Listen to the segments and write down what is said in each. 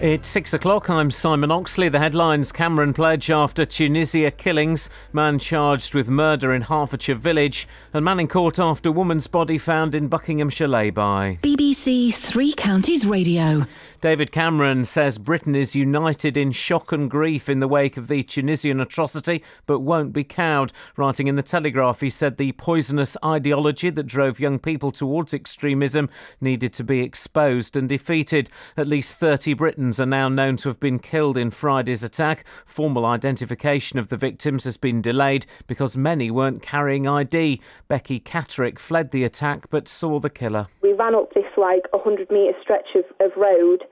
It's six o'clock. I'm Simon Oxley. The headlines Cameron pledge after Tunisia killings, man charged with murder in Hertfordshire village, and man in court after woman's body found in Buckinghamshire lay-by. BBC Three Counties Radio. David Cameron says Britain is united in shock and grief in the wake of the Tunisian atrocity, but won't be cowed. Writing in The Telegraph, he said the poisonous ideology that drove young people towards extremism needed to be exposed and defeated. At least 30 Britons are now known to have been killed in Friday's attack. Formal identification of the victims has been delayed because many weren't carrying ID. Becky Catterick fled the attack but saw the killer. We ran up this like a 100 metre stretch of, of road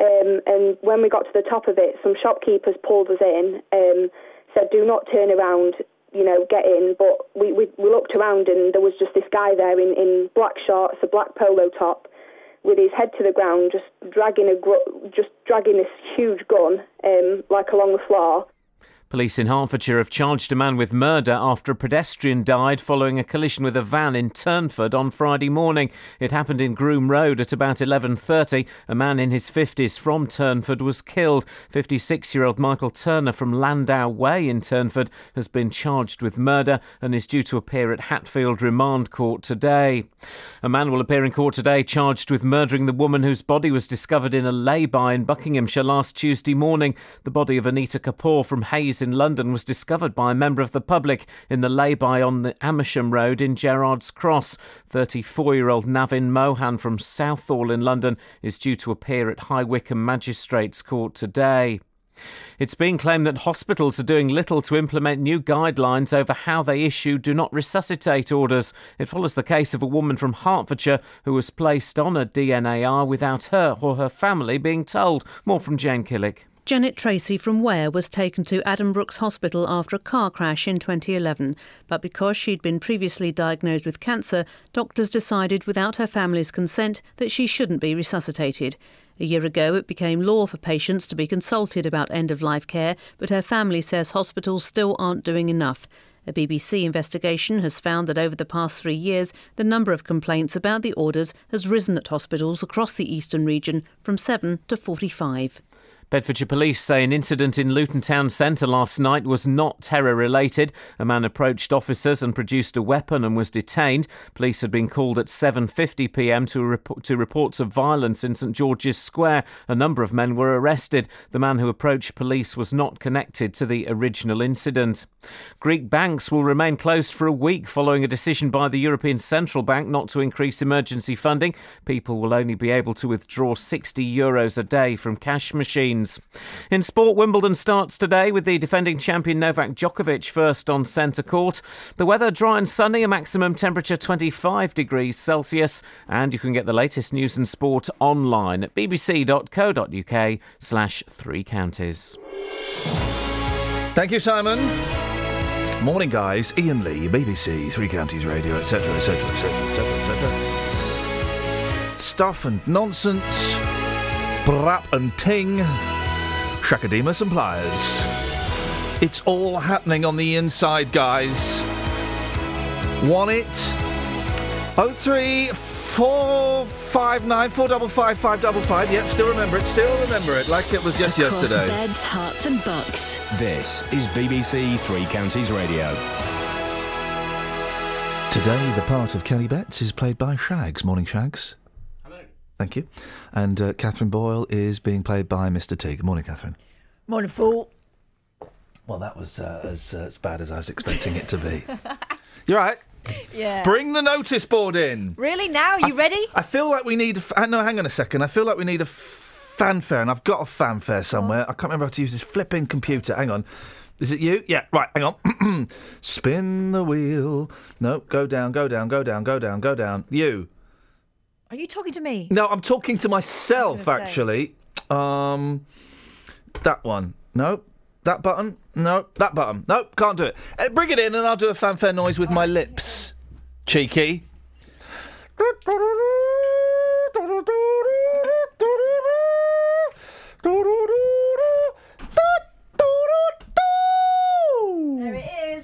um, and when we got to the top of it, some shopkeepers pulled us in, um, said, "Do not turn around, you know, get in." But we, we, we looked around, and there was just this guy there in, in black shorts, a black polo top, with his head to the ground, just dragging a gr- just dragging this huge gun, um, like along the floor. Police in Hertfordshire have charged a man with murder after a pedestrian died following a collision with a van in Turnford on Friday morning. It happened in Groom Road at about 11:30. A man in his 50s from Turnford was killed. 56-year-old Michael Turner from Landau Way in Turnford has been charged with murder and is due to appear at Hatfield Remand Court today. A man will appear in court today charged with murdering the woman whose body was discovered in a lay-by in Buckinghamshire last Tuesday morning. The body of Anita Kapoor from Hayes in London was discovered by a member of the public in the lay-by on the Amersham Road in Gerrard's Cross. 34-year-old Navin Mohan from Southall in London is due to appear at High Wycombe Magistrates Court today. It's being claimed that hospitals are doing little to implement new guidelines over how they issue do not resuscitate orders. It follows the case of a woman from Hertfordshire who was placed on a DNAR without her or her family being told. More from Jane Killick. Janet Tracy from Ware was taken to Adam Addenbrooke's Hospital after a car crash in 2011, but because she'd been previously diagnosed with cancer, doctors decided without her family's consent that she shouldn't be resuscitated. A year ago, it became law for patients to be consulted about end of life care, but her family says hospitals still aren't doing enough. A BBC investigation has found that over the past three years, the number of complaints about the orders has risen at hospitals across the eastern region from 7 to 45. Bedfordshire Police say an incident in Luton Town Centre last night was not terror related. A man approached officers and produced a weapon and was detained. Police had been called at 7:50 p.m. to report, to reports of violence in St George's Square. A number of men were arrested. The man who approached police was not connected to the original incident. Greek banks will remain closed for a week following a decision by the European Central Bank not to increase emergency funding. People will only be able to withdraw 60 euros a day from cash machines. In sport, Wimbledon starts today with the defending champion Novak Djokovic first on centre court. The weather dry and sunny, a maximum temperature 25 degrees Celsius, and you can get the latest news and sport online at bbc.co.uk slash three counties. Thank you, Simon. Morning, guys. Iain Lee, BBC, Three Counties Radio, etc., etc., etc., etc., etc. Stuff and nonsense, brap and ting, shakademus and pliers. It's all happening on the inside, guys. Want it? Oh three four five nine four double five five double five. Yep, still remember it. Still remember it, like it was just Across yesterday. beds, Herts, and bucks. This is BBC Three Counties Radio. Today, the part of Kelly Betts is played by Shags. Morning, Shags. Thank you. And uh, Catherine Boyle is being played by Mr. T. Good morning, Catherine. Morning, fool. Well, that was uh, as, uh, as bad as I was expecting it to be. You're right. Yeah. Bring the notice board in. really? Now? Are you ready? I feel like we need. A f- uh, no, hang on a second. I feel like we need a f- fanfare, and I've got a fanfare somewhere. I can't remember how to use this flipping computer. Hang on. Is it you? Yeah, right, hang on. Spin the wheel. No, go down, go down, go down, go down, go down. You. Are you talking to me? No, I'm talking to myself, say. actually. Um, that one. No. That button. No. That button. No, can't do it. Uh, bring it in and I'll do a fanfare noise with my lips. Cheeky.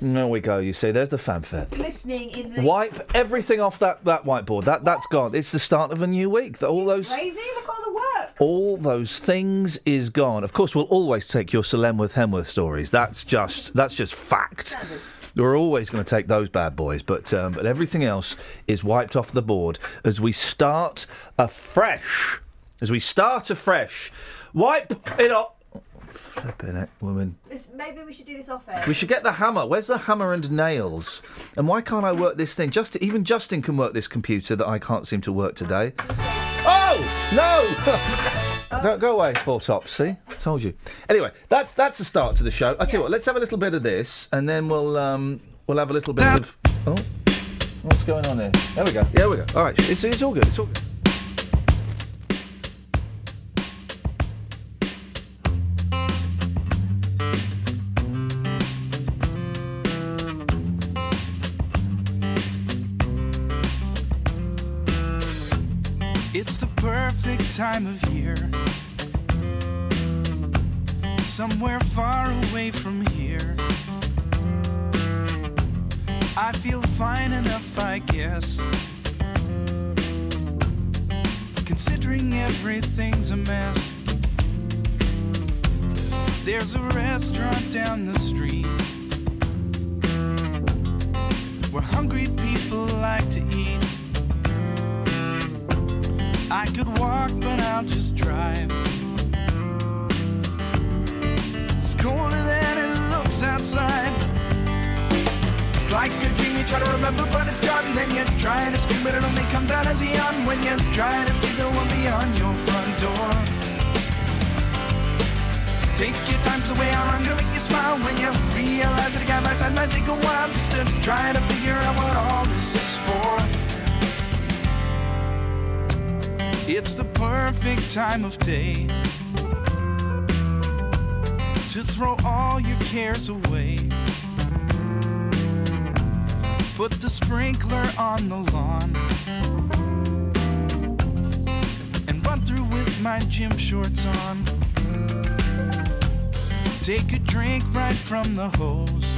There. There we go. You see, there's the fanfare. Listening in the. Wipe everything off that, that whiteboard. That that's gone. It's the start of a new week. That all those Crazy? Look at all the work. All those things is gone. Of course, we'll always take your Sir Lemworth Hemworth stories. That's just that's just fact. We're always going to take those bad boys, but um, but everything else is wiped off the board as we start afresh. As we start afresh, wipe it off. Flipping it, woman. This, maybe we should do this off air. We should get the hammer. Where's the hammer and nails? And why can't I work this thing? Just even Justin can work this computer that I can't seem to work today. Oh no! Don't go away, four tops. See, told you. Anyway, that's that's the start to the show. I tell you what, let's have a little bit of this, and then we'll um we'll have a little bit of. Oh, what's going on here? There we go. There we go. All right, it's it's all good. It's all good. Time of year. Somewhere far away from here. I feel fine enough, I guess. Considering everything's a mess. There's a restaurant down the street where hungry people like to eat. I could walk, but I'll just drive. It's colder than it looks outside. It's like a dream you try to remember, but it's gone. Then you're trying to scream, but it only comes out as a yawn when you're trying to see the one beyond your front door. Take your time, so way I'm gonna make you smile when you realize that a guy by side might take a while just to try to figure out what all this is for. It's the perfect time of day to throw all your cares away. Put the sprinkler on the lawn and run through with my gym shorts on. Take a drink right from the hose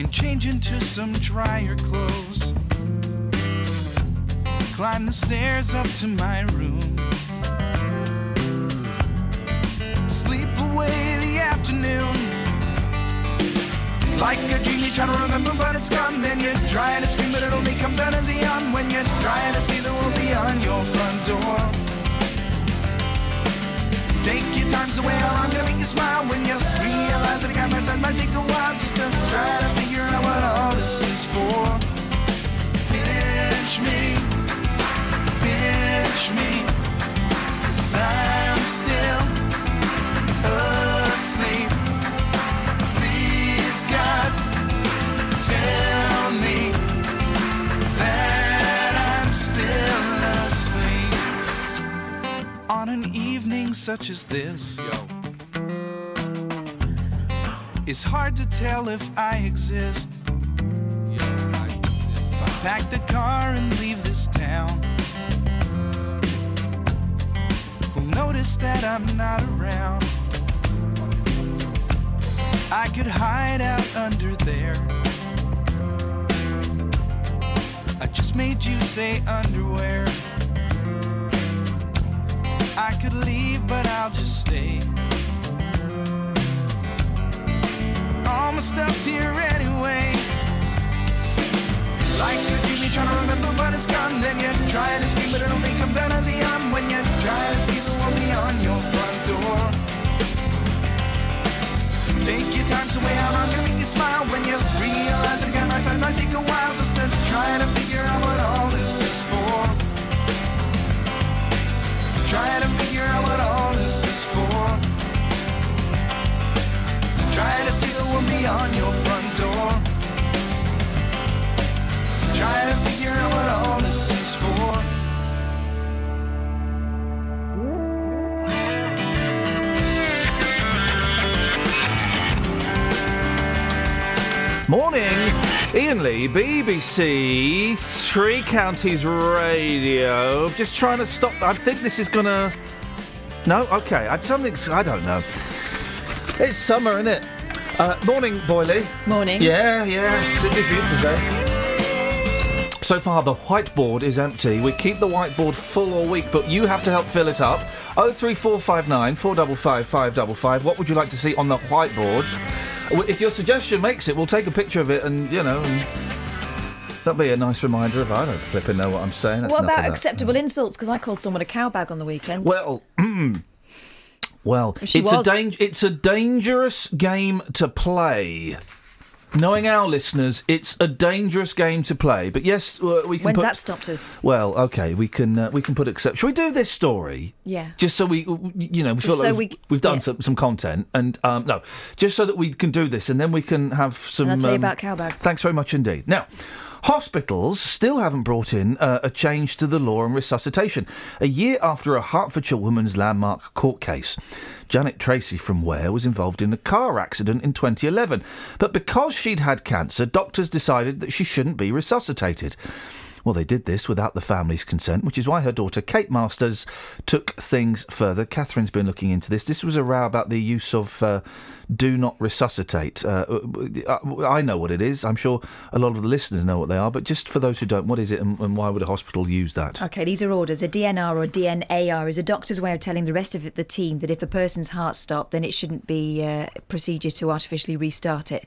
and change into some drier clothes. Climb the stairs up to my room. Sleep away the afternoon. It's like a dream you try to remember, but it's gone. Then you try to scream, but it only comes out as a yawn when you try to see the world beyond your front door. Take your time, so way I'm gonna make you smile when you realize that a guy myself might take a while just to try to figure out what all this is for. Pinch me pinch me Cause I'm still asleep. Please God tell me that I'm still asleep. On an evening such as this It's hard to tell if I exist. If I pack the car and leave this town notice that I'm not around. I could hide out under there. I just made you say underwear. I could leave, but I'll just stay. All my stuff's here anyway. Like dream you trying to remember, but it's gone. Then you try to scream, but it only comes out as a yawn when you to see the one beyond your front door. Take your time, so way out, gonna make you smile when you realize a guy my side might take a while just to try to figure out what all this is for. Try to figure out what all this is for. Try to see the one beyond your front door. Try to figure out what all this is for. Morning, Iain Lee, BBC Three Counties Radio. Just trying to stop. I think this is gonna. No, okay. I something. I don't know. It's summer, isn't it? Uh, morning, Boyley. Morning. Yeah, yeah. It's a beautiful day. So far, the whiteboard is empty. We keep the whiteboard full all week, but you have to help fill it up. 03459 455 555. What would you like to see on the whiteboard? If your suggestion makes it, we'll take a picture of it and, you know, and that'll be a nice reminder if I don't flipping know what I'm saying. That's what about that. acceptable insults? Because I called someone a cowbag on the weekend. Well, well, She it's a dang- it's a dangerous game to play. Knowing our listeners, it's a dangerous game to play. But yes, we can When's put. that stopped us? Well, okay, we can uh, we can put except. Shall we do this story? Yeah. Just so we, you know, we feel Just like so we've, we- we've done yeah. some, some content, and um, no, just so that we can do this, and then we can have some. And I'll tell you um, about cowbag. Thanks very much indeed. Now, hospitals still haven't brought in uh, a change to the law on resuscitation. A year after a Hertfordshire woman's landmark court case, Janet Tracy from Ware was involved in a car accident in 2011. But because she'd had cancer, doctors decided that she shouldn't be resuscitated. Well, they did this without the family's consent, which is why her daughter Kate Masters took things further. Catherine's been looking into this. This was a row about the use of uh, "do not resuscitate." Uh, uh, I know what it is. I'm sure a lot of the listeners know what they are. But just for those who don't, what is it, and, and why would a hospital use that? Okay, these are orders. A DNR or DNAR is a doctor's way of telling the rest of the team that if a person's heart stopped, then it shouldn't be uh, a procedure to artificially restart it.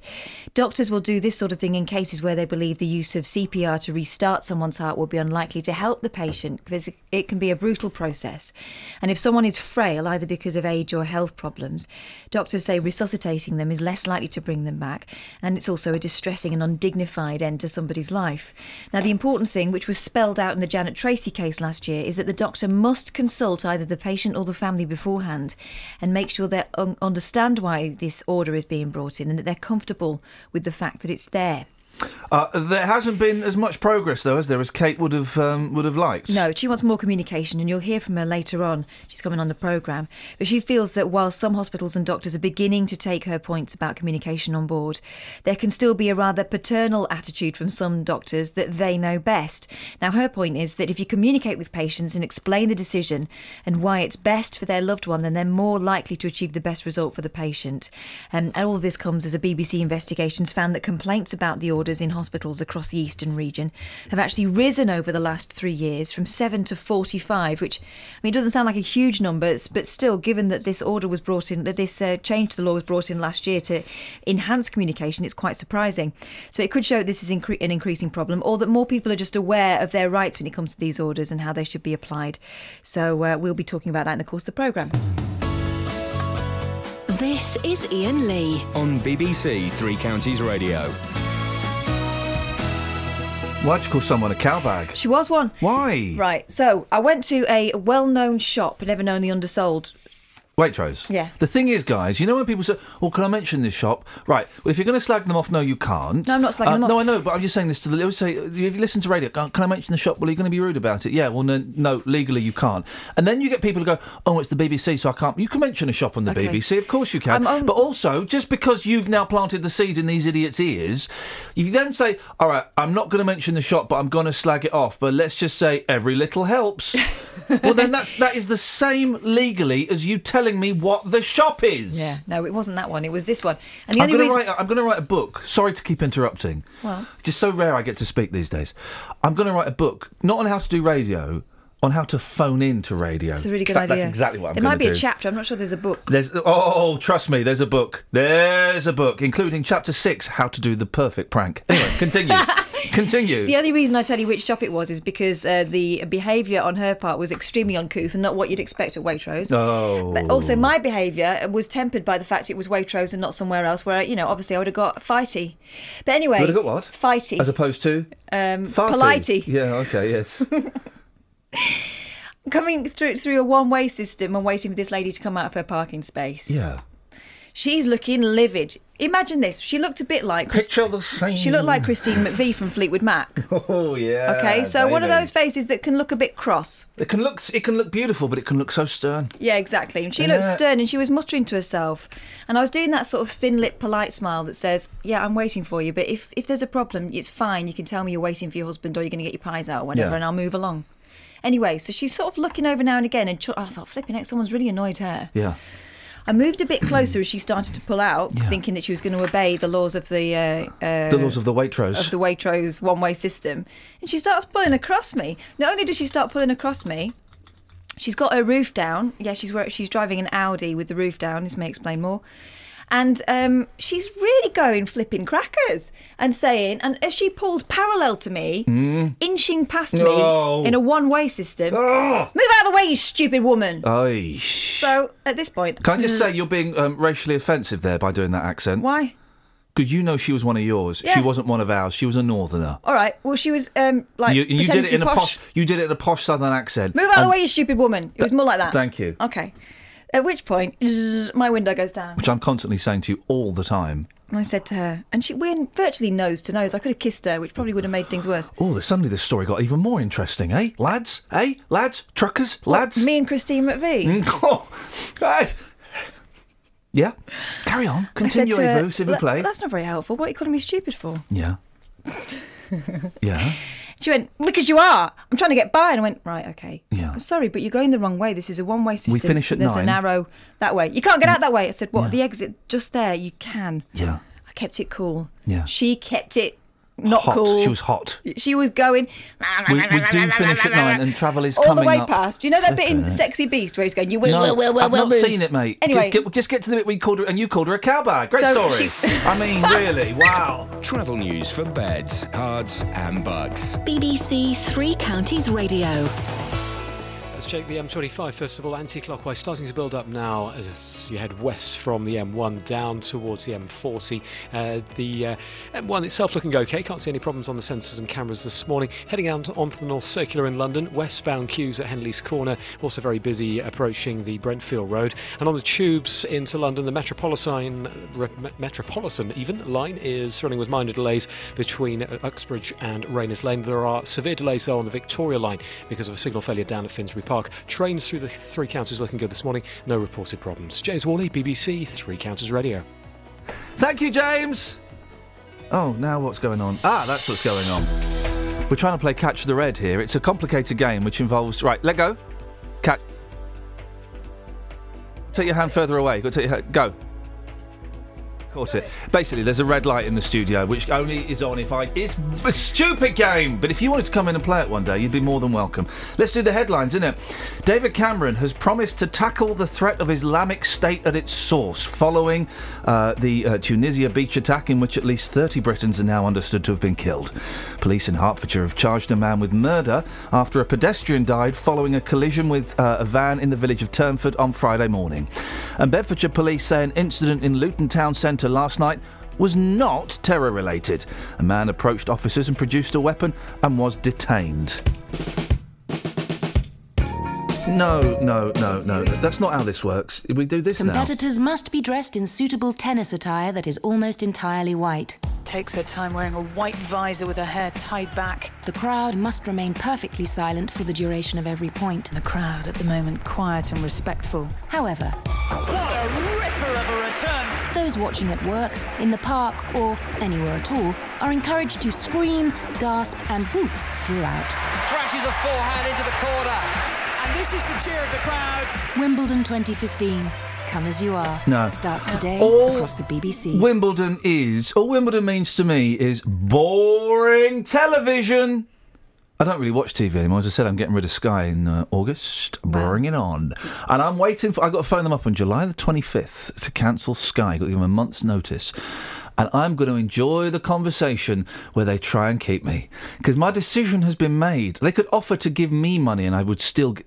Doctors will do this sort of thing in cases where they believe the use of CPR to restart someone's heart will be unlikely to help the patient because it can be a brutal process. And if someone is frail, either because of age or health problems, doctors say resuscitating them is less likely to bring them back, and it's also a distressing and undignified end to somebody's life. Now, the important thing, which was spelled out in the Janet Tracy case last year, is that the doctor must consult either the patient or the family beforehand and make sure they un- understand why this order is being brought in and that they're comfortable with the fact that it's there. Uh, there hasn't been as much progress though, as there as Kate would have um, would have liked. No, she wants more communication, and you'll hear from her later on. She's coming on the programme. But she feels that while some hospitals and doctors are beginning to take her points about communication on board, there can still be a rather paternal attitude from some doctors that they know best. Now, her point is that if you communicate with patients and explain the decision and why it's best for their loved one, then they're more likely to achieve the best result for the patient. Um, and all this comes as a BBC investigation's found that complaints about the orders in hospitals across the eastern region have actually risen over the last three years from 7 to 45, which, I mean, it doesn't sound like a huge number, but still, given that this order was brought in, that this uh, change to the law was brought in last year to enhance communication, it's quite surprising. So it could show that this is incre- an increasing problem, or that more people are just aware of their rights when it comes to these orders and how they should be applied. So uh, we'll be talking about that in the course of the programme. This is Iain Lee. On BBC Three Counties Radio. Why'd you call someone a cowbag? She was one. Why? Right, so I went to a well known shop, never known the undersold. Waitrose. Yeah. The thing is, guys, you know when people say, "Well, can I mention this shop?" Right. Well, if you're going to slag them off, no, you can't. No, I'm not slagging Uh, them off. No, I know, but I'm just saying this to the. They say, "If you listen to radio, can I mention the shop?" Well, are you going to be rude about it? Yeah. Well, no, no, legally you can't. And then you get people who go, "Oh, it's the BBC, so I can't." You can mention a shop on the Okay. BBC, of course you can. On- But also, just because you've now planted the seed in these idiots' ears, you then say, "All right, I'm not going to mention the shop, but I'm going to slag it off." But let's just say every little helps. well, then that's that is the same legally as you telling me what the shop is. Yeah, no, it wasn't that one. It was this one. And the I'm only going reason. write. I'm going to write a book. Sorry to keep interrupting. Well. just so rare I get to speak these days. I'm going to write a book, not on how to do radio, on how to phone in to radio. It's a really good fact, idea. That's exactly what I'm There might be do. a chapter. I'm not sure there's a book. There's oh, trust me, there's a book. There's a book, including chapter six, how to do the perfect prank. Anyway, continue. continue. The only reason I tell you which shop it was is because uh, the behaviour on her part was extremely uncouth and not what you'd expect at Waitrose. Oh. But also, my behaviour was tempered by the fact it was Waitrose and not somewhere else where, you know, obviously I would have got fighty. But anyway. You would have got what? Fighty. As opposed to um, politey. Yeah. Okay. Yes. Coming through through a one way system and waiting for this lady to come out of her parking space. yeah. She's looking livid. Imagine this. She looked a bit like. Christ- Picture the scene. she looked like Christine McVie from Fleetwood Mac. Oh yeah. Okay, so one of those faces that can look a bit cross. It can look. It can look beautiful, but it can look so stern. Yeah, exactly. And she looked stern and she was muttering to herself. And I was doing that sort of thin lipped, polite smile that says, Yeah, I'm waiting for you, but if, if there's a problem, it's fine. You can tell me you're waiting for your husband or you're going to get your pies out or whatever, Yeah. and I'll move along. Anyway, so she's sort of looking over now and again, and ch- I thought, flipping heck, someone's really annoyed her. Yeah. I moved a bit closer as she started to pull out, Yeah. thinking that she was going to obey the laws of the uh, uh, The laws of the Waitrose. of the Waitrose one-way system, and she starts pulling across me. Not only does she start pulling across me, she's got her roof down. Yeah, she's she's driving an Audi with the roof down. This may explain more. And um, she's really going flipping crackers and saying, and as she pulled parallel to me, inching past me Oh. in a one-way system, oh. move out of the way, you stupid woman. Aye. So at this point, Can I just say you're being um, racially offensive there by doing that accent? why? Because you know she was one of yours. She wasn't one of ours. She was a northerner. All right. Well, she was um, like you you did it in a posh. posh. You did it in a posh southern accent. Move out of the way, you stupid woman. It was more like that. Thank you. Okay. At which point, zzz, my window goes down. Which I'm constantly saying to you all the time. And I said to her, and she we're virtually nose to nose. I could have kissed her, which probably would have made things worse. Oh, suddenly this story got even more interesting, eh, lads? Eh, lads? Truckers? Lads? Me and Christine McVie. Oh, hey. Yeah. Carry on. Continue, to her, vous, s'il vous "That- plaît. That's not very helpful. What are you calling me stupid for? Yeah. yeah. She went, because you are. I'm trying to get by. And I went, right, okay. Yeah. I'm sorry, but you're going the wrong way. This is a one way system. We finish at There's nine. an arrow that way. You can't get mm. out that way. I said, what? Yeah. The exit just there. You can. Yeah. I kept it cool. Yeah. She kept it not hot. cool. She was hot. She was going. We, we do finish at nine, and travel is all coming the way up. past. You know that bit in Flippin' Sexy Beast where he's going, "You will, No, will, will, will, I've will not move." seen it, mate. Anyway, just get, just get to the bit we called her, and you called her a cowbag. Great So story. she- I mean, really, wow. Travel news for beds, cards, and bugs. BBC Three Counties Radio. Check the M25 first of all, anti-clockwise, starting to build up now as you head west from the M1 down towards the M40. Uh, the uh, M1 itself looking okay, can't see any problems on the sensors and cameras this morning. Heading out onto the North Circular in London, westbound queues at Henlys Corner, also very busy approaching the Brentfield Road. And on the tubes into London, the Metropolitan, re- Metropolitan even line is running with minor delays between Uxbridge and Rayners Lane. There are severe delays though on the Victoria line because of a signal failure down at Finsbury Park. Trains through the three counties looking good this morning. No reported problems. James Worley, BBC Three Counties Radio. Thank you, James. Oh, now what's going on? Ah, that's what's going on. We're trying to play Catch the Red here. It's a complicated game which involves. Right, let go. Catch. Take your hand further away. Go, take your hand. Go. Caught it. Basically, there's a red light in the studio which only is on if I. It's a stupid game, but if you wanted to come in and play it one day, you'd be more than welcome. Let's do the headlines, innit? David Cameron has promised to tackle the threat of Islamic State at its source following uh, the uh, Tunisia beach attack, in which at least 30 Britons are now understood to have been killed. Police in Hertfordshire have charged a man with murder after a pedestrian died following a collision with uh, a van in the village of Turnford on Friday morning. And Bedfordshire police say an incident in Luton Town Centre last night was not terror related. A man approached officers and produced a weapon and was detained. No, no, no, no. That's not how this works. We do this now. Competitors must be dressed in suitable tennis attire that is almost entirely white. Takes her time wearing a white visor with her hair tied back. The crowd must remain perfectly silent for the duration of every point. The crowd at the moment quiet and respectful. However, What a ripper of a return! those watching at work, in the park, or anywhere at all are encouraged to scream, gasp, and whoop throughout. Crashes a forehand into the corner. And this is the cheer of the crowd. Wimbledon 2015. Come as you are. No. Starts today All across the BBC. Wimbledon is all Wimbledon means to me is boring television. I don't really watch TV anymore. As I said, I'm getting rid of Sky in uh, August. Bring it on. And I'm waiting for. I've got to phone them up on July the 25th to cancel Sky. Got to give them a month's notice. And I'm going to enjoy the conversation where they try and keep me. Because my decision has been made. They could offer to give me money and I would still. G-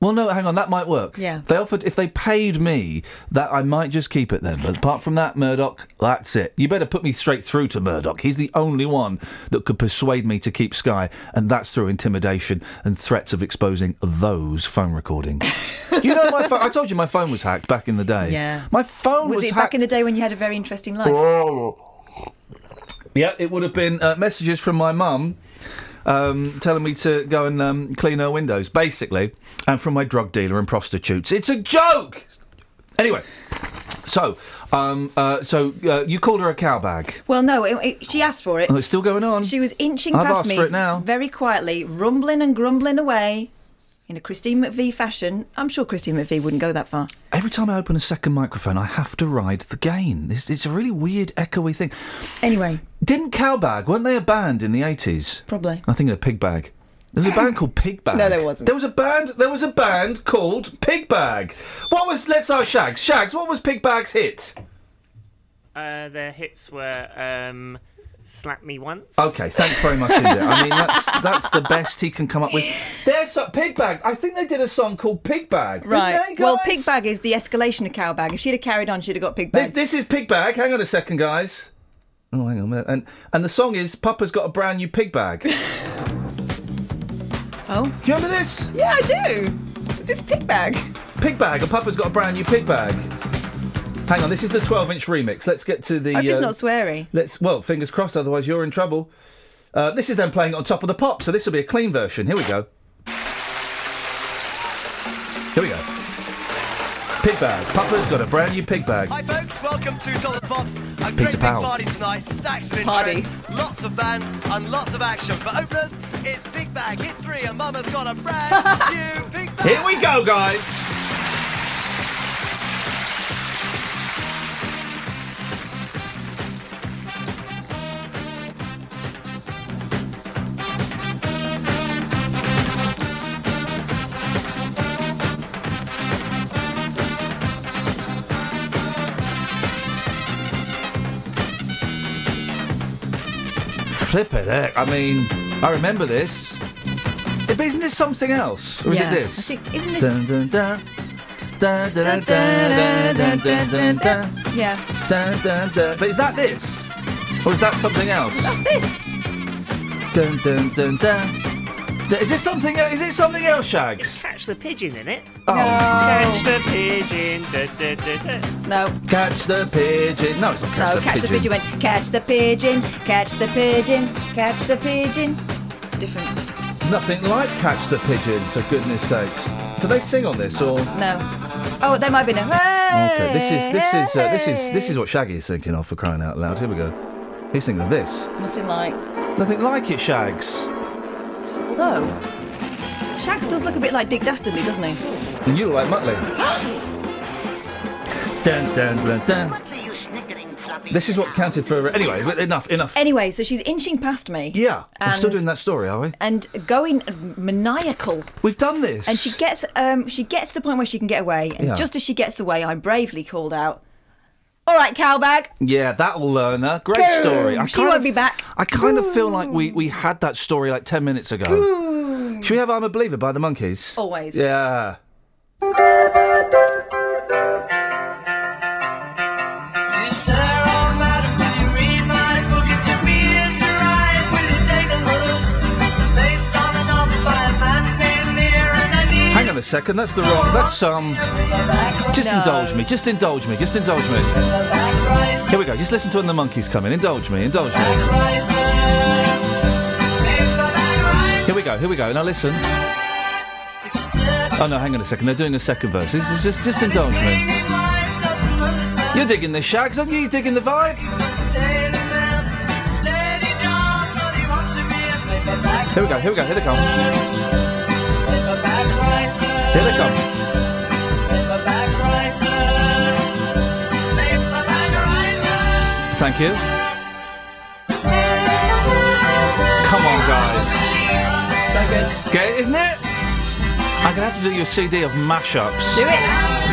well, no, hang on, that might work. Yeah. They offered, if they paid me, that I might just keep it then. But apart from that, Murdoch, that's it. You better put me straight through to Murdoch. He's the only one that could persuade me to keep Sky, and that's through intimidation and threats of exposing those phone recordings. you know, my phone, I told you my phone was hacked back in the day. Yeah. My phone Was was, it hacked. back in the day when you had a very interesting life? Yeah, it would have been uh, messages from my mum um, telling me to go and um, clean her windows, basically, and from my drug dealer and prostitutes. It's a joke. Anyway, so um, uh, so uh, you called her a cowbag. Well, no, it, it- she asked for it. Oh, it's still going on. She was inching I've past me now. very quietly, rumbling and grumbling away. In a Christine McVie fashion. I'm sure Christine McVie wouldn't go that far. Every time I open a second microphone, I have to ride the gain. It's, it's a really weird, echoey thing. Anyway, Didn't Cowbag, weren't they a band in the 80s? Probably. I think of Pig Bag. There was a band called Pig Bag. No, there wasn't. There was a band. There was a band called Pig Bag. What was? Let's ask Shags. Shags, what was Pig Bag's hit? Uh, their hits were um, "Slap Me Once." Okay, thanks very much, indeed. I mean, that's that's the best he can come up with. There's a Pig Bag. I think they did a song called Pig Bag. didn't right. they, well, guys? pig bag is the escalation of cow bag. If she'd have carried on, she'd have got pig This, bag. this is Pig Bag. Hang on a second, guys. Oh, hang on a minute. And and the song is Papa's got a brand new pig bag. Do oh. you remember this? Yeah, I do. Is this pig bag? Pig Bag. And Papa's got a brand new pig bag. Hang on, this is the 12-inch remix. Let's get to the. I hope it's uh, not sweary. Let's well, fingers crossed. Otherwise, you're in trouble. Uh, this is them playing on top of the pop, so this will be a clean version. Here we go. Here we go. Pig bag. Papa's got a brand new pig bag. Hi folks, welcome to Top of the Pops. A Peter great big party tonight, stacks of Party. interest, lots of bands and lots of action. For openers, it's Big Bag Hit 3 and Mama's got a brand new Big Bag. Here we go, guys. Flip it, heck. I mean, I remember this. But isn't this something else? Or is Yeah, it this? Think- isn't this- Dun, dun, dun. Yeah. But is that this? Or is that something else? That's this. Dun, dun, dun, dun. Dun- Is this something? Is it something else, Shags? Catch the pigeon in it. Oh. Catch the pigeon. Da, da, da, da. No. Catch the pigeon. No, it's not catch no, the catch pigeon. the pigeon went, catch the pigeon, catch the pigeon, catch the pigeon. Different. Nothing like catch the pigeon, for goodness sakes. Do they sing on this or? No. Oh, there might be no. Hey, Okay, this is this is uh, this is this is what Shaggy is thinking of for crying out loud. Here we go. He's thinking of this. Nothing like. Nothing like it, Shags. Although, Shags does look a bit like Dick Dastardly, doesn't he? And you look like Muttley. dun, dun, dun, dun. This is what counted for. Anyway, enough, enough. Anyway, so she's inching past me. Yeah, we're still doing that story, are we? And going maniacal. We've done this. And she gets um she gets to the point where she can get away, and Yeah. just as she gets away, I'm bravely called out. All right, cowbag. Yeah, that'll learn her. Great Boom. story. I She kind won't of, be back. I kind of feel like we, we had that story like 10 minutes ago. Boom. Should we have I'm a Believer by the Monkees? Always. Yeah. On a second, that's the wrong. That's, um. Just No. indulge me, just indulge me, just indulge me. Here we go, just listen to when the Monkees come in. Indulge me, indulge me. Here we go, here we go. Now listen. Oh no, hang on a second, they're doing a second verse. Just, just, just indulge me. You're digging the Shags, aren't you? You digging the vibe? Here we go, here we go, here they come. Here they come. Thank you. Come on, guys. So good. Get it, isn't it? I'm gonna have to do your CD of mashups. Do it.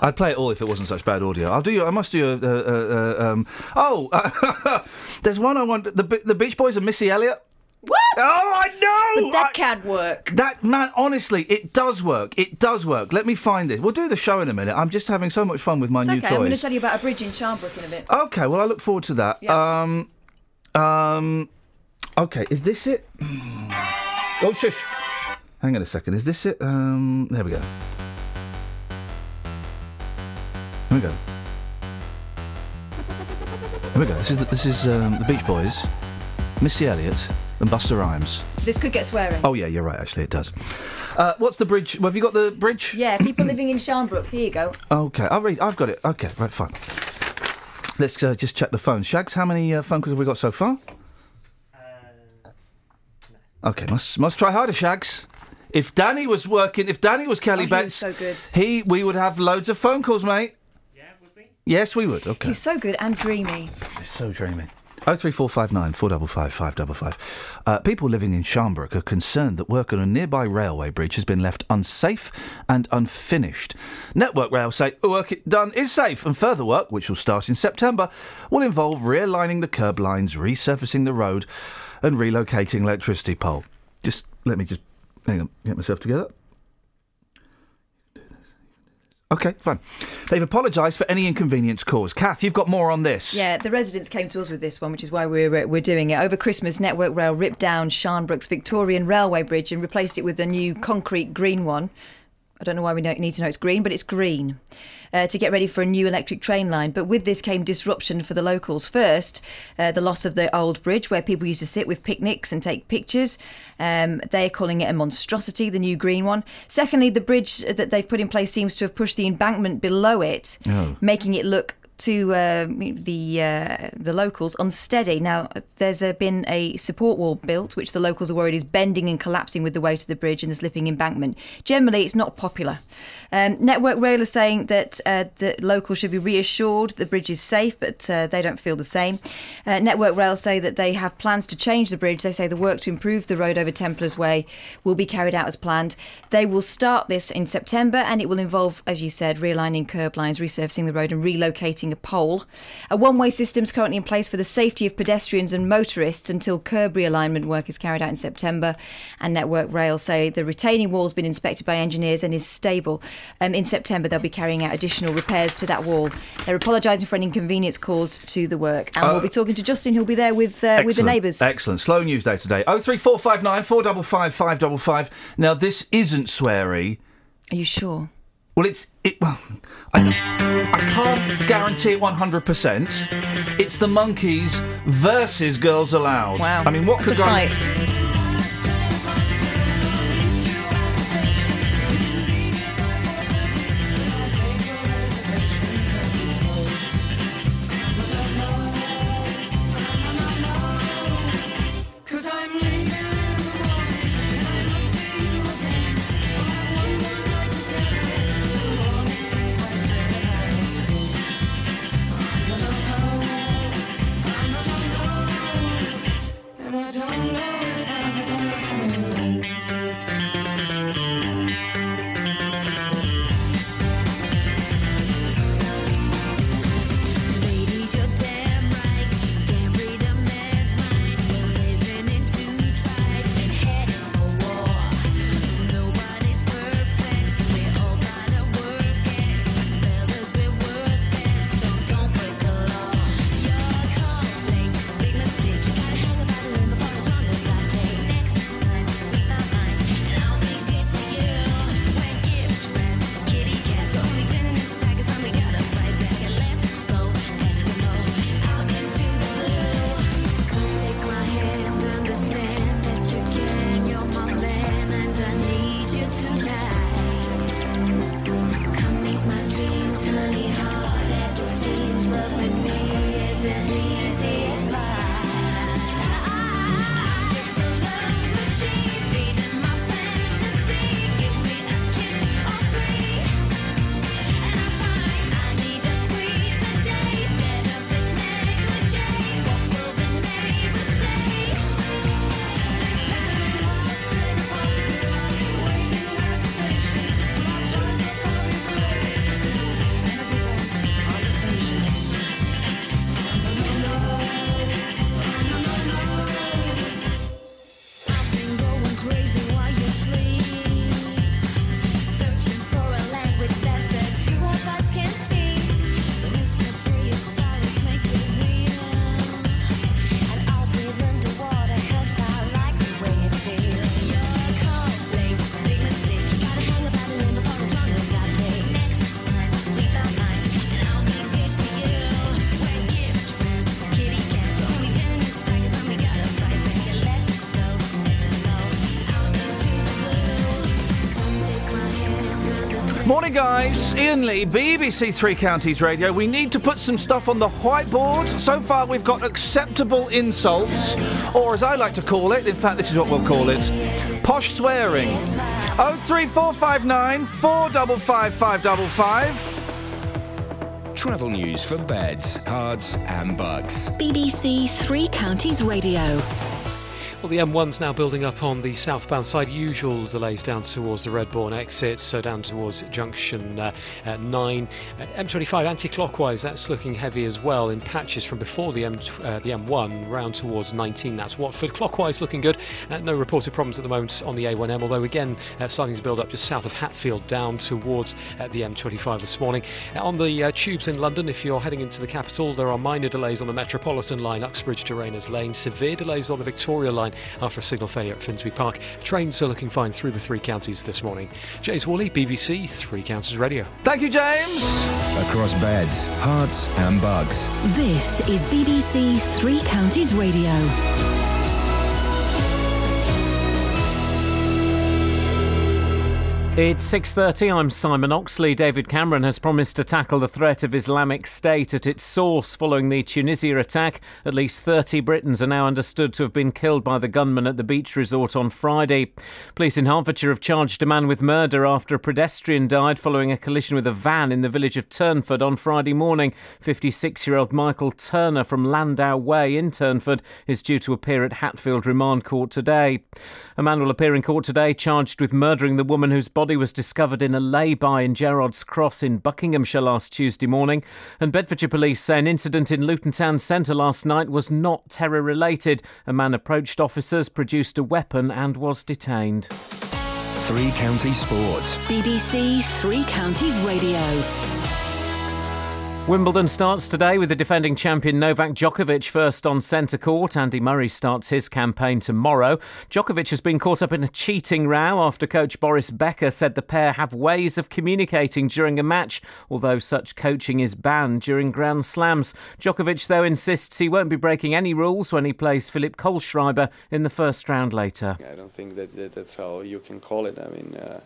I'd play it all if it wasn't such bad audio. I'll do you. I must do you. Uh, uh, uh, um, oh, there's one I want. The the Beach Boys and Missy Elliott. What? Oh, I know. But that can't work. That man, honestly, it does work. It does work. Let me find this. We'll do the show in a minute. I'm just having so much fun with my It's new okay. I'm going to tell you about a bridge in Sharnbrook in a bit. Okay, well, I look forward to that. Yeah. Um, um, okay, is this it? Oh, shush. Hang on a second. Is this it? Um, there we go. Here we go. Here we go. This is the, this is um, the Beach Boys, Missy Elliott, and Busta Rhymes. This could get swearing. Oh yeah, you're right. Actually, it does. Uh, what's the bridge? Have you got the bridge? Yeah, people living in Sharnbrook. Here you go. Okay, I'll read. I've got it. Okay, right, fine. Let's uh, just check the phone. Shags, how many uh, phone calls have we got so far? Okay, must must try harder, Shags. If Danny was working, if Danny was Kelly Oh, Betts, so good. he we would have loads of phone calls, mate. Yeah, would we? Yes, we would. Okay. He's so good and dreamy. It's so dreamy. Oh three four five nine four double five five double five. Uh, people living in Sharnbrook are concerned that work on a nearby railway bridge has been left unsafe and unfinished. Network Rail say work it done is safe, and further work, which will start in September, will involve realigning the curb lines, resurfacing the road, and relocating electricity pole. Just let me just hang on, get myself together. Okay, fine. They've apologised for any inconvenience caused. Kath, you've got more on this. Yeah, the residents came to us with this one, which is why we're uh, we're doing it. Over Christmas, Network Rail ripped down Sharnbrook's Victorian Railway Bridge and replaced it with a new concrete green one. I don't know why we know, need to know it's green, but it's green. Uh, to get ready for a new electric train line. But with this came disruption for the locals. First, uh, the loss of the old bridge where people used to sit with picnics and take pictures. Um, they're calling it a monstrosity, the new green one. Secondly, the bridge that they've put in place seems to have pushed the embankment below it, Oh. making it look to uh, the uh, the locals unsteady. Now, there's uh, been a support wall built, which the locals are worried is bending and collapsing with the weight of the bridge and the slipping embankment. Generally, it's not popular. Um, Network Rail are saying that uh, the locals should be reassured the bridge is safe, but uh, they don't feel the same. Uh, Network Rail say that they have plans to change the bridge. They say the work to improve the road over Templars Way will be carried out as planned. They will start this in September, and it will involve, as you said, realigning curb lines, resurfacing the road, and relocating a pole. A one-way system is currently in place for the safety of pedestrians and motorists until curb realignment work is carried out in September. And Network Rail say the retaining wall has been inspected by engineers and is stable. Um, in September, they'll be carrying out additional repairs to that wall. They're apologising for any inconvenience caused to the work, and Uh, we'll be talking to Justin, who'll be there with uh, with the neighbours. Excellent. Slow news day today. Oh three four five nine four double five five double five. Now this isn't sweary. Are you sure? Well, it's it. Well, I, I can't guarantee it one hundred percent. It's the Monkees versus Girls Aloud. Wow. I mean, what That's could go? Morning, guys. Iain Lee, BBC Three Counties Radio. We need to put some stuff on the whiteboard. So far, we've got acceptable insults, or as I like to call it, in fact, this is what we'll call it posh swearing. 03459 455 555. Travel news for beds, cards, and bugs. BBC Three Counties Radio. The M1's now building up on the southbound side. Usual delays down towards the Redbourn exit, so down towards junction uh, uh, 9. Uh, M25 anti-clockwise, that's looking heavy as well in patches from before the, M, uh, the M1 round towards 19. That's Watford. Clockwise looking good. Uh, no reported problems at the moment on the A1M, although again starting to build up just south of Hatfield down towards the M25 this morning. on the tubes in London, if you're heading into the capital, there are minor delays on the Metropolitan line, Uxbridge to Rayners Lane, severe delays on the Victoria line after a signal failure at Finsbury Park. Trains are looking fine through the three counties this morning. James Woolley, BBC Three Counties Radio. Thank you, James. Across beds, Herts, and bugs. This is BBC Three Counties Radio. It's 6:30. I'm Simon Oxley. David Cameron has promised to tackle the threat of Islamic State at its source following the Tunisia attack. At least 30 Britons are now understood to have been killed by the gunman at the beach resort on Friday. Police in Hertfordshire have charged a man with murder after a pedestrian died following a collision with a van in the village of Turnford on Friday morning. 56-year-old Michael Turner from Landau Way in Turnford is due to appear at Hatfield Remand Court today. A man will appear in court today charged with murdering the woman whose body was discovered in a lay-by in Gerrards Cross in Buckinghamshire last Tuesday morning. And Bedfordshire police say an incident in Luton Town Centre last night was not terror-related. A man approached officers, produced a weapon and was detained. Three Counties Sports. BBC Three Counties Radio. Wimbledon starts today with the defending champion Novak Djokovic first on centre court. Andy Murray starts his campaign tomorrow. Djokovic has been caught up in a cheating row after coach Boris Becker said the pair have ways of communicating during a match, although such coaching is banned during Grand Slams. Djokovic, though, insists he won't be breaking any rules when he plays Philipp Kohlschreiber in the first round later. I don't think that that's how you can call it. I mean, uh,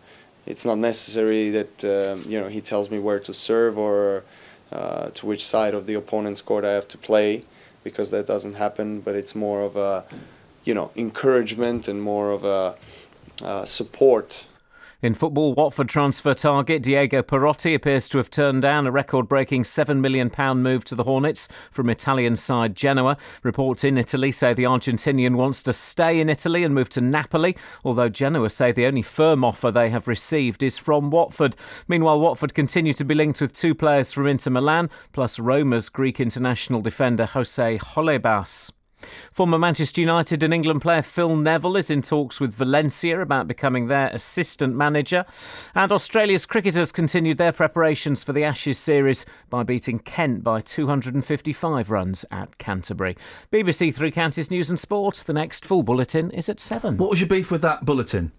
it's not necessary that um, you know he tells me where to serve or uh, to which side of the opponent's court I have to play because that doesn't happen. But it's more of a, you know, encouragement and more of a uh, support in football, Watford transfer target Diego Perotti appears to have turned down a record breaking £7 million move to the Hornets from Italian side Genoa. Reports in Italy say the Argentinian wants to stay in Italy and move to Napoli, although Genoa say the only firm offer they have received is from Watford. Meanwhile, Watford continue to be linked with two players from Inter Milan, plus Roma's Greek international defender Jose Holebas. Former Manchester United and England player Phil Neville is in talks with Valencia about becoming their assistant manager. And Australia's cricketers continued their preparations for the Ashes series by beating Kent by 255 runs at Canterbury. BBC Three Counties News and Sport. The next full bulletin is at 7. What was your beef with that bulletin?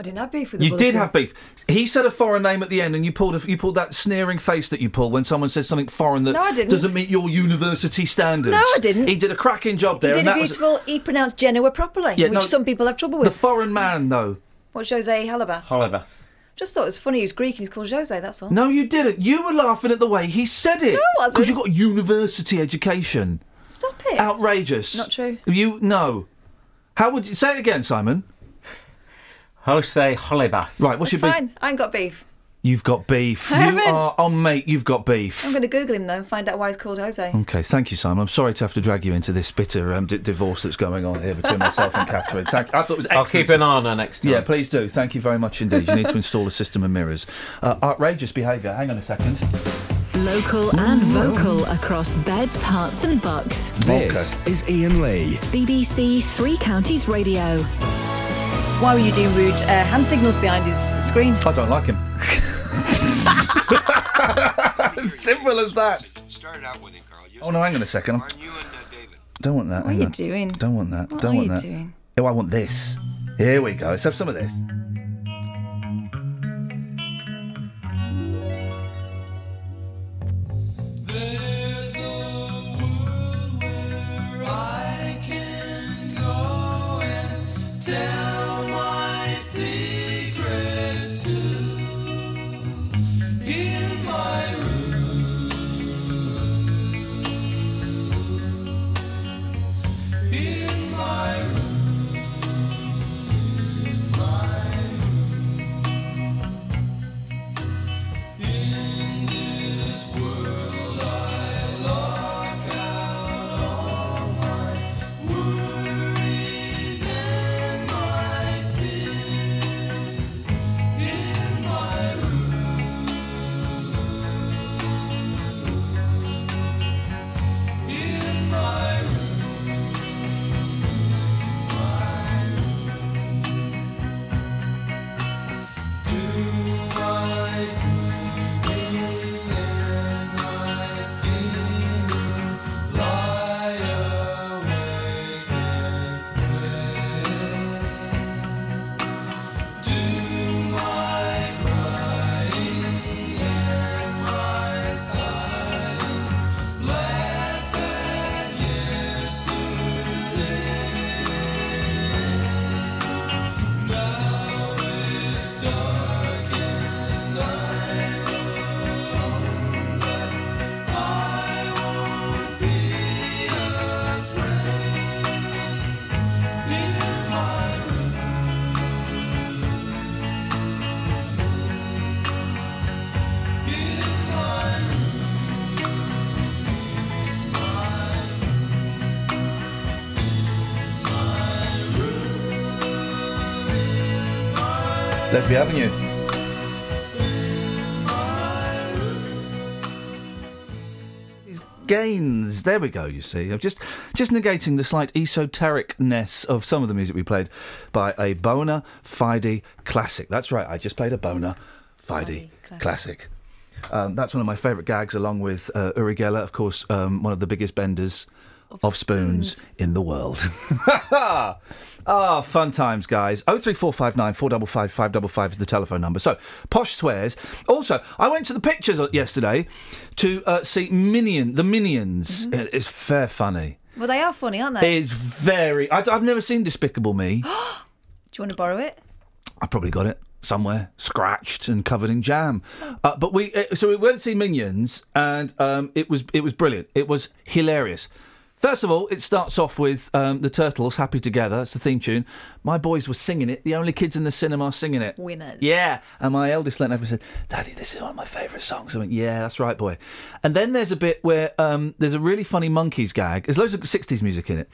I didn't have beef with the You bulletin. did have beef. He said a foreign name at the end, and you pulled a, you pulled that sneering face that you pull when someone says something foreign that No, doesn't meet your university standards. No, I didn't. He did a cracking job there. He did and a that was- beautiful. He pronounced Genoa properly, Yeah, which no, some people have trouble with. the foreign man, though. What's Jose Halabas? Halabas. Just thought it was funny. He was Greek and he's called Jose. That's all. No, you didn't. You were laughing at the way he said it. No, I wasn't. Because you got university education. Stop it. Outrageous. Not true. You no. How would you say it again, Simon? Jose Holebas. Right. What's It's your beef? fine. I ain't got beef. You've got beef. I you haven't. are on, mate. You've got beef. I'm going to Google him though and find out why he's called Jose. Okay, thank you, Simon. I'm sorry to have to drag you into this bitter um, d- divorce that's going on here between myself and Catherine. Thank, I thought it was excellent. I'll keep an eye on her next time. Yeah, please do. Thank you very much indeed. You need to install a system of mirrors. Uh, outrageous behaviour. Hang on a second. Local and vocal across beds, Herts, and bucks. This is Iain Lee. BBC Three Counties Radio. Why were you doing rude uh, hand signals behind his screen? I don't like him. Simple as that. Oh no, hang on a second. Don't want that. What are hang you on. doing? Don't want that. What don't are want you that. doing? Oh, I want this. Here we go. Let's have some of this. Gains. There we go. You see, I'm just just negating the slight esotericness of some of the music we played by a bona fide classic. That's right. I just played a bona fide classic. Um, that's one of my favourite gags, along with uh, Uri Geller, of course, um, one of the biggest benders of, spoons. in the world. Ah, fun times, guys. Oh three four five nine four double five five double five is the telephone number. So, Posh swears. Also, I went to the pictures yesterday to uh, see Minion, the Minions. Mm-hmm. It- It's fair funny. Well, they are funny, aren't they? It's very. I, have never seen Despicable Me. Do you want to borrow it? I probably got it somewhere, scratched and covered in jam. Uh, but we uh, so we went to see Minions, and um, it was it was brilliant. It was hilarious. First of all, it starts off with um, the Turtles, "Happy Together." It's the theme tune. My boys were singing it. The only kids in the cinema singing it. Winners. Yeah, and my eldest leant over and said, "Daddy, this is one of my favourite songs." I went, "Yeah, that's right, boy." And then there's a bit where um, there's a really funny Monkees gag. There's loads of '60s music in it,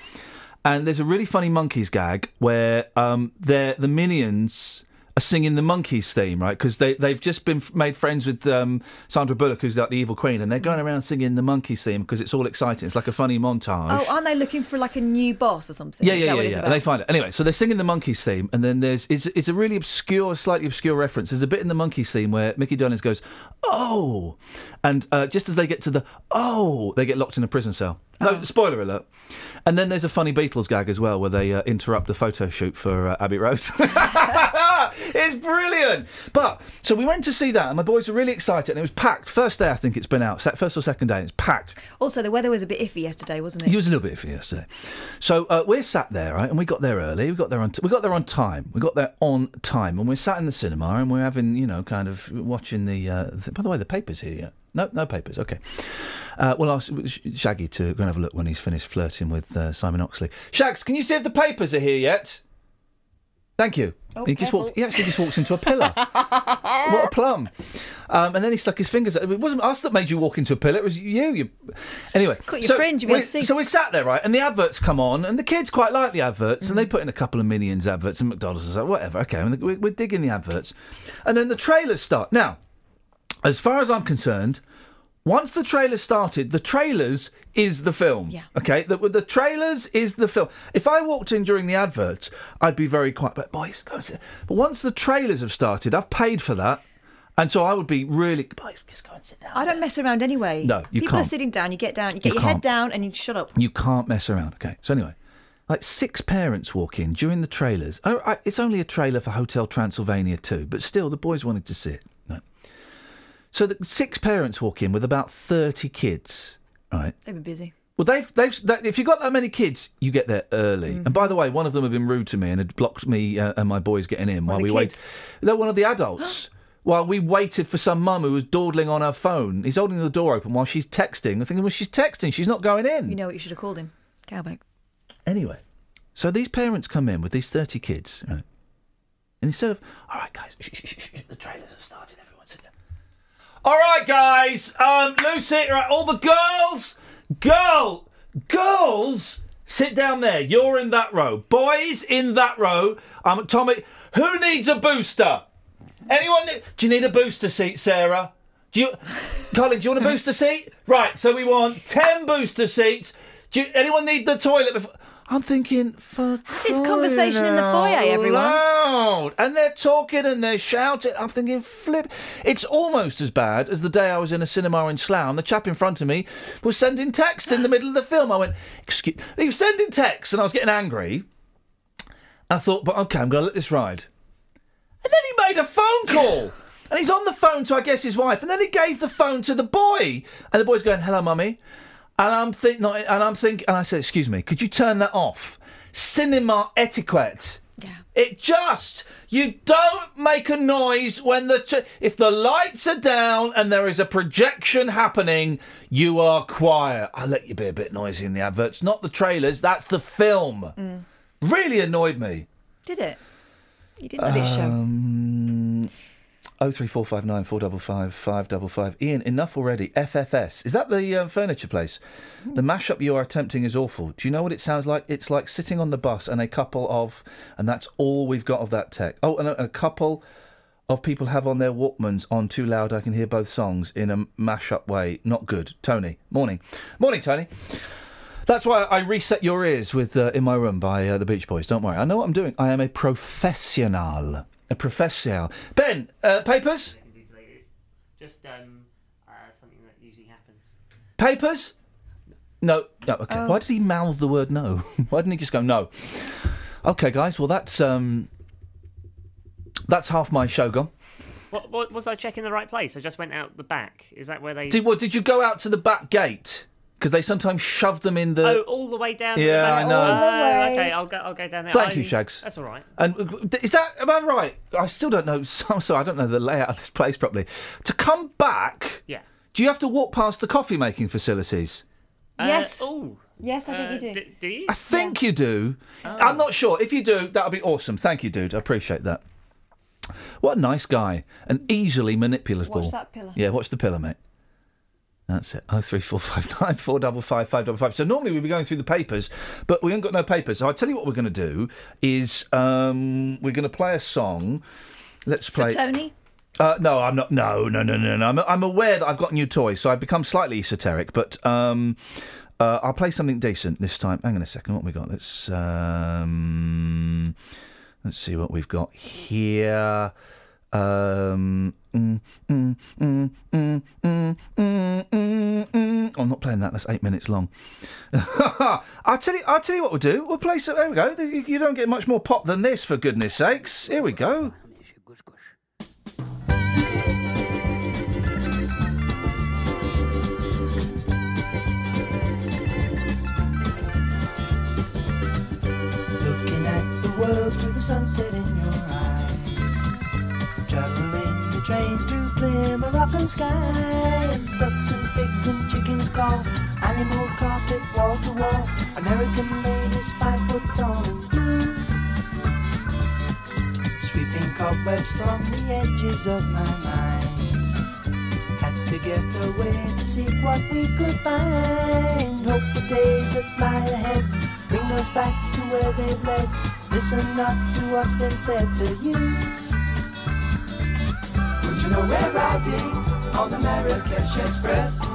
and there's a really funny Monkees gag where um, they're the minions are singing the Monkees theme, right? Because they they've just been f- made friends with um, Sandra Bullock, who's like the evil queen, and they're going around singing the Monkees theme because it's all exciting. It's like a funny montage. Oh, aren't they looking for like a new boss or something? Yeah, yeah, yeah, yeah. And they find it anyway. So they're singing the Monkees theme, and then there's it's it's a really obscure, slightly obscure reference. There's a bit in the Monkees theme where Micky Dolenz goes, "Oh," and uh, just as they get to the "oh," they get locked in a prison cell. No, spoiler alert. And then there's a funny Beatles gag as well, where they uh, interrupt the photo shoot for uh, Abbey Road. it's brilliant. But so we went to see that, and my boys were really excited, and it was packed. First day, I think it's been out. First or second day, it's packed. Also, the weather was a bit iffy yesterday, wasn't it? It was a little bit iffy yesterday. So uh, we're sat there, right, and we got there early. We got there on t- we got there on time. We got there on time, and we're sat in the cinema, and we're having, you know, kind of watching the. Uh, th- by the way, the papers here. Yeah. No, no papers. Okay. Uh, we'll ask Shaggy to go and have a look when he's finished flirting with uh, Simon Oxley. Shags, can you see if the papers are here yet? Thank you. Oh, he just careful. walked. He actually just walks into a pillar. what a plum! Um, and then he stuck his fingers. It wasn't us that made you walk into a pillar. It was you. You. Anyway, Cut your fringe, you'll we, able to see. so we sat there, right, and the adverts come on, and the kids quite like the adverts, Mm. and they put in a couple of Minions adverts and McDonald's and stuff, whatever. Okay, and we're, we're digging the adverts, and then the trailers start. Now, as far as I'm concerned, once the trailers started, the trailers is the film. Yeah. Okay, the, the trailers is the film. If I walked in during the adverts, I'd be very quiet. But boys, go and sit. But once the trailers have started, I've paid for that, and so I would be really boys. Just go and sit down. I don't mess around anyway. No, you People are can't. sitting down. You get down. You get You your head down, and you shut up. You can't mess around. Okay. So anyway, like six parents walk in during the trailers. I, I, it's only a trailer for Hotel Transylvania 2, but still, the boys wanted to see it. Right. So the six parents walk in with about thirty kids. Right. They've been busy. Well, they've they've that, if you've got that many kids, you get there early. Mm-hmm. And by the way, one of them had been rude to me and had blocked me uh, and my boys getting in while we wait. No, one of the adults. while we waited for some mum who was dawdling on her phone. He's holding the door open while she's texting. I'm thinking, well, she's texting. She's not going in. You know what you should have called him? Cowback. Anyway, so these parents come in with these 30 kids, right? And instead of, all right, guys, shh, shh, shh, shh, the trailers have started, everyone sit down. All right, guys, um, Lucy, right, all the girls, girl, girls, sit down there. You're in that row. Boys, in that row. I'm um, Tommy, who needs a booster? Anyone? ne- Do you need a booster seat, Sarah? Do you, Colin? Do you want a booster seat? Right. So we want ten booster seats. Do you, anyone need the toilet? Before? I'm thinking for This conversation in the foyer, everyone. loud. and they're talking and they're shouting. I'm thinking, flip. It's almost as bad as the day I was in a cinema in Slough and the chap in front of me was sending texts in the middle of the film. I went, excuse. He was sending texts and I was getting angry. I thought, but okay, I'm going to let this ride. And then he made a phone call. And he's on the phone to, I guess, his wife. And then he gave the phone to the boy. And the boy's going, hello, mummy. And I'm think, not, and I'm thinking, and I said, excuse me, could you turn that off? Cinema etiquette. Yeah. It just, you don't make a noise when the, t- if the lights are down and there is a projection happening, you are quiet. I let you be a bit noisy in the adverts, not the trailers, that's the film. Mm. Really annoyed me. Did it? You didn't let it show. Um, Um, Oh three four five nine four double five five double five. Iain, enough already. FFS is that the um, furniture place? The mashup you are attempting is awful. Do you know what it sounds like? It's like sitting on the bus and a couple of, and that's all we've got of that tech. Oh, and a, a couple of people have on their Walkmans on too loud. I can hear both songs in a mashup way. Not good. Tony, morning, morning, Tony. That's why I reset your ears with uh, "In My Room" by uh, the Beach Boys. Don't worry, I know what I'm doing. I am a professional. A professional. Ben, uh, papers? Just um, uh, something that usually happens. Papers? No. No. Okay. Oh. Why did he mouth the word no? Why didn't he just go no? Okay, guys. Well, that's um, that's half my show gone. What, what was I checking the right place? I just went out the back. Is that where they? Did well, did you go out to the back gate? Because they sometimes shove them in the. Oh, all the way down. Yeah, the I know. All the Oh, way. Okay, I'll go. I'll go down there. Thank I- you, Shags. That's all right. And uh, is that am I right? I still don't know. I'm sorry, I don't know the layout of this place properly. To come back, Yeah. do you have to walk past the coffee making facilities? Yes. oh. Yes, I think Uh, you do. d- do you? I think you do. Oh. I'm not sure. If you do, that'll be awesome. Thank you, dude. I appreciate that. What a nice guy and easily manipulable. Watch that pillar. Yeah, watch the pillar, mate. That's it. Oh three four five nine four double five five double five. So normally we'd be going through the papers, but we haven't got no papers. So I tell you what we're going to do is um, we're going to play a song. Let's play. For Tony? Uh, no, I'm not. No, no, no, no, no. I'm, I'm aware that I've got new toys, so I've become slightly esoteric. But um, uh, I'll play something decent this time. Hang on a second. What have we got? Let's um, let's see what we've got here. Um, mm, mm, mm, I'm not playing that. That's eight minutes long. I'll tell you. I tell you what we'll do. We'll play some. There we go. You don't get much more pop than this, for goodness sakes. Here we go. Looking at the world through the clear Moroccan skies. Ducks and pigs and chickens call. Animal carpet wall to wall. American ladies five foot tall. Sweeping cobwebs from the edges of my mind. Had to get away to see what we could find. Hope the days that lie ahead bring us back to where they've led. Listen not to what's been said to you. You know we're riding on the Marrakesh Express?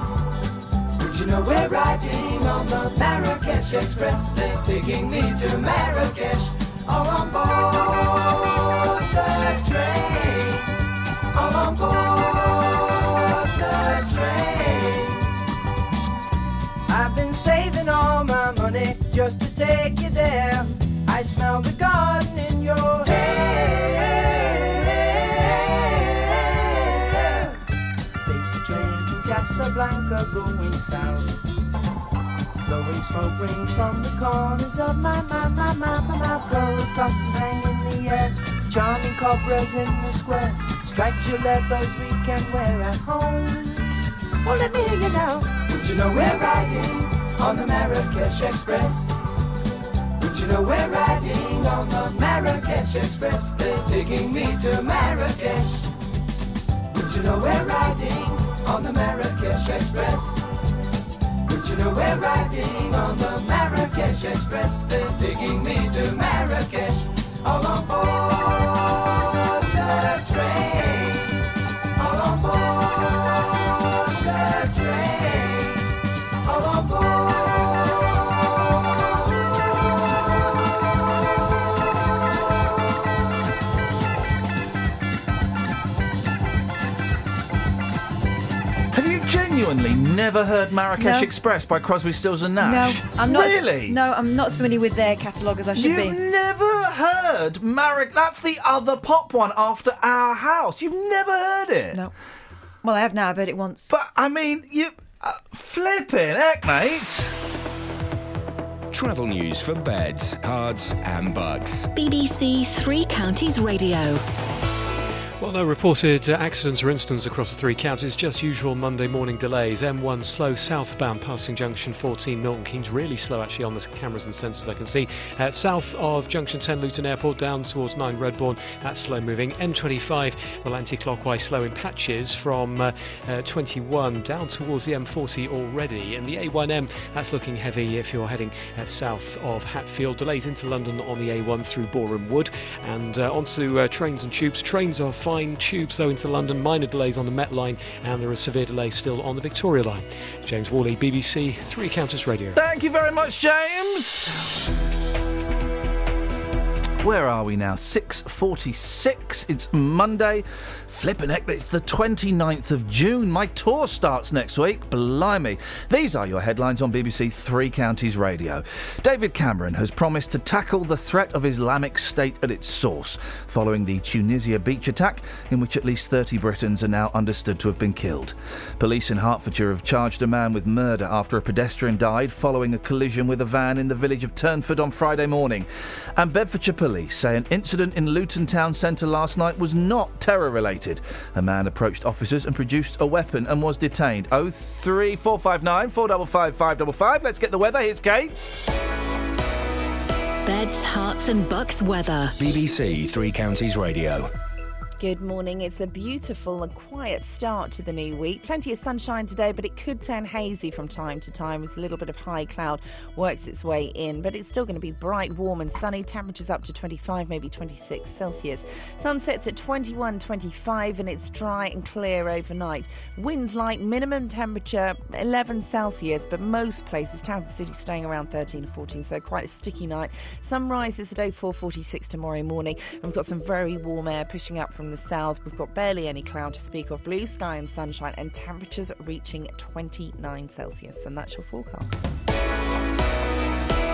Would you know we're riding on the Marrakesh Express? They're taking me to Marrakesh, all on board the train, all on board the train. I've been saving all my money just to take you there. I smell the garden in your hair. Casablanca going south. Blowing smoke rings from the corners of my, my, my, my, my mouth. Cockles hang in the air. Charming cobras in the square. Striped leathers we can wear at home. Well, let me hear you now. Would you know we're riding on the Marrakesh Express? Would you know we're riding on the Marrakesh Express? They're taking me to Marrakesh. Would you know we're riding on the Marrakesh Express? Would you know we're riding on the Marrakesh Express? They're taking me to Marrakesh. All on board Have you genuinely never heard Marrakesh No. Express by Crosby, Stills and Nash? No, I'm not. as- Really? no, I'm not as familiar with their catalogue as I should be. You've never heard Marrak? That's the other pop one after Our House. You've never heard it? No. Well, I have now. I've heard it once. But I mean, you uh, flipping heck, mate. Travel news for beds, cards, and bugs. BBC Three Counties Radio. Well, no reported accidents or incidents across the three counties, just usual Monday morning delays. M1 slow southbound passing junction 14, Milton Keynes really slow actually on the cameras and sensors I can see. Uh, south of junction 10, Luton Airport, down towards 9 Redbourn, that's slow moving. M25, well, anti clockwise slow in patches from uh, uh, 21 down towards the M40 already. And the A1M, that's looking heavy if you're heading uh, south of Hatfield. Delays into London on the A1 through Borehamwood. And uh, onto uh, trains and tubes. Trains are fine. Tubes, though, into London. Minor delays on the Met line, and there are severe delays still on the Victoria line. James Worley, BBC Three Counties Radio. Thank you very much, James. Where are we now? 6.46. It's Monday. Flippin' heck, it's the 29th of June. My tour starts next week. Blimey. These are your headlines on BBC Three Counties Radio. David Cameron has promised to tackle the threat of Islamic State at its source, following the Tunisia beach attack, in which at least 30 Britons are now understood to have been killed. Police in Hertfordshire have charged a man with murder after a pedestrian died following a collision with a van in the village of Turnford on Friday morning. And Bedfordshire Police say an incident in Luton Town Centre last night was not terror related. A man approached officers and produced a weapon and was detained. 03459 455 555. Let's get the weather. Here's Kate. Beds, Herts and Bucks weather. BBC Three Counties Radio. Good morning. It's a beautiful and quiet start to the new week. Plenty of sunshine today, but it could turn hazy from time to time as a little bit of high cloud works its way in. But it's still going to be bright, warm, and sunny. Temperatures up to 25, maybe 26 Celsius. Sunsets at 21, 25, and it's dry and clear overnight. Winds light, minimum temperature 11 Celsius, but most places, town and city, staying around 13 or 14, so quite a sticky night. Sunrise is at 0446 tomorrow morning. We've got some very warm air pushing up from the south. We've got barely any cloud to speak of, blue sky and sunshine, and temperatures reaching 29 Celsius. And that's your forecast.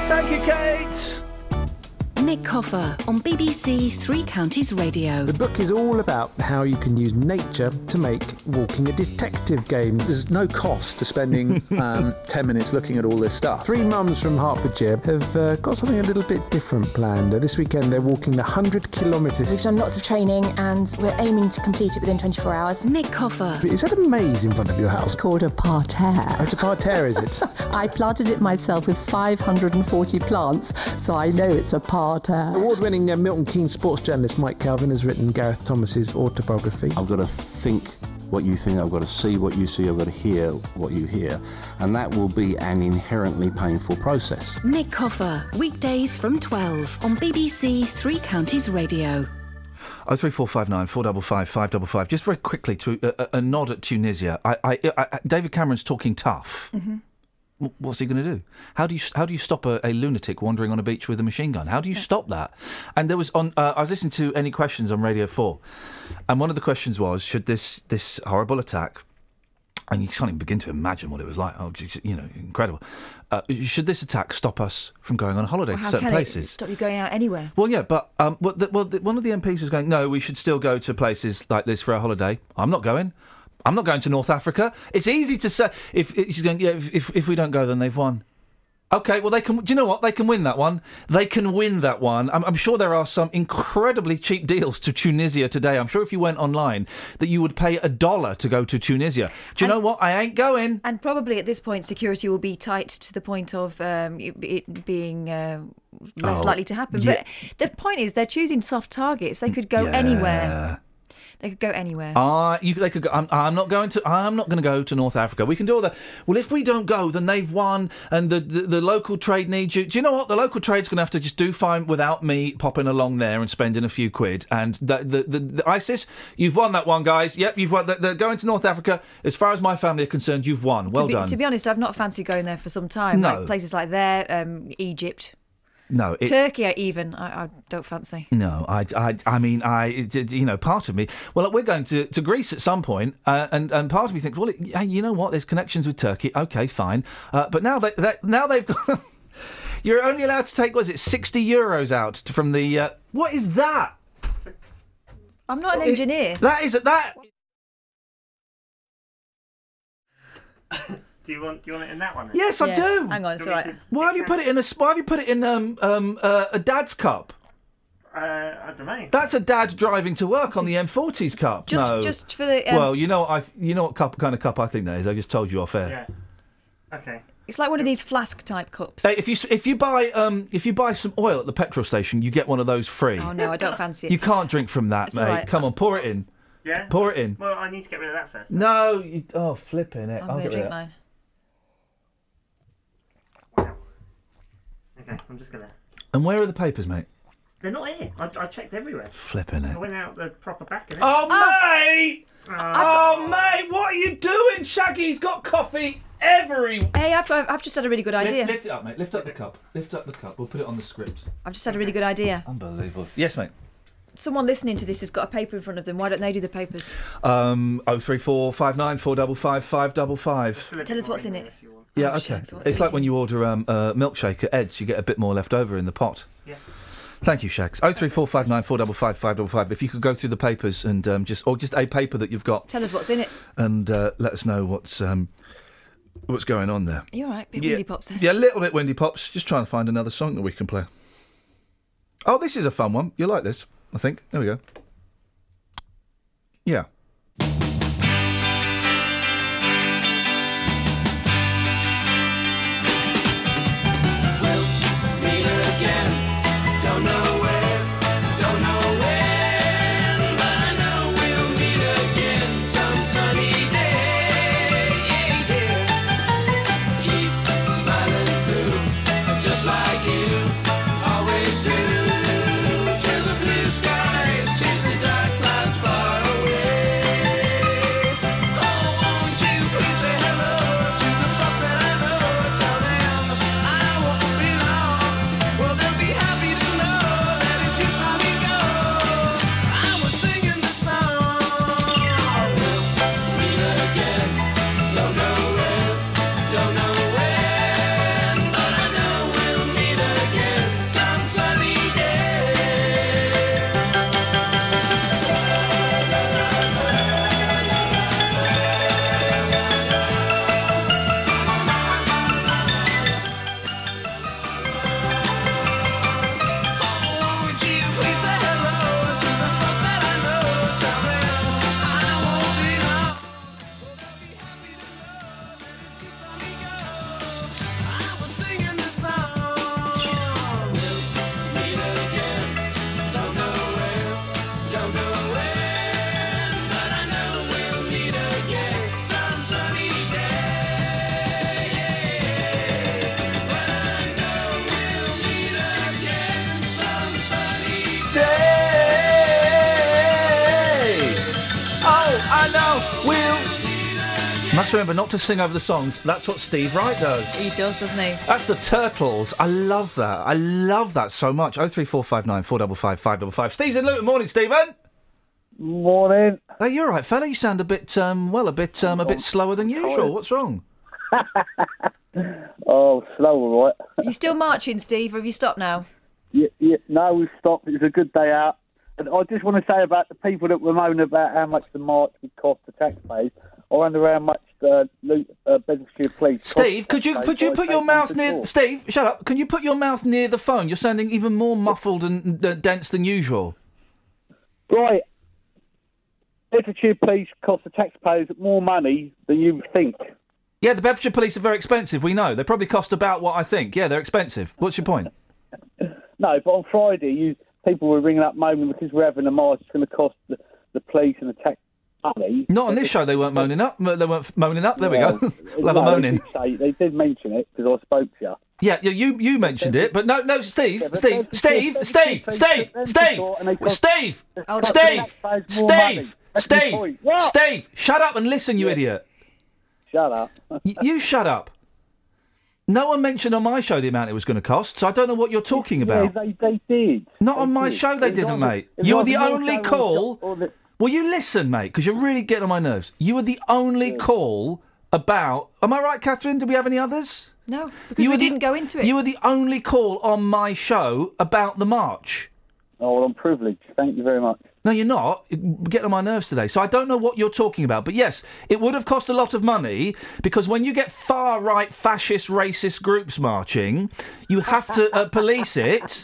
Thank you, Kate. Nick Coffer on BBC Three Counties Radio. The book is all about how you can use nature to make walking a detective game. There's no cost to spending um, 10 minutes looking at all this stuff. Three mums from Hertfordshire have uh, got something a little bit different planned. Uh, this weekend they're walking the 100 kilometres. We've done lots of training and we're aiming to complete it within 24 hours. Nick Coffer. Is that a maze in front of your house? It's called a parterre. Oh, it's a parterre, is it? I planted it myself with 540 plants, so I know it's a parterre. Award winning uh, Milton Keynes sports journalist Mike Calvin has written Gareth Thomas's autobiography. I've got to think what you think, I've got to see what you see, I've got to hear what you hear. And that will be an inherently painful process. Nick Coffer, weekdays from 12 on BBC Three Counties Radio. Oh three four five nine four double five five double five. Just very quickly to uh, a, a nod at Tunisia. I, I, I, David Cameron's talking tough. Mm-hmm. What's he going to do? How do you how do you stop a, a lunatic wandering on a beach with a machine gun? How do you stop that? And there was on uh, I was listening to any questions on Radio Four, and one of the questions was should this this horrible attack. And you can't even begin to imagine what it was like. Oh, you know, incredible. Uh, should this attack stop us from going on holiday Well, to certain places? stop you going out anywhere? Well, yeah, but um, well, the, well the, one of the MPs is going. No, we should still go to places like this for a holiday. I'm not going. I'm not going to North Africa. It's easy to say if, if going. Yeah, if, if if we don't go, then they've won. Okay, well they can. Do you know what? They can win that one. They can win that one. I'm, I'm sure there are some incredibly cheap deals to Tunisia today. I'm sure if you went online that you would pay a dollar to go to Tunisia. Do you know what? I ain't going. And probably at this point, security will be tight to the point of um, it, it being uh, less Oh, likely to happen. yeah. But the point is, they're choosing soft targets. They could go anywhere. They could go anywhere. Ah, you, they could go. I'm, I'm not going to. I'm not going to go to North Africa. We can do all that. Well, if we don't go, then they've won, and the, the, the local trade needs you. Do you know what? The local trade's going to have to just do fine without me popping along there and spending a few quid. And the the, the, the ISIS, you've won that one, guys. Yep, you've won. The, the, going to North Africa, as far as my family are concerned, you've won. Well to be, done. To be honest, I've not fancied going there for some time. No. Like places like there, um, Egypt, no, it, Turkey, I even I, I don't fancy. No, I, I, I mean, I, it- you know, part of me. Well, we're going to, to Greece at some point, uh, and and part of me thinks, well, it, you know what? There's connections with Turkey. Okay, fine. Uh, but now they, they now they've got. you're only allowed to take, was it sixty euros out to- from the? Uh, what is that? I'm not an engineer. That is that. Do you want? Do you want it in that one? then? Yes, I Yeah. do. Hang on, it's Do you all want me right. Why have you put it in a? Why have you put it in um um uh, a dad's cup? Uh, I don't know. That's a dad driving to work on the M40s cup. Just- no. just for the, um, well, you know, what I you know what cup kind of cup I think that is. I just told you off air. Yeah. Okay. It's like one of these flask type cups. Hey, if you s- if you buy um if you buy some oil at the petrol station, you get one of those free. Oh no, I don't fancy it. You can't drink from that, It's mate. all right. Come on, pour it in. Yeah. Pour it in. Well, I need to get rid of that first. No, you, oh flipping it. I'm I'll going to get rid drink of mine. Okay, I'm just gonna. And where are the papers, mate? They're not here. I, I checked everywhere. Flipping it. I it. went out the proper back of it. Oh, mate! Ah. Oh, mate, what are you doing? Shaggy's got coffee every. Hey, I've, I've I've just had a really good idea. Lift, lift it up, mate. Lift up the cup. Lift up the cup. We'll put it on the script. I've just had a really good idea. Unbelievable. Yes, mate. Someone listening to this has got a paper in front of them. Why don't they do the papers? Um, oh three four five nine four double five five double five. Tell us what's in it. Yeah, okay. shucks, It's like when you order um, a milkshake at Ed's, you get a bit more left over in the pot. Yeah. Thank you, Shags. Oh three four five nine four double five five double five. If you could go through the papers and um, just, or just a paper that you've got, Tell us what's in it. and uh, let us know what's um, what's going on there. You all right? Bit yeah, really pops there. yeah, a little bit windy pops. Just trying to find another song that we can play. Oh, this is a fun one. You like this? I think. There we go. Yeah. Must remember not to sing over the songs. That's what Steve Wright does. He does, doesn't he? That's the Turtles. I love that. I love that so much. Oh three four five nine four double five five double five. Steve's in Luton. Morning, Stephen. Morning. Hey, you're all right, fella. You sound a bit, um, well, a bit, um, a bit slower than usual. What's wrong? Oh, slow, all right. You still marching, Steve, or have you stopped now? Yeah, yeah, no, we've stopped. It was a good day out. And I just want to say about the people that were moaning about how much the march would cost the taxpayers. I wonder how much uh, Bedfordshire Police. Steve, could you could you put your mouth near? Steve, shut up. Can you put your mouth near the phone? You're sounding even more muffled and uh, dense than usual. Right. Bedfordshire Police cost the taxpayers more money than you think. Yeah, the Bedfordshire Police are very expensive. We know they probably cost about what I think. Yeah, they're expensive. What's your point? No, but on Friday, you people were ringing up moaning because we're having a march. It's going to cost the, the police and the tax money. Not on this show. They weren't moaning up. They weren't moaning up. There we Well, go. we'll have a moaning. They did, say, they did mention it because I spoke to you. Yeah, yeah, you you mentioned it, but no, no, Steve, but Steve, Steve, Steve, Steve, Steve, people and they cost- Steve, Steve, the taxpayers more money. Steve, Steve, Steve, shut up and listen, you idiot. Shut up. Y- you shut up. No one mentioned on my show the amount it was going to cost, so I don't know what you're talking about. Yeah, they, they did. Not on my did. show, they didn't, mate. You were the only show or call. The- or the- Will you listen, mate? Because you're really getting on my nerves. You were the only call about. Am I right, Catherine? Did we have any others? No, because You we didn't go into it. You were the only call on my show about the march. Oh, well, I'm privileged. Thank you very much. No, you're not. You're getting on my nerves today. So I don't know what you're talking about. But yes, it would have cost a lot of money because when you get far right, fascist, racist groups marching, you have to uh, police it.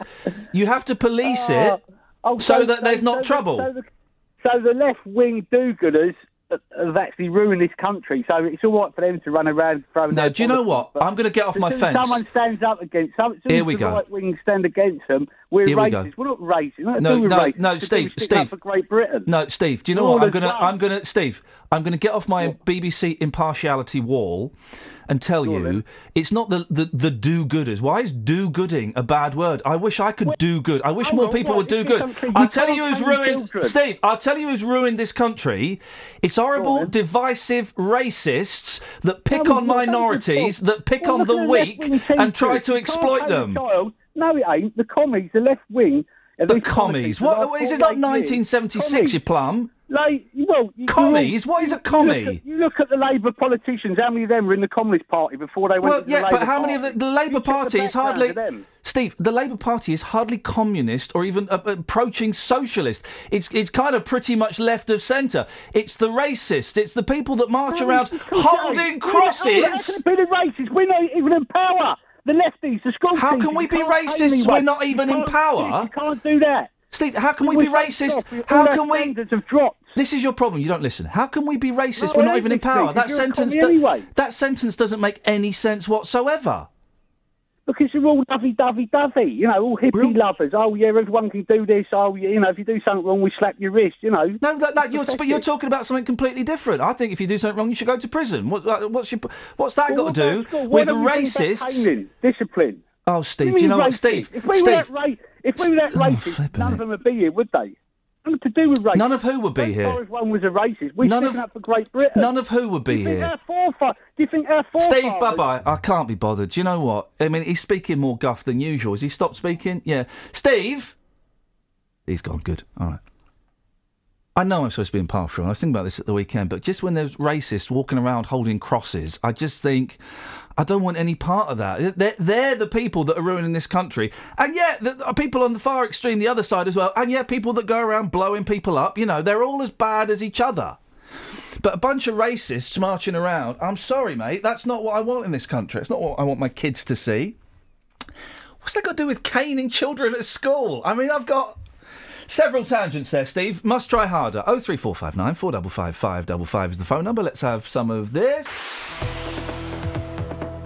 You have to police it. Oh, So that there's not so trouble? So the, so the left wing do-gooders have actually ruined this country. So it's all right for them to run around throwing. No, do you know what? I'm going to get off my fence. Someone stands up against. Some, Here we the go. right wing stand against them. We're Here we go. We're not racist. No, no, no, Steve, Steve. for Great Britain. No, Steve. Do you know All what? I'm gonna. I'm gonna, Steve. I'm gonna get off my BBC impartiality wall and tell you it's not the the, the do-gooders. Why is do-gooding a bad word? I wish I could do good. I wish Hold more people would do good. I'll tell you who's ruined, children. Steve. I'll tell you who's ruined this country. It's horrible, divisive racists that pick No, on minorities, that pick Well, on the weak, and try to exploit them. No, it ain't. The commies, the left wing. The commies. What is this? like 1976, you plum. Like, well, you, Commies? you- What is a you commie? look at- You look at the Labour politicians. How many of them were in the Communist Party before they went Well, to the yeah, but how many of the, the Labour Party is hardly them. Steve? The Labour Party is hardly communist or even uh, approaching socialist. It's it's kind of pretty much left of centre. It's the racists. It's the people that march around holding crosses. We're not being racist. We're not even in power. The lefties, the school How teachers, can we be racists? We're not even in power. You can't do that. Steve, how can we We're be racist? How can we? have dropped. This is your problem. You don't listen. How can we be racist? No, We're not even in power. That sentence, do- anyway. that sentence doesn't make any sense whatsoever. Because you're all dovey, dovey, dovey. You know, all hippie lovers. Oh, yeah, everyone can do this. Oh, yeah, you know, if you do something wrong, we slap your wrist, you know. No, that, that you're, but you're talking about something completely different. I think if you do something wrong, you should go to prison. What, what's your, what's that Well, got to do school? With don't we bring back racists? Discipline. Oh, Steve, do you know what, Steve? If we were Steve, that, ra- if we were that oh, racist, none of them would be here, would they? Nothing to do with racism. None of who would be If here? Boris one was a racist. We're None of- up for Great Britain. none of who would be do here? Do you think our forefathers... Steve, bye bye. I can't be bothered. Do you know what? I mean, he's speaking more guff than usual. Has he stopped speaking? Yeah. Steve? He's gone. Good. All right. I know I'm supposed to be impartial. I was thinking about this at the weekend, but just when there's racists walking around holding crosses, I just think I don't want any part of that. They're, they're the people that are ruining this country. And yet, the, people on the far extreme, the other side as well. And yet, people that go around blowing people up, you know, they're all as bad as each other. But a bunch of racists marching around, I'm sorry, mate, that's not what I want in this country. It's not what I want my kids to see. What's that got to do with caning children at school? I mean, I've got several tangents there, Steve. Must try harder. 03459 455 555 is the phone number. Let's have some of this.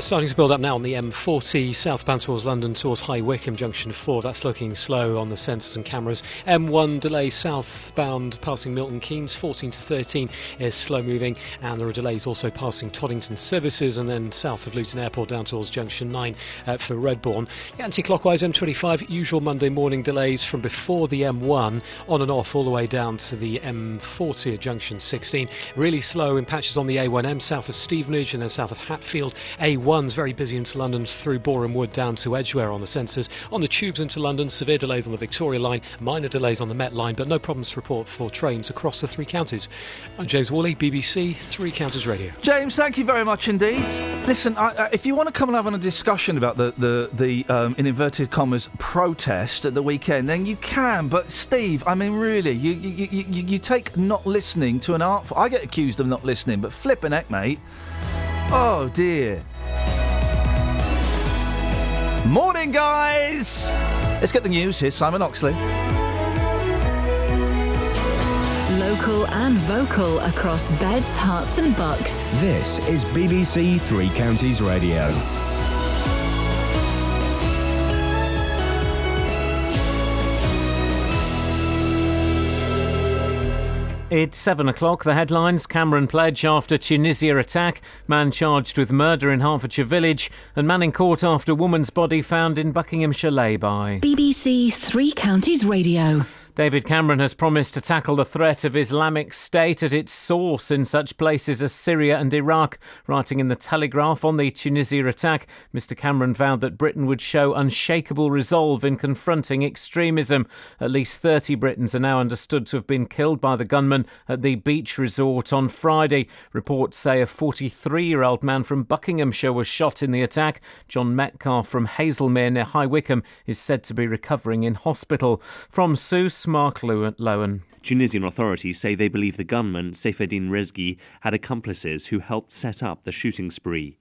Starting to build up now on the M40 southbound towards London towards High Wycombe Junction 4. That's looking slow on the sensors and cameras. M1 delay southbound passing Milton Keynes 14 to 13 is slow moving and there are delays also passing Toddington services and then south of Luton Airport down towards Junction 9 uh, for Redbourn. Anti-clockwise M25 usual Monday morning delays from before the M1 on and off all the way down to the M40 at Junction 16. Really slow in patches on the A1M south of Stevenage and then south of Hatfield. A1's very busy into London through Borehamwood down to Edgware on the sensors. On the tubes into London, severe delays on the Victoria line, minor delays on the Met line, but no problems to report for trains across the three counties. I'm James Worley, BBC Three Counties Radio. James, thank you very much indeed. Listen, I, I, if you want to come and have a discussion about the the, the um, in inverted commas protest at the weekend, then you can. But Steve, I mean, really, you you, you, you, you take not listening to an art. I get accused of not listening, but flipping heck, mate. Oh dear. Morning, guys. Let's get the news. Here's Simon Oxley. Local and vocal across beds, Herts, and bucks. This is BBC Three Counties Radio. It's seven o'clock. The headlines Cameron pledge after Tunisia attack, man charged with murder in Hertfordshire village, and man in court after woman's body found in Buckinghamshire lay-by. BBC Three Counties Radio. David Cameron has promised to tackle the threat of Islamic State at its source in such places as Syria and Iraq. Writing in the Telegraph on the Tunisia attack, Mr. Cameron vowed that Britain would show unshakable resolve in confronting extremism. At least 30 Britons are now understood to have been killed by the gunman at the beach resort on Friday. Reports say a 43 year old man from Buckinghamshire was shot in the attack. John Metcalf from Hazlemere near High Wycombe is said to be recovering in hospital. From Sousse, Tunisian authorities say they believe the gunman, Seyfeddin Rezgi, had accomplices who helped set up the shooting spree.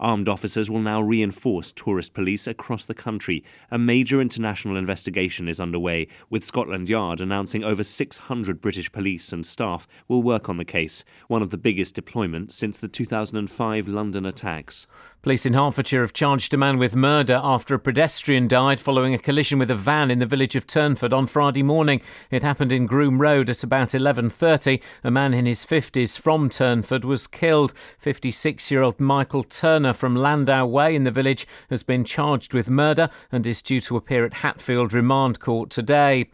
Armed officers will now reinforce tourist police across the country. A major international investigation is underway, with Scotland Yard announcing over 600 British police and staff will work on the case, one of the biggest deployments since the 2005 London attacks. Police in Hertfordshire have charged a man with murder after a pedestrian died following a collision with a van in the village of Turnford on Friday morning. It happened in Groom Road at about 11:30. A man in his 50s from Turnford was killed. 56-year-old Michael Turner from Landau Way in the village has been charged with murder and is due to appear at Hatfield Remand Court today.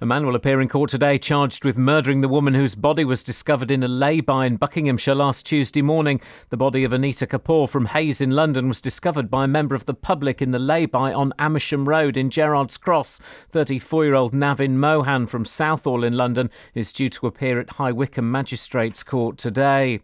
A man will appear in court today charged with murdering the woman whose body was discovered in a lay-by in Buckinghamshire last Tuesday morning. The body of Anita Kapoor from Hayes in London was discovered by a member of the public in the lay-by on Amersham Road in Gerrards Cross. 34-year-old Navin Mohan from Southall in London is due to appear at High Wycombe Magistrates Court today.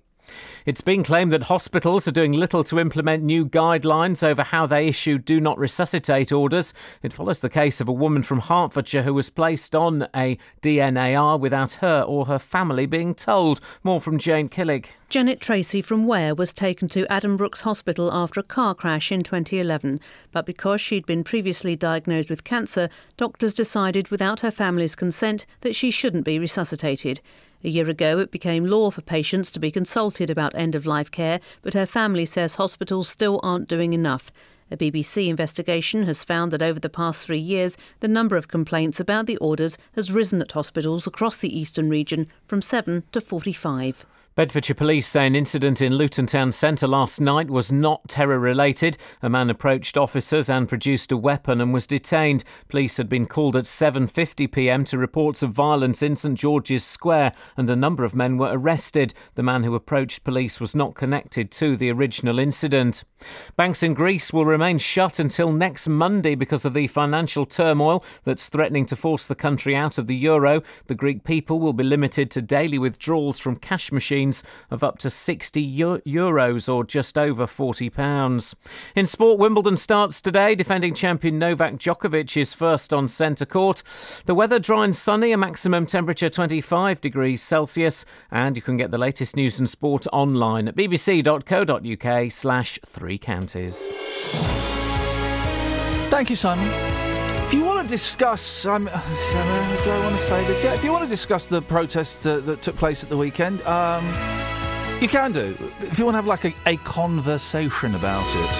It's been claimed that hospitals are doing little to implement new guidelines over how they issue do not resuscitate orders. It follows the case of a woman from Hertfordshire who was placed on a DNAR without her or her family being told. More from Jane Killick. Janet Tracy from Ware was taken to Addenbrooke's Hospital after a car crash in 2011. But because she'd been previously diagnosed with cancer, doctors decided without her family's consent that she shouldn't be resuscitated. A year ago, it became law for patients to be consulted about end of life care, but her family says hospitals still aren't doing enough. A BBC investigation has found that over the past three years, the number of complaints about the orders has risen at hospitals across the eastern region from 7 to 45. Bedfordshire Police say an incident in Luton Town Centre last night was not terror related. A man approached officers and produced a weapon and was detained. Police had been called at 7:50 p.m. to reports of violence in St George's Square and a number of men were arrested. The man who approached police was not connected to the original incident. Banks in Greece will remain shut until next Monday because of the financial turmoil that's threatening to force the country out of the euro. The Greek people will be limited to daily withdrawals from cash machines of up to 60 euros or just over 40 pounds. In sport, Wimbledon starts today. Defending champion Novak Djokovic is first on centre court. The weather dry and sunny, a maximum temperature 25 degrees Celsius, and you can get the latest news and sport online at bbc.co.uk slash three counties. Thank you, Simon. Want to discuss, um, do I want to say this? Yeah, if you want to discuss the protests uh, that took place at the weekend, um, you can do. If you want to have like a, a conversation about it.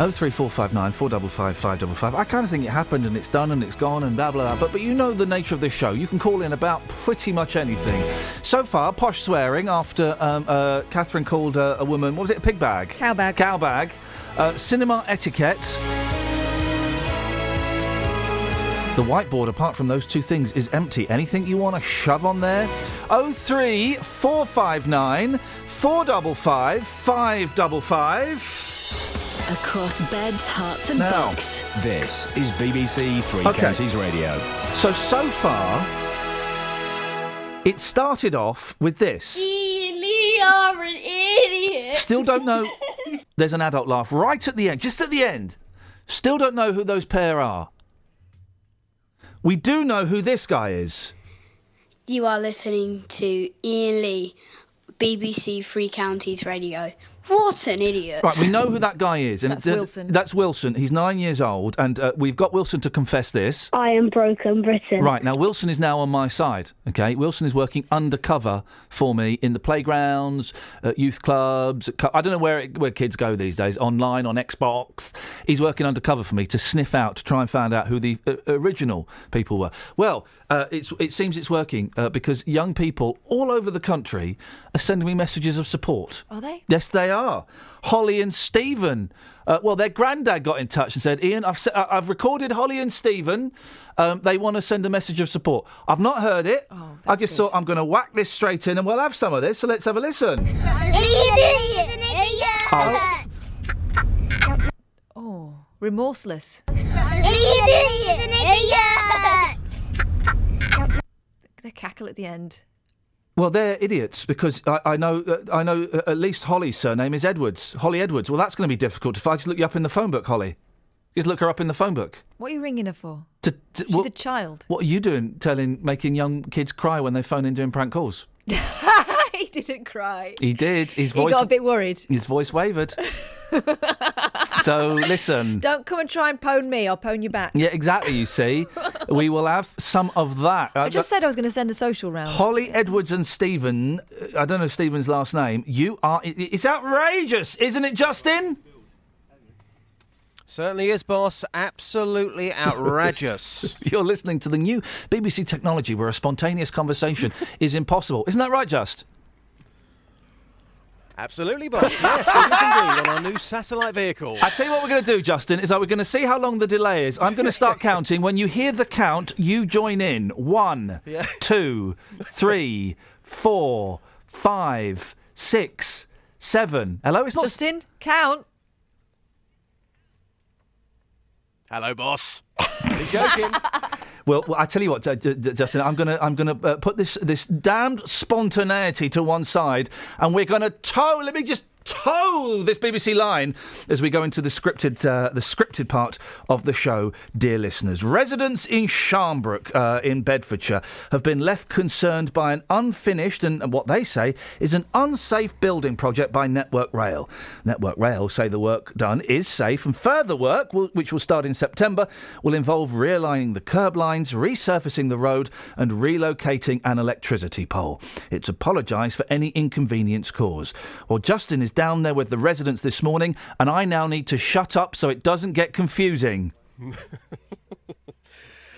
Oh three four five nine four double five five double five. I kind of think it happened and it's done and it's gone and blah blah blah. But but you know the nature of this show. You can call in about pretty much anything. So far, posh swearing after um, uh, Catherine called uh, a woman. What was it? A pig bag. Cow bag. Cow bag. Uh, cinema etiquette. The whiteboard, apart from those two things, is empty. Anything you want to shove on there? Oh three four five nine four double five five double five. Across beds, Herts, and Now. bucks. This is BBC Three Okay. Counties Radio. So so far, it started off with this. you're an idiot. Still don't know. There's an adult laugh right at the end, just at the end. Still don't know who those pair are. We do know who this guy is. You are listening to Iain Lee, BBC Three Counties Radio. What an idiot. Right, we know who that guy is. And That's it's- Wilson. That's Wilson. He's nine years old, and uh, we've got Wilson to confess this. I am broken Britain. Right, now Wilson is now on my side, okay? Wilson is working undercover for me in the playgrounds, at youth clubs, at cu- I don't know where, it, where kids go these days, online, on Xbox. He's working undercover for me to sniff out, to try and find out who the uh, original people were. Well, uh, it's, it seems it's working uh, because young people all over the country are sending me messages of support. Are they? Yes, they are. Holly and Stephen. Uh, well, their granddad got in touch and said, "Iain, I've se- I- I've recorded Holly and Stephen. Um, they want to send a message of support. I've not heard it. I just thought I'm going to whack this straight in, and we'll have some of this. So let's have a listen. Oh. Oh, remorseless. The cackle at the end. Well, they're idiots because I, I know uh, I know uh, at least Holly's surname is Edwards. Holly Edwards. Well, that's going to be difficult. If I just look you up in the phone book, Holly, just look her up in the phone book. What are you ringing her for? To, to- She's what, a child. what are you doing? Telling, making young kids cry when they phone in doing prank calls? he didn't cry. He did. His voice He got a bit worried. His voice wavered. so listen. Don't come and try and pwn me. I'll pwn you back. Yeah, exactly. You see, we will have some of that. I just said I was going to send a social round. Holly Edwards and Stephen. uh, I don't know Stephen's last name. You are. It's outrageous, isn't it, Justin? Certainly is, boss. Absolutely outrageous. You're listening to the new BBC technology where a spontaneous conversation is impossible. Isn't that right, Just? Absolutely, boss. Yes, it is indeed on our new satellite vehicle. I tell you what we're going to do, Justin, is that we're going to see how long the delay is. I'm going to start counting. When you hear the count, you join in. One, Yeah. two, three, four, five, six, seven. Hello, it's not. Justin, count. Hello, boss. Are you joking. Well, well, I tell you what, Justin, I'm gonna I'm gonna uh, put this this damned spontaneity to one side, and we're gonna tow. Let me just toe this BBC line as we go into the scripted uh, the scripted part of the show. Dear listeners, residents in Sharnbrook uh, in Bedfordshire have been left concerned by an unfinished and what they say is an unsafe building project by Network Rail. Network Rail say the work done is safe, and further work, will, which will start in September, will involve realigning the curb lines, resurfacing the road, and relocating an electricity pole. It's apologised for any inconvenience caused. Well, Justin is down there with the residents this morning, and I now need to shut up so it doesn't get confusing.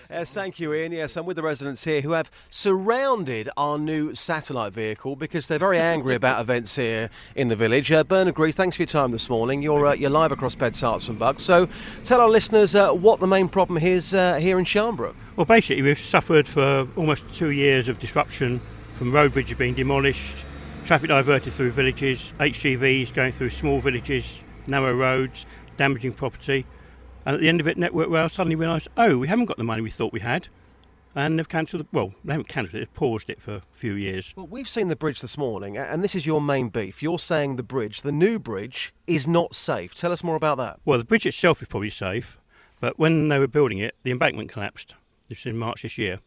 Yes, thank you, Iain. Yes, I'm with the residents here who have surrounded our new satellite vehicle because they're very angry about events here in the village. Uh, Bernard Gree, thanks for your time this morning. You're uh, you're live across Beds, Herts and Bucks. So tell our listeners uh, what the main problem is uh, here in Sharnbrook. Well, basically, we've suffered for almost two years of disruption from road bridges being demolished, traffic diverted through villages, HGVs going through small villages, narrow roads, damaging property. And at the end of it, Network Rail suddenly realised, oh, we haven't got the money we thought we had. And they've cancelled, the- well, they haven't cancelled it, they've paused it for a few years. Well, we've seen the bridge this morning, and this is your main beef. You're saying the bridge, the new bridge, is not safe. Tell us more about that. Well, the bridge itself is probably safe, but when they were building it, the embankment collapsed. This is in March this year.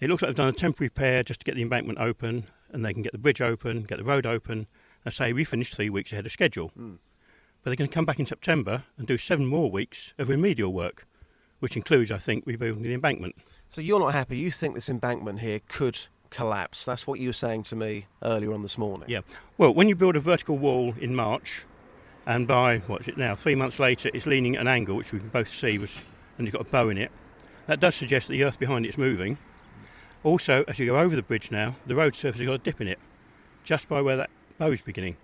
It looks like they've done a temporary repair just to get the embankment open, and they can get the bridge open, get the road open, and say we finished three weeks ahead of schedule. Hmm. But they're going to come back in September and do seven more weeks of remedial work, which includes, I think, rebuilding the embankment. So you're not happy. You think this embankment here could collapse. That's what you were saying to me earlier on this morning. Yeah. Well, when you build a vertical wall in March, and by what's it now, three months later, it's leaning at an angle, which we can both see was, and you've got a bow in it. That does suggest that the earth behind it's moving. Also, as you go over the bridge now, the road surface has got a dip in it, just by where that bow is beginning.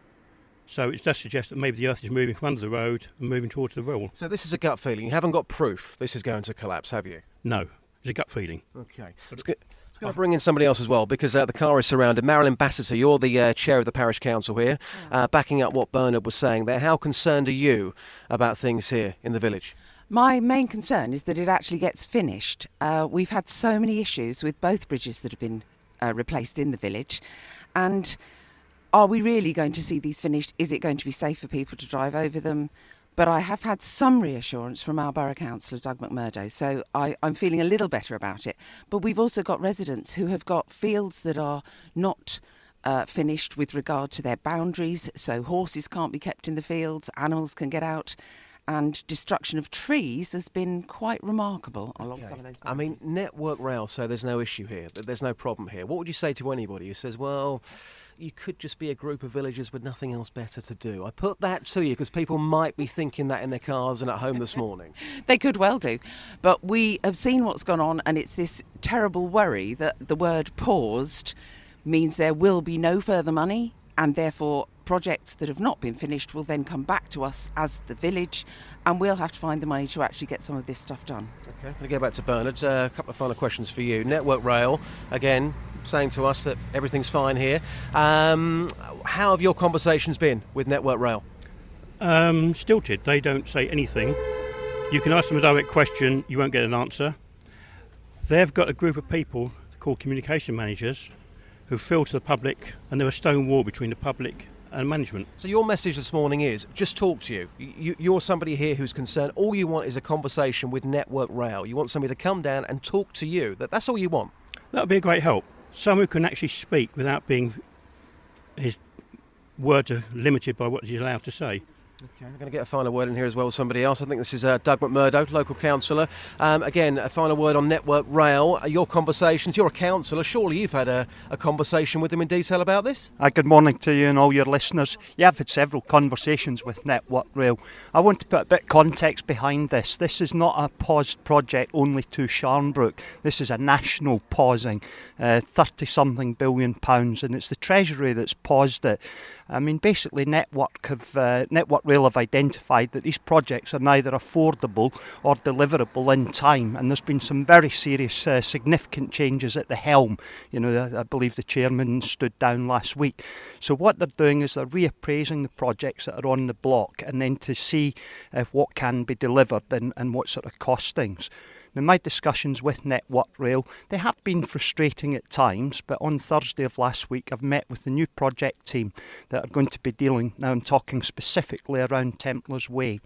So it does suggest that maybe the earth is moving from under the road and moving towards the wall. So this is a gut feeling. You haven't got proof this is going to collapse, have you? No, it's a gut feeling. Okay. It's go- it's going to bring in somebody else as well because uh, the car is surrounded. Marilyn Bassiter, you're the uh, chair of the parish council here, uh, backing up what Bernard was saying there. How concerned are you about things here in the village? My main concern is that it actually gets finished. Uh, we've had so many issues with both bridges that have been uh, replaced in the village, and are we really going to see these finished? Is it going to be safe for people to drive over them? But I have had some reassurance from our borough councillor, Doug McMurdo, so I, I'm feeling a little better about it. But we've also got residents who have got fields that are not uh, finished with regard to their boundaries, so horses can't be kept in the fields, animals can get out, and destruction of trees has been quite remarkable along some of those. I mean, Network Rail say there's no issue here, that there's no problem here. What would you say to anybody who says, well, you could just be a group of villagers with nothing else better to do? I put that to you because people might be thinking that in their cars and at home this morning. They could well do. But we have seen what's gone on, and it's this terrible worry that the word paused means there will be no further money, and therefore projects that have not been finished will then come back to us as the village, and we'll have to find the money to actually get some of this stuff done. Okay, going to go back to Bernard. Uh, a couple of final questions for you. Network Rail, again, saying to us that everything's fine here. Um, how have your conversations been with Network Rail? Um, stilted. They don't say anything. You can ask them a direct question, you won't get an answer. They've got a group of people called communication managers who filter the public, and they're a stone wall between the public and management. So your message this morning is just talk to you. you. You're somebody here who's concerned. All you want is a conversation with Network Rail. You want somebody to come down and talk to you. That, that's all you want. That would be a great help. Someone who can actually speak without being his words are limited by what he's allowed to say. Okay, I'm going to get a final word in here as well with somebody else. I think this is uh, Doug McMurdo, local councillor. Um, again, a final word on Network Rail. Uh, your conversations, you're a councillor. Surely you've had a, a conversation with them in detail about this? Uh, good morning to you and all your listeners. Yeah, I've had several conversations with Network Rail. I want to put a bit of context behind this. This is not a paused project only to Sharnbrook. This is a national pausing, 30 uh, something billion pounds, and it's the Treasury that's paused it. I mean, basically, Network, have, uh, Network Rail have identified that these projects are neither affordable or deliverable in time, and there's been some very serious, uh, significant changes at the helm. You know, I, I believe the chairman stood down last week. So what they're doing is they're reappraising the projects that are on the block, and then to see uh, what can be delivered and, and what sort of costings. Now, my discussions with Network Rail, they have been frustrating at times, but on Thursday of last week, I've met with the new project team that are going to be dealing, now I'm talking specifically around Templars Way.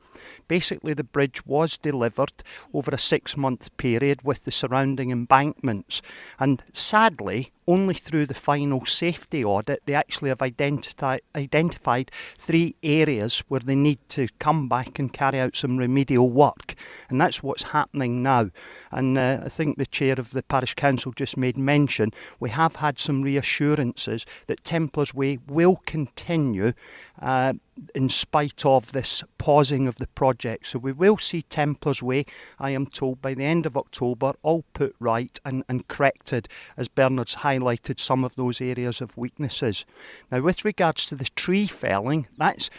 Basically, the bridge was delivered over a six month period with the surrounding embankments, and sadly, only through the final safety audit, they actually have identi- identified three areas where they need to come back and carry out some remedial work. And that's what's happening now. And uh, I think the chair of the parish council just made mention we have had some reassurances that Templars Way will continue. Uh, in spite of this pausing of the project. So we will see Templars Way, I am told, by the end of October, all put right and, and corrected, as Bernard's highlighted some of those areas of weaknesses. Now, with regards to the tree felling, that's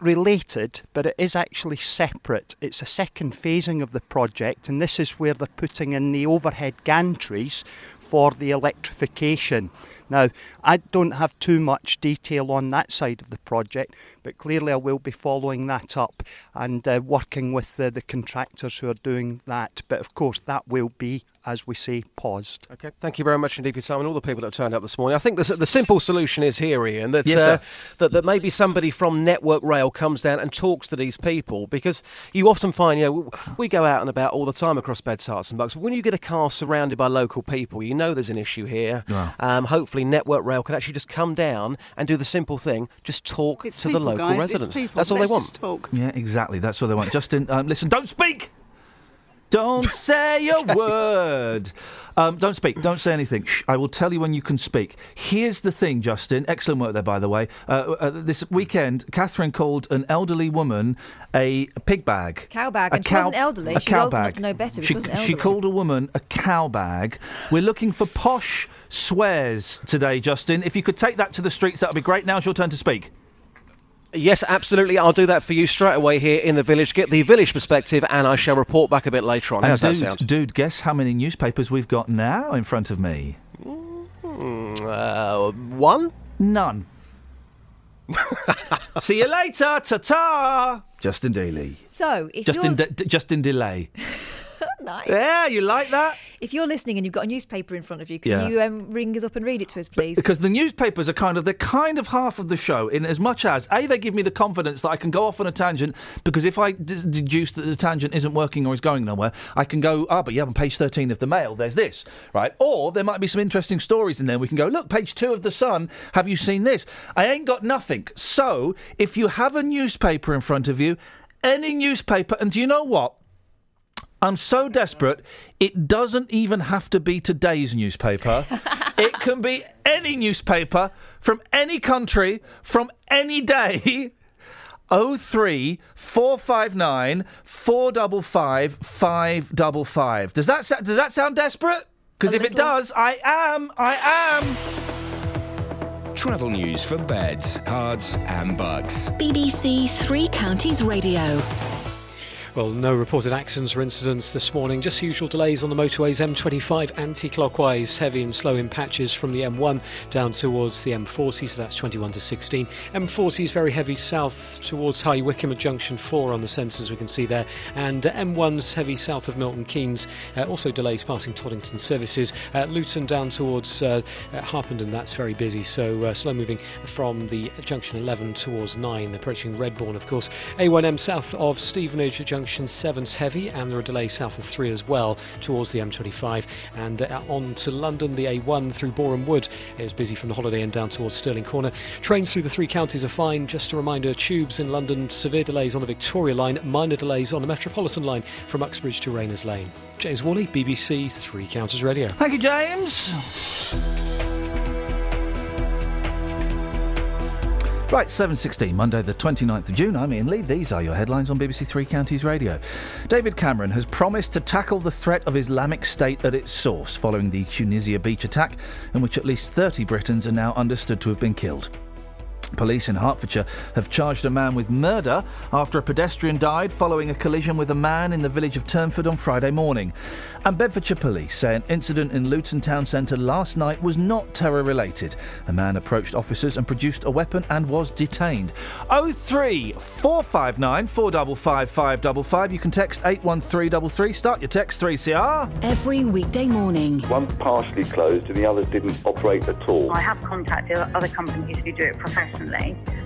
related, but it is actually separate. It's a second phasing of the project, and this is where they're putting in the overhead gantries for the electrification. Now, I don't have too much detail on that side of the project, but clearly I will be following that up and uh, working with uh, the contractors who are doing that. But of course, that will be as we say, paused. Okay, thank you very much indeed for your time and all the people that have turned up this morning. I think the, the simple solution is here, Iain, that, yes, uh, that, that maybe somebody from Network Rail comes down and talks to these people because you often find, you know, we go out and about all the time across Beds, Herts and Bucks. But when you get a car surrounded by local people, you know there's an issue here. Wow. Um, hopefully, Network Rail can actually just come down and do the simple thing, just talk it's to people, the local guys, residents. That's all Let's they want. Just talk. Yeah, exactly. That's all they want. Justin, um, listen, don't speak! Don't say a word. Um, don't speak. Don't say anything. Shh, I will tell you when you can speak. Here's the thing, Justin. Excellent work there, by the way. Uh, uh, this weekend, Catherine called an elderly woman a pig bag. Cow bag, A and she cow- wasn't elderly. A She was cow old enough bag. to know better, She, she wasn't she called a woman a cow bag. We're looking for posh swears today, Justin. If you could take that to the streets, that would be great. Now's your turn to speak. Yes, absolutely. I'll do that for you straight away here in the village. Get the village perspective, and I shall report back a bit later on. And How's that dude, sound? dude, guess how many newspapers we've got now in front of me? Hmm, uh, one? None. See you later. Ta ta. Justin Daly. So, if Justin, you're D- Justin Delay. nice. Yeah, you like that? If you're listening and you've got a newspaper in front of you, can Yeah. you um, ring us up and read it to us, please? Because the newspapers are kind of they're kind of half of the show in as much as a they give me the confidence that I can go off on a tangent because if I d- deduce that the tangent isn't working or is going nowhere, I can go ah but yeah on page thirteen of the Mail there's this right or there might be some interesting stories in there. We can go look page two of the Sun. Have you seen this? I ain't got nothing. So if you have a newspaper in front of you, any newspaper, and do you know what? I'm so desperate, it doesn't even have to be today's newspaper. it can be any newspaper from any country, from any day. 03 459 455 555. Does that, sa- does that sound desperate? Because if it does, I am, I am. Travel news for beds, cards, and Bucks. BBC Three Counties Radio. Well, no reported accidents or incidents this morning. Just usual delays on the motorways M25 anti-clockwise, heavy and slow in patches from the M1 down towards the M40, so that's 21 to 16. M40 is very heavy south towards High Wycombe at junction 4 on the sensors we can see there, and uh, M1's heavy south of Milton Keynes. Uh, also delays passing Toddington services. Uh, Luton down towards uh, uh, Harpenden, that's very busy. So uh, slow moving from the junction 11 towards 9, approaching Redbourn, of course. A1M south of Stevenage at junction junction 7's heavy, and there are delays south of 3 as well towards the M25. And uh, on to London, the A1 through Borehamwood is busy from the Holiday Inn down towards Stirling Corner. Trains through the three counties are fine. Just a reminder tubes in London, severe delays on the Victoria line, minor delays on the Metropolitan line from Uxbridge to Rayners Lane. James Worley, BBC Three Counties Radio. Thank you, James. Right, 7.16, Monday the 29th of June. I'm Iain Lee. These are your headlines on BBC Three Counties Radio. David Cameron has promised to tackle the threat of Islamic State at its source following the Tunisia beach attack, in which at least 30 Britons are now understood to have been killed. Police in Hertfordshire have charged a man with murder after a pedestrian died following a collision with a man in the village of Turnford on Friday morning. And Bedfordshire police say an incident in Luton town centre last night was not terror related. A man approached officers and produced a weapon and was detained. 03 459 455 555. You can text 81333. Start your text 3CR. Every weekday morning. One's partially closed and the other didn't operate at all. I have contacted other companies who do it professionally,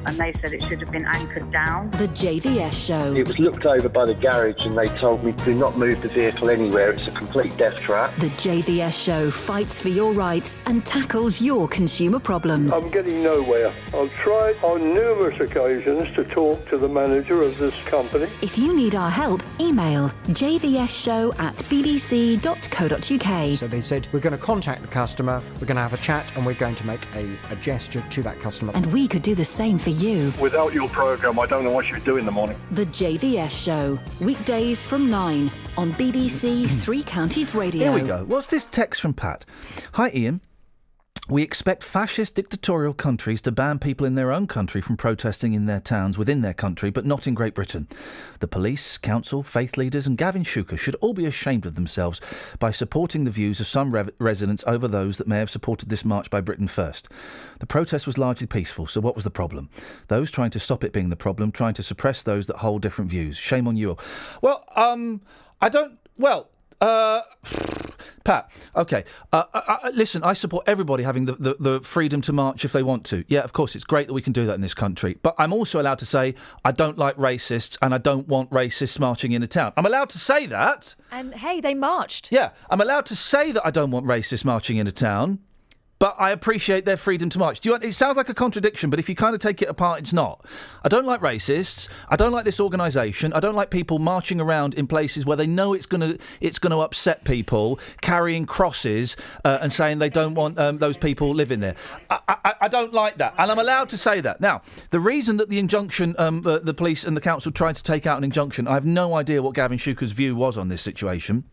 and they said it should have been anchored down. The JVS Show. It was looked over by the garage and they told me do not move the vehicle anywhere. It's a complete death trap. The JVS Show fights for your rights and tackles your consumer problems. I'm getting nowhere. I've tried on numerous occasions to talk to the manager of this company. If you need our help, email jvsshow at bbc.co.uk. So they said, we're going to contact the customer, we're going to have a chat, and we're going to make a, a gesture to that customer. And we could do the same for you. Without your program, I don't know what you'd do in the morning. The JVS Show, weekdays from 9 on BBC Three Counties Radio. Here we go. What's this text from Pat? Hi, Iain. We expect fascist dictatorial countries to ban people in their own country from protesting in their towns within their country, but not in Great Britain. The police, council, faith leaders, and Gavin Shuker should all be ashamed of themselves by supporting the views of some re- residents over those that may have supported this march by Britain first. The protest was largely peaceful, so what was the problem? Those trying to stop it being the problem, trying to suppress those that hold different views. Shame on you all. Well, um, I don't. Well, uh, Pat, okay. Uh, uh, uh, listen, I support everybody having the, the, the freedom to march if they want to. Yeah, of course, it's great that we can do that in this country. But I'm also allowed to say I don't like racists and I don't want racists marching in a town. I'm allowed to say that. And hey, they marched. Yeah, I'm allowed to say that I don't want racists marching in a town. But I appreciate their freedom to march. Do you? It sounds like a contradiction, but if you kind of take it apart, it's not. I don't like racists. I don't like this organisation. I don't like people marching around in places where they know it's going to it's going to upset people, carrying crosses uh, and saying they don't want um, those people living there. I, I, I, don't like that, and I'm allowed to say that. Now, the reason that the injunction, um, uh, the police and the council tried to take out an injunction, I have no idea what Gavin Shuker's view was on this situation.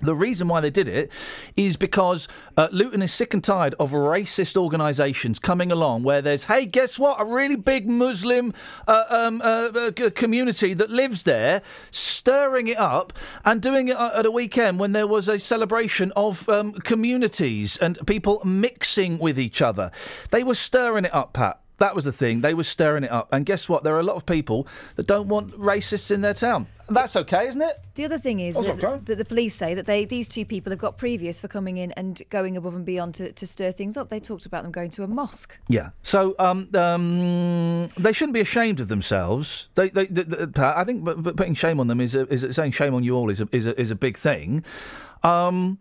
The reason why they did it is because uh, Luton is sick and tired of racist organisations coming along where there's, hey, guess what? A really big Muslim uh, um, uh, community that lives there, stirring it up and doing it at a weekend when there was a celebration of um, communities and people mixing with each other. They were stirring it up, Pat. That was the thing. They were stirring it up. And guess what? There are a lot of people that don't want racists in their town. That's okay, isn't it? The other thing is that, okay. that the police say that they these two people have got previous for coming in and going above and beyond to, to stir things up. They talked about them going to a mosque. Yeah. So um, um, they shouldn't be ashamed of themselves. They, they, they, they- I think but, but putting shame on them is, a, is a, saying shame on you all is a, is a, is a big thing. Um,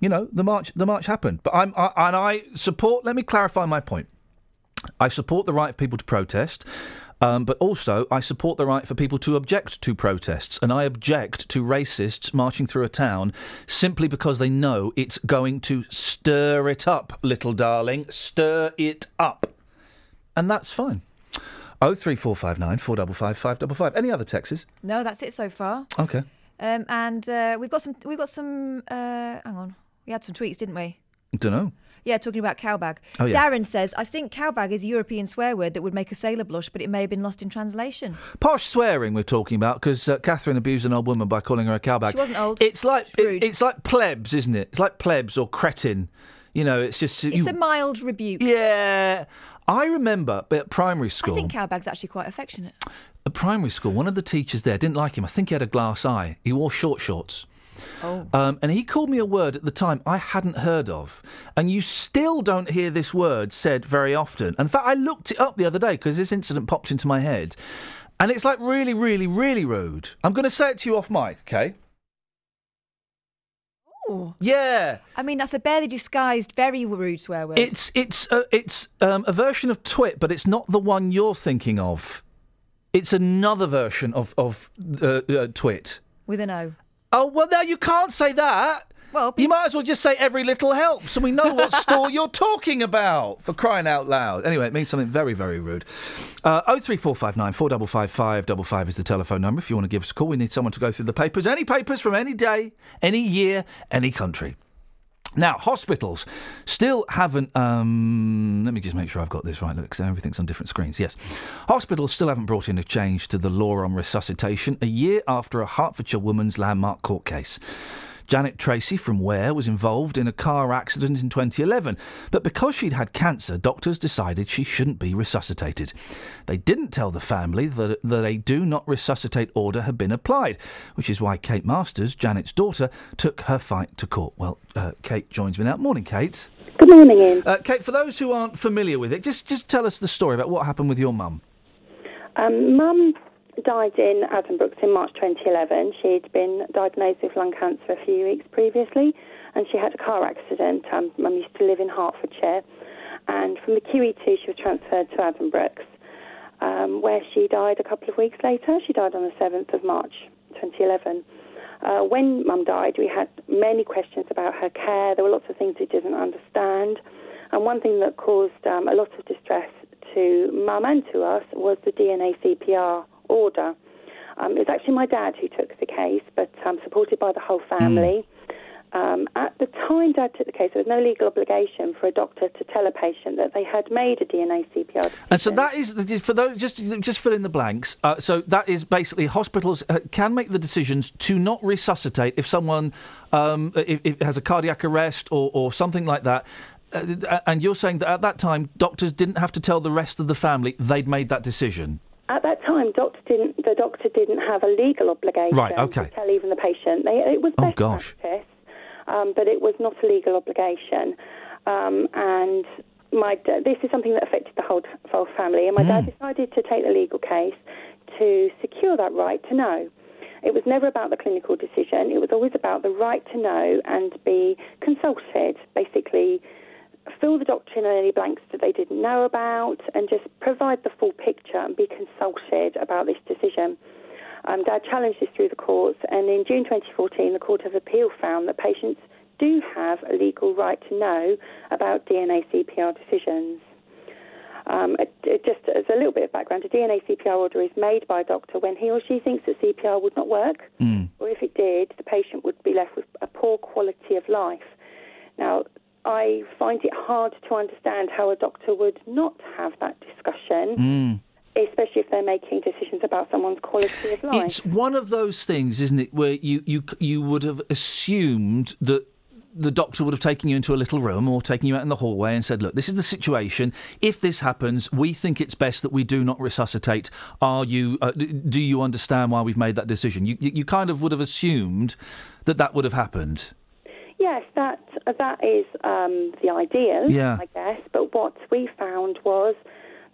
you know, the march the march happened, but I'm I, and I support. Let me clarify my point. I support the right of people to protest. Um, but also, I support the right for people to object to protests, and I object to racists marching through a town simply because they know it's going to stir it up, little darling, stir it up, and that's fine. Oh three four five nine four double five five double five. Any other texts? No, that's it so far. Okay. Um, and uh, we've got some. We've got some. Uh, hang on. We had some tweets, didn't we? Don't know. Yeah, talking about cowbag. Oh, yeah. Darren says, I think cowbag is a European swear word that would make a sailor blush, but it may have been lost in translation. Posh swearing we're talking about because uh, Catherine abused an old woman by calling her a cowbag. She wasn't old. It's like it- it's like plebs, isn't it? It's like plebs or cretin. You know, it's just It's you- a mild rebuke. yeah. I remember at primary school. I think cowbag's actually quite affectionate. At primary school, one of the teachers there didn't like him. I think he had a glass eye. He wore short shorts. Oh. Um, and he called me a word at the time I hadn't heard of. And you still don't hear this word said very often. In fact, I looked it up the other day because this incident popped into my head. And it's like really, really, really rude. I'm going to say it to you off mic, okay? Ooh. Yeah. I mean, that's a barely disguised, very rude swear word. It's it's uh, it's um, a version of twit, but it's not the one you're thinking of. It's another version of of uh, uh, twit. with an O. Oh well, now you can't say that. Well, you might as well just say every little helps, and we know what store you're talking about. For crying out loud! Anyway, it means something very, very rude. Uh, oh three four five nine four double five five double five is the telephone number. If you want to give us a call, we need someone to go through the papers. Any papers from any day, any year, any country. Now, hospitals still haven't. Um, let me just make sure I've got this right. Look, 'cause everything's on different screens. Yes, hospitals still haven't brought in a change to the law on resuscitation a year after a Hertfordshire woman's landmark court case. Janet Tracy from Ware was involved in a car accident in 2011, but because she'd had cancer, doctors decided she shouldn't be resuscitated. They didn't tell the family that, that a do not resuscitate order had been applied, which is why Kate Masters, Janet's daughter, took her fight to court. Well, uh, Kate joins me now. Morning, Kate. Good morning, Iain. Uh, Kate, for those who aren't familiar with it, just just tell us the story about what happened with your mum. Um, Mum died in Addenbrooke's in March 2011. She'd been diagnosed with lung cancer a few weeks previously, and she had a car accident. Um, Mum used to live in Hertfordshire, and from the QE2 she was transferred to Addenbrooke's, um, where she died a couple of weeks later. She died on the 7th of March 2011. Uh, when Mum died, we had many questions about her care. There were lots of things we didn't understand. And one thing that caused um, a lot of distress to Mum and to us was the DNA CPR order. Um, it was actually my dad who took the case, but um, supported by the whole family. Um, at the time Dad took the case, there was no legal obligation for a doctor to tell a patient that they had made a DNA CPR. Decision. And so that is for those just just fill in the blanks. Uh, so that is basically hospitals uh, can make the decisions to not resuscitate if someone um, if, if has a cardiac arrest or, or something like that. Uh, and you're saying that at that time, doctors didn't have to tell the rest of the family they'd made that decision. At that time, doctor didn't, the doctor didn't have a legal obligation Right, okay. to tell even the patient. They, it was Oh, best gosh. practice, um, but it was not a legal obligation. Um, and my this is something that affected the whole, whole family. And my dad decided to take the legal case to secure that right to know. It was never about the clinical decision. It was always about the right to know and be consulted, basically fill the doctor in on any blanks that they didn't know about and just provide the full picture and be consulted about this decision. Um, Dad challenged this through the courts, and in June 2014, the Court of Appeal found that patients do have a legal right to know about DNA CPR decisions. Um, it, it just as a little bit of background, a DNA CPR order is made by a doctor when he or she thinks that CPR would not work, or if it did, the patient would be left with a poor quality of life. Now, I find it hard to understand how a doctor would not have that discussion, especially if they're making decisions about someone's quality of life. It's one of those things, isn't it, where you, you you would have assumed that the doctor would have taken you into a little room or taken you out in the hallway and said, "Look, this is the situation. If this happens, we think it's best that we do not resuscitate. Are you? Uh, do you understand why we've made that decision?" You, you you kind of would have assumed that that would have happened. Yes, that that is um, the idea, Yeah. I guess. But what we found was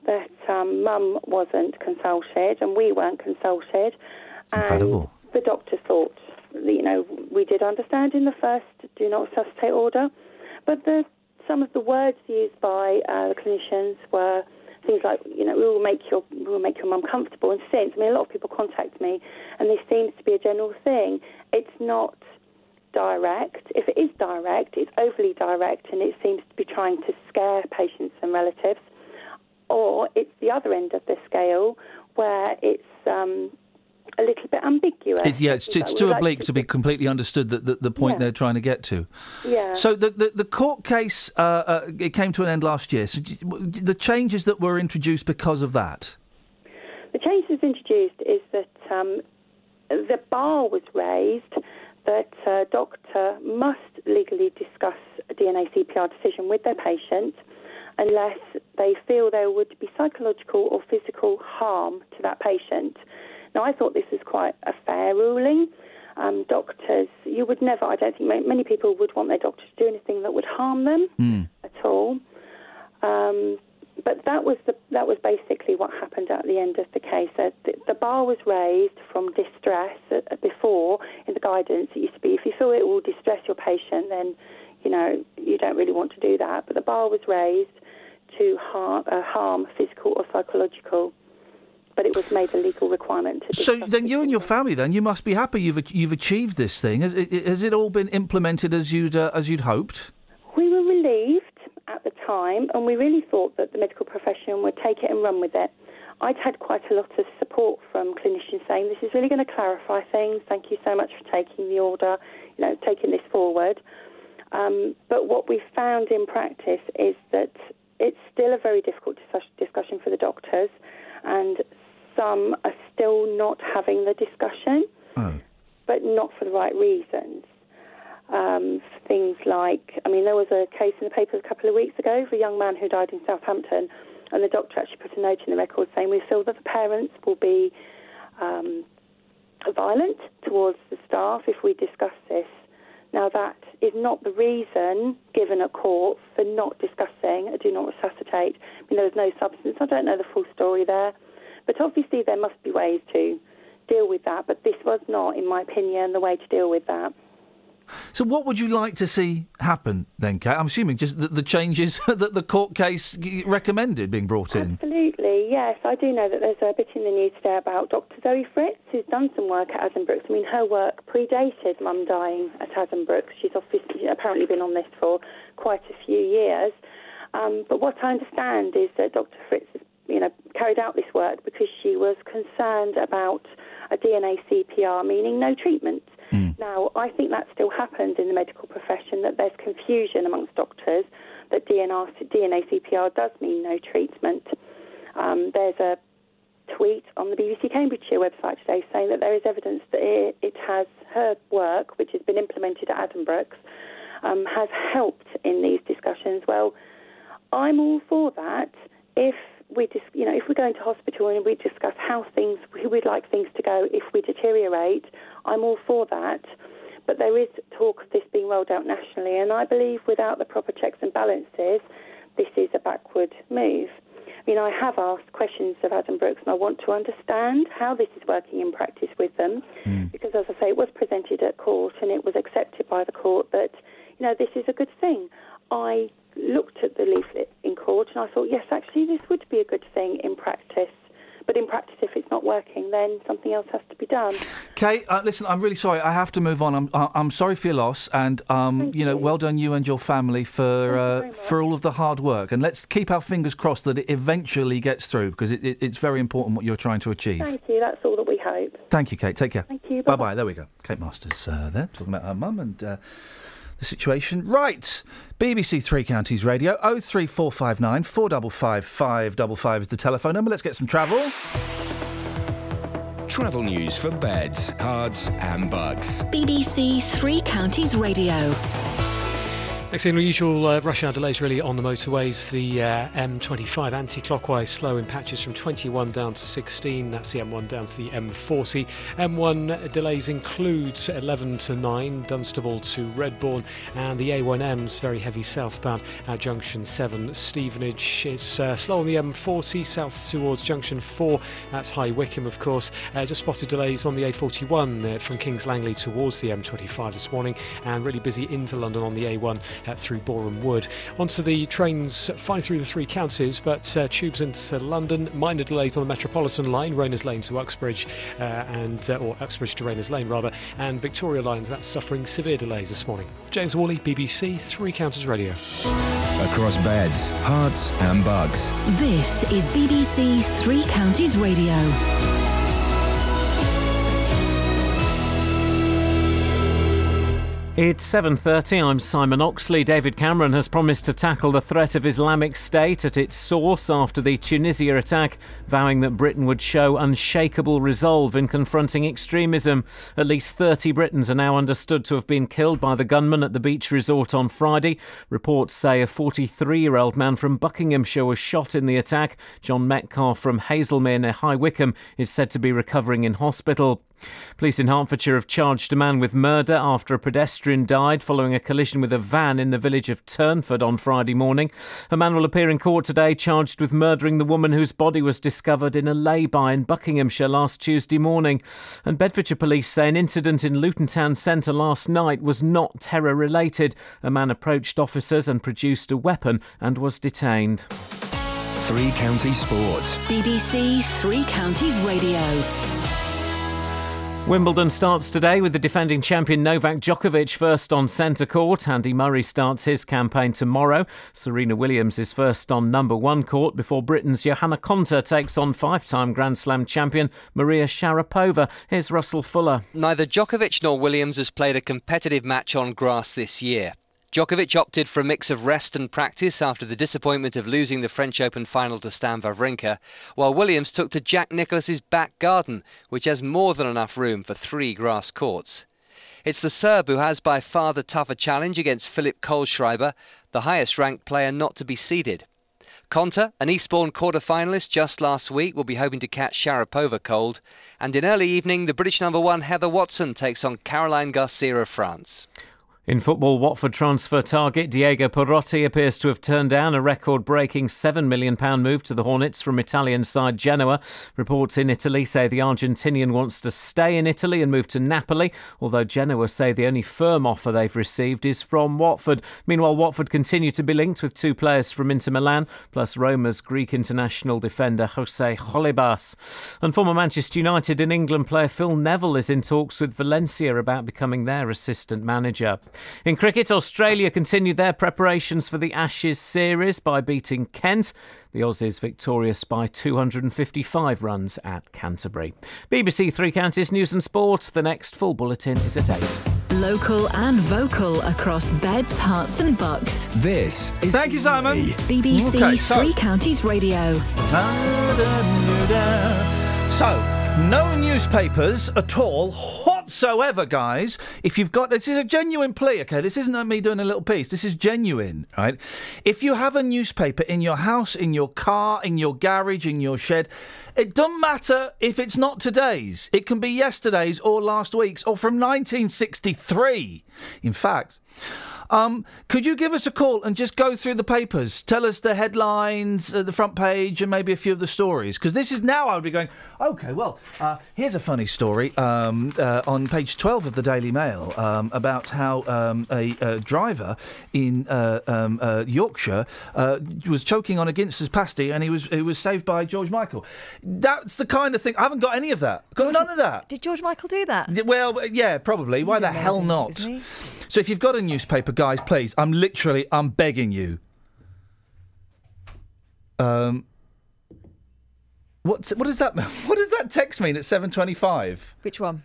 that um, Mum wasn't consulted and we weren't consulted, and Incredible. the doctor thought, you know, we did understand in the first do not resuscitate order, but the some of the words used by uh, the clinicians were things like, you know, we will make your we will make your mum comfortable. And since, I mean, a lot of people contact me, and this seems to be a general thing. It's not direct. If it is direct, it's overly direct, and it seems to be trying to scare patients and relatives. Or it's the other end of the scale, where it's um, a little bit ambiguous. It's, yeah, it's, it's too like oblique to be completely understood. That the, the point Yeah. they're trying to get to. Yeah. So the the, the court case uh, uh, it came to an end last year. So the changes that were introduced because of that. The change that's introduced is that um, the bar was raised that a doctor must legally discuss a DNA CPR decision with their patient unless they feel there would be psychological or physical harm to that patient. Now, I thought this was quite a fair ruling. Um, doctors, you would never, I don't think many people would want their doctor to do anything that would harm them at all. Um, but that was the that was basically what happened at the end of the case. Uh, the, the bar was raised from distress uh, before in the guidance. It used to be if you feel it will distress your patient, then you know you don't really want to do that. But the bar was raised to harm, uh, harm physical or psychological. But it was made a legal requirement to. So then, you and your family, then you must be happy you've you've achieved this thing. Has it, has it all been implemented as you'd uh, as you'd hoped? We were relieved time, and we really thought that the medical profession would take it and run with it. I'd had quite a lot of support from clinicians saying this is really going to clarify things. Thank you so much for taking the order, you know, taking this forward. Um, but what we found in practice is that it's still a very difficult discussion for the doctors, and some are still not having the discussion, but not for the right reasons. Um, things like, I mean, there was a case in the papers a couple of weeks ago of a young man who died in Southampton, and the doctor actually put a note in the record saying we feel that the parents will be um, violent towards the staff if we discuss this. Now, that is not the reason given at court for not discussing a do not resuscitate. I mean, there was no substance. I don't know the full story there. But obviously, there must be ways to deal with that. But this was not, in my opinion, the way to deal with that. So, what would you like to see happen then, Kate? I'm assuming just the, the changes that the court case recommended being brought in. Absolutely, yes. I do know that there's a bit in the news today about Dr. Zoe Fritz, who's done some work at Addenbrooke's. I mean, her work predated Mum dying at Addenbrooke's. She's obviously apparently been on this for quite a few years. Um, but what I understand is that Dr. Fritz has, you know, carried out this work because she was concerned about a DNA CPR, meaning no treatment. Now, I think that still happens in the medical profession, that there's confusion amongst doctors that DNA, DNA CPR does mean no treatment. Um, there's a tweet on the BBC Cambridgeshire website today saying that there is evidence that it, it has her work, which has been implemented at Addenbrooke's, um, has helped in these discussions. Well, I'm all for that if we dis- you know if we go into hospital and we discuss how things we'd like things to go if we deteriorate I'm all for that. But there is talk of this being rolled out nationally and I believe without the proper checks and balances this is a backward move. I mean I have asked questions of Addenbrooke's and I want to understand how this is working in practice with them. Hmm. Because as I say it was presented at court and it was accepted by the court that you know this is a good thing I looked at the leaflet in court and I thought, yes, actually, this would be a good thing in practice. But in practice, if it's not working, then something else has to be done. Kate, uh, listen, I'm really sorry. I have to move on. I'm I- I'm sorry for your loss, and um, you know, well done you and your family for uh, for all of the hard work. And let's keep our fingers crossed that it eventually gets through because it, it, it's very important what you're trying to achieve. Thank you. That's all that we hope. Thank you, Kate. Take care. Thank you. Bye bye. There we go. Kate Masters uh, there talking about her mum and uh, the situation. Right. BBC Three Counties Radio 03459 455 555 is the telephone number. Let's get some travel. Travel news for beds, cards, and Bucks. BBC Three Counties Radio. Next thing, usual uh, rush hour delays really on the motorways. The uh, M25 anti-clockwise slow in patches from 21 down to 16. That's the M1 down to the M40. M1 delays includes 11 to 9, Dunstable to Redbourn, and the A1M's very heavy southbound at Junction 7. Stevenage is uh, slow on the M40 south towards Junction 4. That's High Wycombe, of course. Uh, just spotted delays on the A41 uh, from Kings Langley towards the M25 this morning, and really busy into London on the A1 uh, through Borehamwood. Onto the trains, fine through the three counties, but uh, tubes into London. Minor delays on the Metropolitan line, Rayners Lane to Uxbridge, uh, and uh, or Uxbridge to Rayners Lane rather, and Victoria Line that's suffering severe delays this morning. James Worley, BBC Three Counties Radio. Across beds, Herts, and Bucks. This is BBC Three Counties Radio. It's 7:30. I'm Simon Oxley. David Cameron has promised to tackle the threat of Islamic State at its source after the Tunisia attack, vowing that Britain would show unshakable resolve in confronting extremism. At least 30 Britons are now understood to have been killed by the gunman at the beach resort on Friday. Reports say a 43-year-old man from Buckinghamshire was shot in the attack. John Metcalf from Hazlemere near High Wycombe is said to be recovering in hospital. Police in Hertfordshire have charged a man with murder after a pedestrian died following a collision with a van in the village of Turnford on Friday morning. A man will appear in court today charged with murdering the woman whose body was discovered in a lay-by in Buckinghamshire last Tuesday morning. And Bedfordshire police say an incident in Luton Town Centre last night was not terror related. A man approached officers and produced a weapon and was detained. Three Counties Sports. BBC Three Counties Radio. Wimbledon starts today with the defending champion Novak Djokovic first on centre court. Andy Murray starts his campaign tomorrow. Serena Williams is first on number one court before Britain's Johanna Konta takes on five time Grand Slam champion Maria Sharapova. Here's Russell Fuller. Neither Djokovic nor Williams has played a competitive match on grass this year. Djokovic opted for a mix of rest and practice after the disappointment of losing the French Open final to Stan Wawrinka, while Williams took to Jack Nicklaus's back garden, which has more than enough room for three grass courts. It's the Serb who has by far the tougher challenge against Philip Kohlschreiber, the highest ranked player not to be seeded. Konta, an Eastbourne quarter-finalist just last week, will be hoping to catch Sharapova cold. And in early evening, the British number one Heather Watson takes on Caroline Garcia of France. In football, Watford transfer target Diego Perotti appears to have turned down a record breaking £7 million move to the Hornets from Italian side Genoa. Reports in Italy say the Argentinian wants to stay in Italy and move to Napoli, although Genoa say the only firm offer they've received is from Watford. Meanwhile, Watford continue to be linked with two players from Inter Milan, plus Roma's Greek international defender Jose Holebas. And former Manchester United and England player Phil Neville is in talks with Valencia about becoming their assistant manager. In cricket, Australia continued their preparations for the Ashes series by beating Kent. The Aussies victorious by 255 runs at Canterbury. BBC Three Counties News and Sport. The next full bulletin is at 8. Local and vocal across beds, Herts, and bucks. This is. Thank you, Simon. BBC Okay, so- Three Counties Radio. So, no newspapers at all whatsoever, guys. If you've got this is a genuine plea, okay? This isn't me doing a little piece. This is genuine, right? If you have a newspaper in your house, in your car, in your garage, in your shed, it doesn't matter if it's not today's. It can be yesterday's or last week's or from 1963. In fact, um, could you give us a call and just go through the papers? Tell us the headlines, uh, the front page, and maybe a few of the stories. Because this is now I would be going, okay, well, uh, here's a funny story um, uh, on page 12 of the Daily Mail um, about how um, a, uh driver in uh, um, uh, Yorkshire uh, was choking on a Ginster's pasty and he was, he was saved by George Michael. That's the kind of thing. I haven't got any of that. Got none of that. Did George Michael do that? Well, yeah, probably. Why the hell amazing, not? isn't he? So if you've got a newspaper, guys, please, I'm literally, I'm begging you. Um, what's what does that what does that text mean at seven twenty-five? Which one?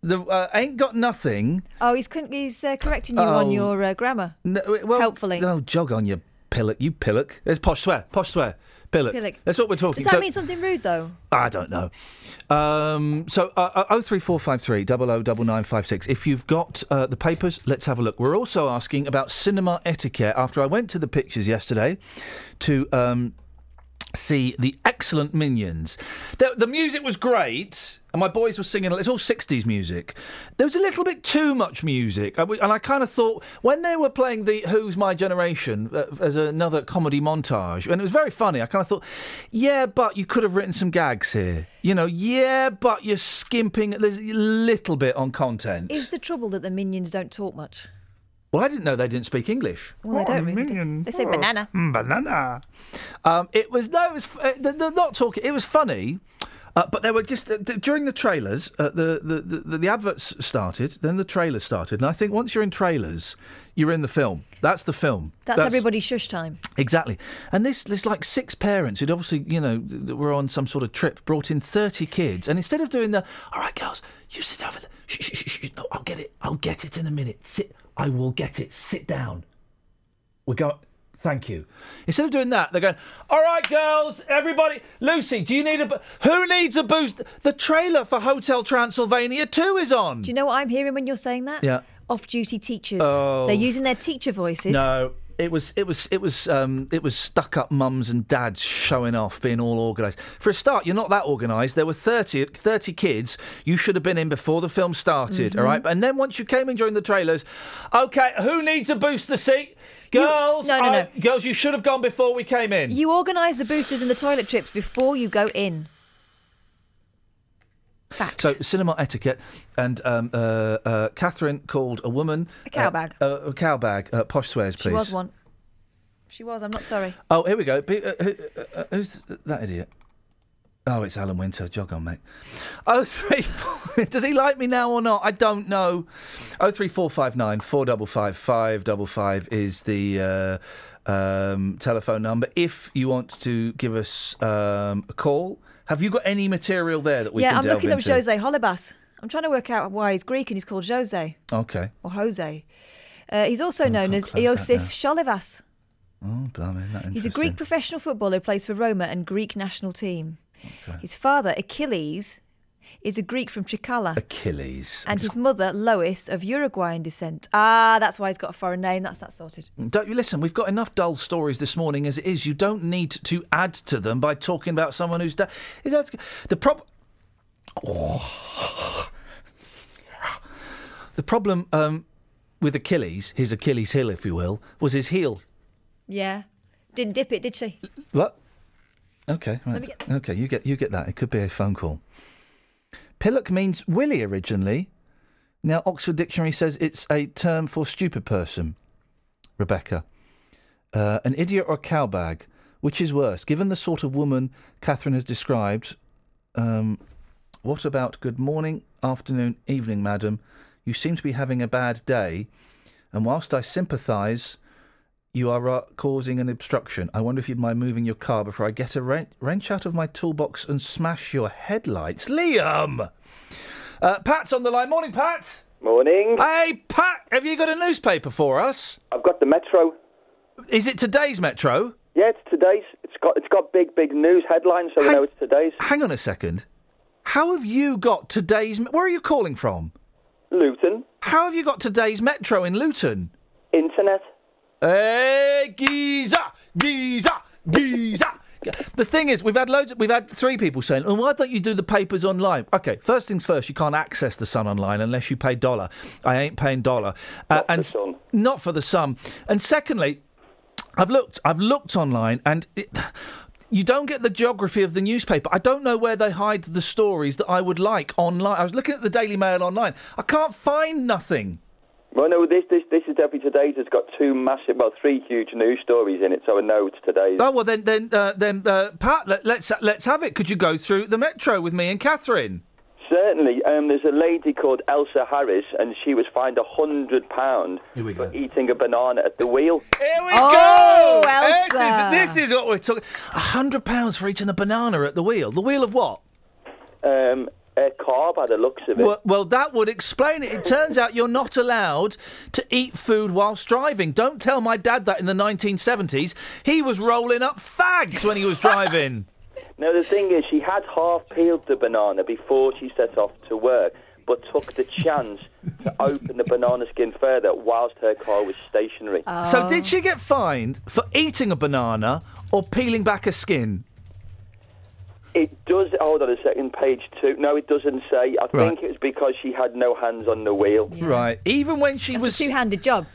The uh, ain't got nothing. Oh, he's he's uh, correcting you on Oh. your uh, grammar. No, well, Helpfully. Oh, jog on, you pillock, you pillock. There's posh swear, posh swear, pillock. Pillock. That's what we're talking. Does that so, mean something rude though? I don't know. Um, so, uh, oh three four five three double o double nine five six. If you've got uh, the papers, let's have a look. We're also asking about cinema etiquette. After I went to the pictures yesterday to um, see the excellent Minions, the, the music was great. And my boys were singing, it's all 60s music. There was a little bit too much music. And we- and I kind of thought, when they were playing the Who's My Generation uh, as another comedy montage, and it was very funny, I kind of thought, yeah, but you could have written some gags here. You know, yeah, but you're skimping, there's a little bit on content. Is the trouble that the minions don't talk much? Well, I didn't know they didn't speak English. Well, they don't really. do. They say banana. Mm, banana. Um, it was no, it was uh, they're, they're not talking. It was funny. Uh, but there were just uh, during the trailers, uh, the, the, the the adverts started, then the trailers started, and I think once you're in trailers, you're in the film. That's the film. That's, everybody's shush time. Exactly. And this, there's like six parents who'd obviously, you know, were on some sort of trip, brought in 30 kids. And instead of doing the, all right, girls, you sit over there. Shh, shh, shh, shh. No, I'll get it. I'll get it in a minute. Sit. I will get it. Sit down. We're going. Thank you. Instead of doing that, they're going, all right, girls, everybody. Lucy, do you need a. bo- Who needs a boost? The trailer for Hotel Transylvania 2 is on. Do you know what I'm hearing when you're saying that? Yeah. Off-duty teachers. Oh. They're using their teacher voices. No, It was it was it was um, it was stuck up mums and dads showing off, being all organised. For a start, you're not that organised. There were 30, 30 kids. You should have been in before the film started, Mhm. all right? And then once you came in during the trailers, okay, who needs a booster seat? Girls, no, no, I- no. girls, you should have gone before we came in. You organise the boosters and the toilet trips before you go in. Fact. So cinema etiquette, and um, uh, uh, Catherine called a woman A cow bag. Uh, a cow bag. Uh, posh swears, please. She was one. She was. I'm not sorry. Oh, here we go. Be- uh, who, uh, uh, who's that idiot? Oh, it's Alan Winter. Jog on, mate. Oh three. four- Does he like me now or not? I don't know. Oh three four five nine four double five five double five is the uh, um, telephone number. If you want to give us um, a call, have you got any material there that we can do that? yeah, can I'm looking into? up Jose Holebas. I'm trying to work out why he's Greek and he's called Jose Okay. or Jose. Uh, he's also known as Iosif Cholevas. Oh, blimey, He's a. Greek professional footballer who plays for Roma and Greek national team. His father, Achilles, is a Greek from Trikala. Achilles. And his mother, Lois, of Uruguayan descent. Ah, that's why he's got a foreign name. That's that sorted. Don't you listen? We've got enough dull stories this morning as it is. You don't need to add to them by talking about someone who's da- is that- the prob. The problem um, with Achilles, his Achilles heel, if you will, was his heel. Yeah. Didn't dip it, did she? What? Okay, right. get- Okay, you get you get that. It could be a phone call. Pillock means willy originally. Now Oxford Dictionary says it's a term for stupid person. Rebecca, uh, an idiot or a cowbag, which is worse? Given the sort of woman Catherine has described, um, what about good morning, afternoon, evening, madam? You seem to be having a bad day, and whilst I sympathise, you are uh, causing an obstruction. I wonder if you'd mind moving your car before I get a wren- wrench out of my toolbox and smash your headlights. Liam! Uh, Pat's on the line. Morning, Pat. Morning. Hey, Pat, have you got a newspaper for us? I've got the Metro. Is it today's Metro? Yeah, it's today's. It's got it's got big big news headlines, so we know it's today's. Hang on a second. How have you got today's. Where are you calling from? Luton. How have you got today's Metro in Luton? Internet. Hey, Giza, Giza, Giza. The thing is, we've had loads. we've had three people saying, "Oh, why don't you do the papers online?" Okay, first things first, you can't access the Sun online unless you pay dollar. I ain't paying dollar, uh, and not for the Sun. And secondly, I've looked. I've looked online, and it, you don't get the geography of the newspaper. I don't know where they hide the stories that I would like online. I was looking at the Daily Mail online. I can't find nothing. Well, no, this this this is definitely today's. It's got two massive, well, three huge news stories in it, so I know it's today's. Oh well, then then uh, then uh, Pat, let, let's let's have it. Could you go through the metro with me and Catherine? Certainly, um, there's a lady called Elsa Harris, and she was fined a hundred pound for eating a banana at the wheel. Here we Oh, go. Elsa. This is this is what we're talking. A hundred pounds for eating a banana at the wheel. The wheel of what? Um, a car by the looks of it. Well, well, that would explain it. It turns out you're not allowed to eat food whilst driving. Don't tell my dad that in the 1970s. He was rolling up fags when he was driving. Now, the thing is, she had half peeled the banana before she set off to work, but took the chance to open the banana skin further whilst her car was stationary. So, did she get fined for eating a banana or peeling back a skin? It does. Hold on a second, page two. No, it doesn't say. I Right. think it was because she had no hands on the wheel. Right. Even when she That's was a two-handed job.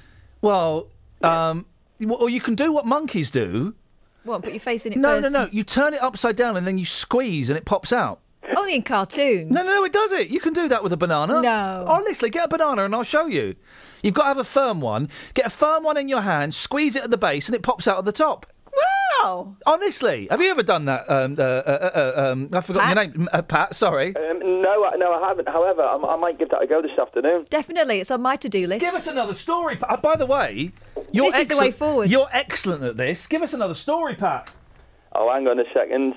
Well, um, or you can do what monkeys do. What? Put your face in it No, first. no, no. You turn it upside down and then you squeeze and it pops out. Only in cartoons. No, no, no, it does it. You can do that with a banana. No. Honestly, get a banana and I'll show you. You've got to have a firm one. Get a firm one in your hand, squeeze it at the base, and it pops out at the top. Wow. Honestly, have you ever done that? Um, uh, uh, uh, um, I've forgotten your name. Uh, Pat, sorry. Um, no, I- no, I haven't. However, I, I might give that a go this afternoon. Definitely, it's on my to-do list. Give us another story. Pat. Uh, by the way, you're This is the way excellent- forward. You're excellent at this. Give us another story, Pat. Oh, hang on a second.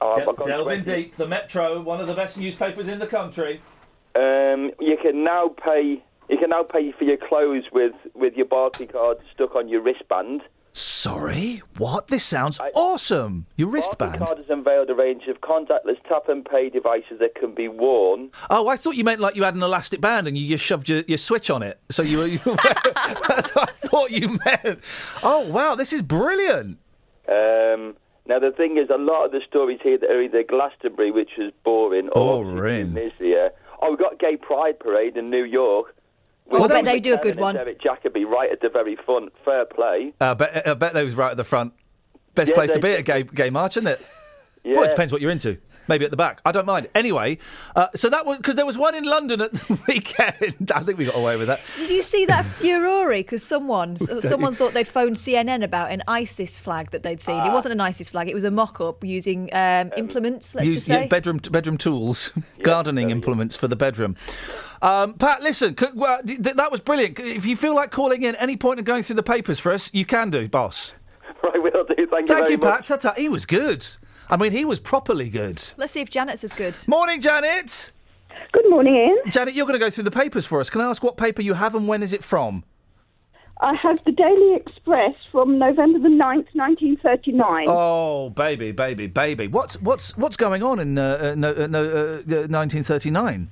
Oh, I've got Delve in deep. The Metro, one of the best newspapers in the country. Um, you can now pay. You can now pay for your clothes with with your Barclaycard stuck on your wristband. Sorry, what? This sounds awesome. Your wristband. Card has unveiled a range of contactless tap and pay devices that can be worn. Oh, I thought you meant like you had an elastic band and you just shoved your, your switch on it. So you were. You that's what I thought you meant. Oh, wow, this is brilliant. Um, now, the thing is, a lot of the stories here that are either Glastonbury, which is boring, or Boring. this year. Oh, we've got Gay Pride Parade in New York. Oh, I bet they do a good one. Derek Jacobi right at the very front. Fair play. Uh, I bet, I bet they was right at the front. Best Yeah, place to be at a gay, gay march, isn't it? Well, it depends what you're into. Maybe at the back. I don't mind. Anyway, uh, so that was because there was one in London at the weekend. I think we got away with that. Did you see that furore? Because someone, someone thought they'd phoned CNN about an ISIS flag that they'd seen. It Ah. wasn't an ISIS flag; it was a mock-up using um, implements. Let's Use- just yeah, say. bedroom bedroom tools, gardening implements for the bedroom. Um, Pat, listen, c- well, th- that was brilliant. If you feel like calling in any point of going through the papers for us, you can do, boss. Right, will do. Thank, Thank you very you, much. Pat. Ta-ta. He was good. I mean, he was properly good. Let's see if Janet's as good. Morning, Janet. Good morning, Iain. Janet, you're going to go through the papers for us. Can I ask what paper you have and when is it from? I have the Daily Express from November the 9th, 1939. Oh, baby, baby, baby. What's what's what's going on in uh, uh, no, uh, no, uh, uh, 1939?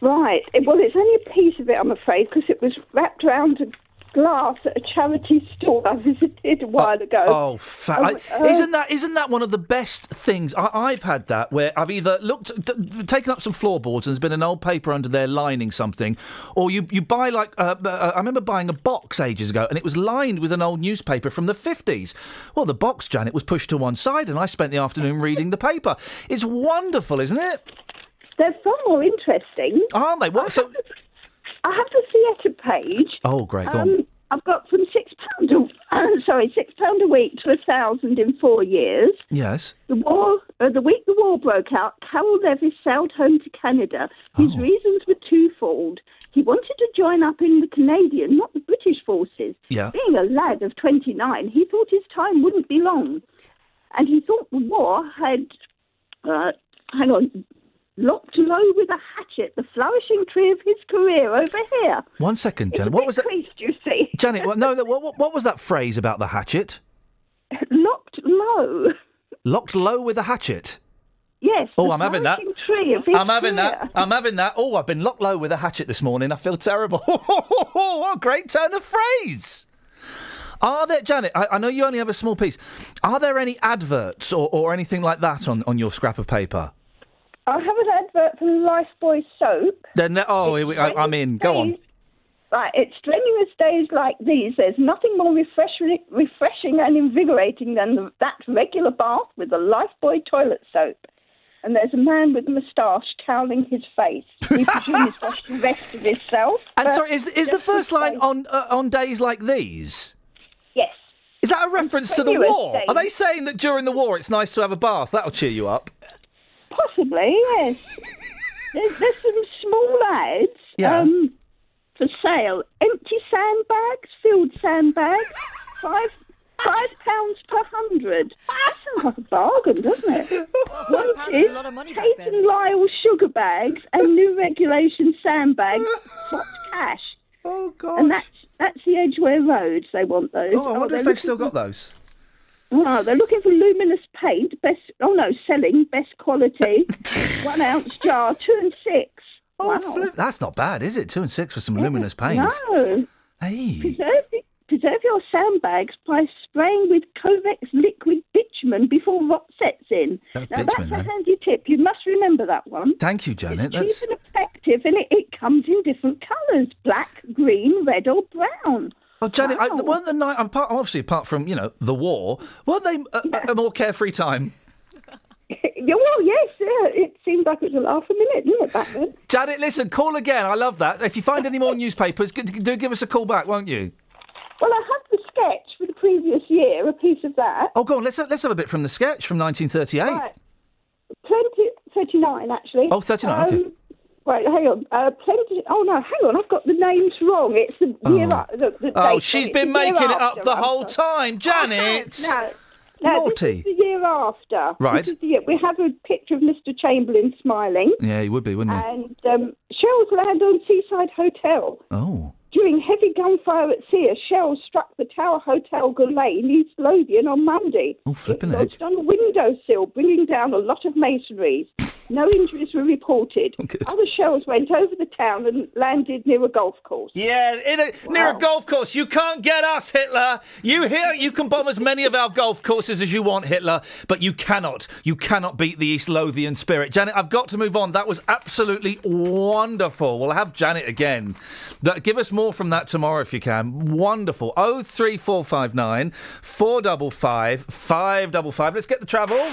Right. It- Well, it's only a piece of it, I'm afraid, because it was wrapped around a glass at a charity store I visited a while ago. Oh, fa- I- uh, isn't that isn't that one of the best things? I, I've had that where I've either looked, d- taken up some floorboards and there's been an old paper under there lining something, or you you buy like uh, uh, I remember buying a box ages ago and it was lined with an old newspaper from the fifties. Well, the box, Janet, was pushed to one side and I spent the afternoon reading the paper. It's wonderful, isn't it? They're far more interesting. Aren't they? What? So, I have the theatre page. oh, great. Go. Um, I've got from six pound a uh, sorry six pound a week to a thousand in four years. Yes. The war, uh, the week the war broke out, Carroll Levis sailed home to Canada. His Oh. reasons were twofold. He wanted to join up in the Canadian, not the British forces. Yeah. Being a lad of 29, he thought his time wouldn't be long. And he thought the war had, uh, hang on, locked low with a hatchet the flourishing tree of his career over here. One second, Janet. What was that? creased, you see. Janet, what, no, what, what, what was that phrase about the hatchet? Locked low. Locked low with a hatchet. Yes. Oh, I'm having that. Tree of his I'm having career. that. I'm having that. Oh, I've been locked low with a hatchet this morning. I feel terrible. what a great turn of phrase. Are there, Janet? I, I know you only have a small piece. Are there any adverts or, or anything like that on, on your scrap of paper? I have an advert for Lifebuoy soap. Then, oh, here we, I, I'm in. Go on. Right, it's strenuous days like these. There's nothing more refreshing, refreshing and invigorating than the, that regular bath with the Lifebuoy toilet soap. And there's a man with a moustache toweling his face. We presume he's washed the rest of himself. And sorry, is, is the first line face. on uh, on days like these? Yes. Is that a reference to the war? Are they saying that during the war it's nice to have a bath? That'll cheer you up. Possibly, yes. there's, there's some small ads Yeah. um, for sale. Empty sandbags, filled sandbags, five five pounds per hundred. That sounds like a bargain, doesn't it? pounds is a lot of money back Tate then. and Lyle sugar bags and new regulation sandbags, hot cash. Oh God! And that's that's the Edgware Road. They want those. Oh, I wonder they're if they've still got those. Oh, they're looking for luminous paint. Best. Oh no, selling best quality. one ounce jar, two and six. Oh, wow. flip- That's not bad, is it? Two and six for some luminous paint. No. Hey. Preserve, preserve your sandbags by spraying with Covex liquid bitumen before rot sets in. That's now bitumen, that's a handy tip. You must remember that one. Thank you, Janet. Cheap That's and effective, and it, it comes in different colours: black, green, red, or brown. Oh, Janet. I, weren't the night? I'm part, obviously apart from you know the war. Weren't they a, a more carefree time? Yeah, well, yes, yeah. It seemed like it was a laugh a minute, didn't it, back then? Janet, listen, call again. I love that. If you find any more newspapers, do give us a call back, won't you? Well, I have the sketch for the previous year, a piece of that. Oh, go on. Let's have, let's have a bit from the sketch from 1938. Right. Plenty, 39 actually. Oh, 39, okay. Um, Right, hang on. Uh, plenty. Oh no, hang on. I've got the names wrong. It's the year. Oh. up- The, the Oh, she's been making it up the whole time, Janet. No, no, Naughty. The year after. Right. This is the year. We have a picture of Mr. Chamberlain smiling, Yeah, he would be, wouldn't he? and um, Cheryl's Land on Seaside Hotel. Oh. During heavy gunfire at sea, a shell struck the Tower Hotel Goulet in East Lothian on Monday. Oh, flipping it lodged on a windowsill, bringing down a lot of masonries. No injuries were reported. Other shells went over the town and landed near a golf course. Yeah, in a, near a golf course. You can't get us, Hitler. You here, you can bomb as many of our golf courses as you want, Hitler, but you cannot, you cannot beat the East Lothian spirit. Janet, I've got to move on. That was absolutely wonderful. We'll have Janet again. That, give us more from that tomorrow if you can. Wonderful. Oh three four five nine four double five five double five. Let's get the travel.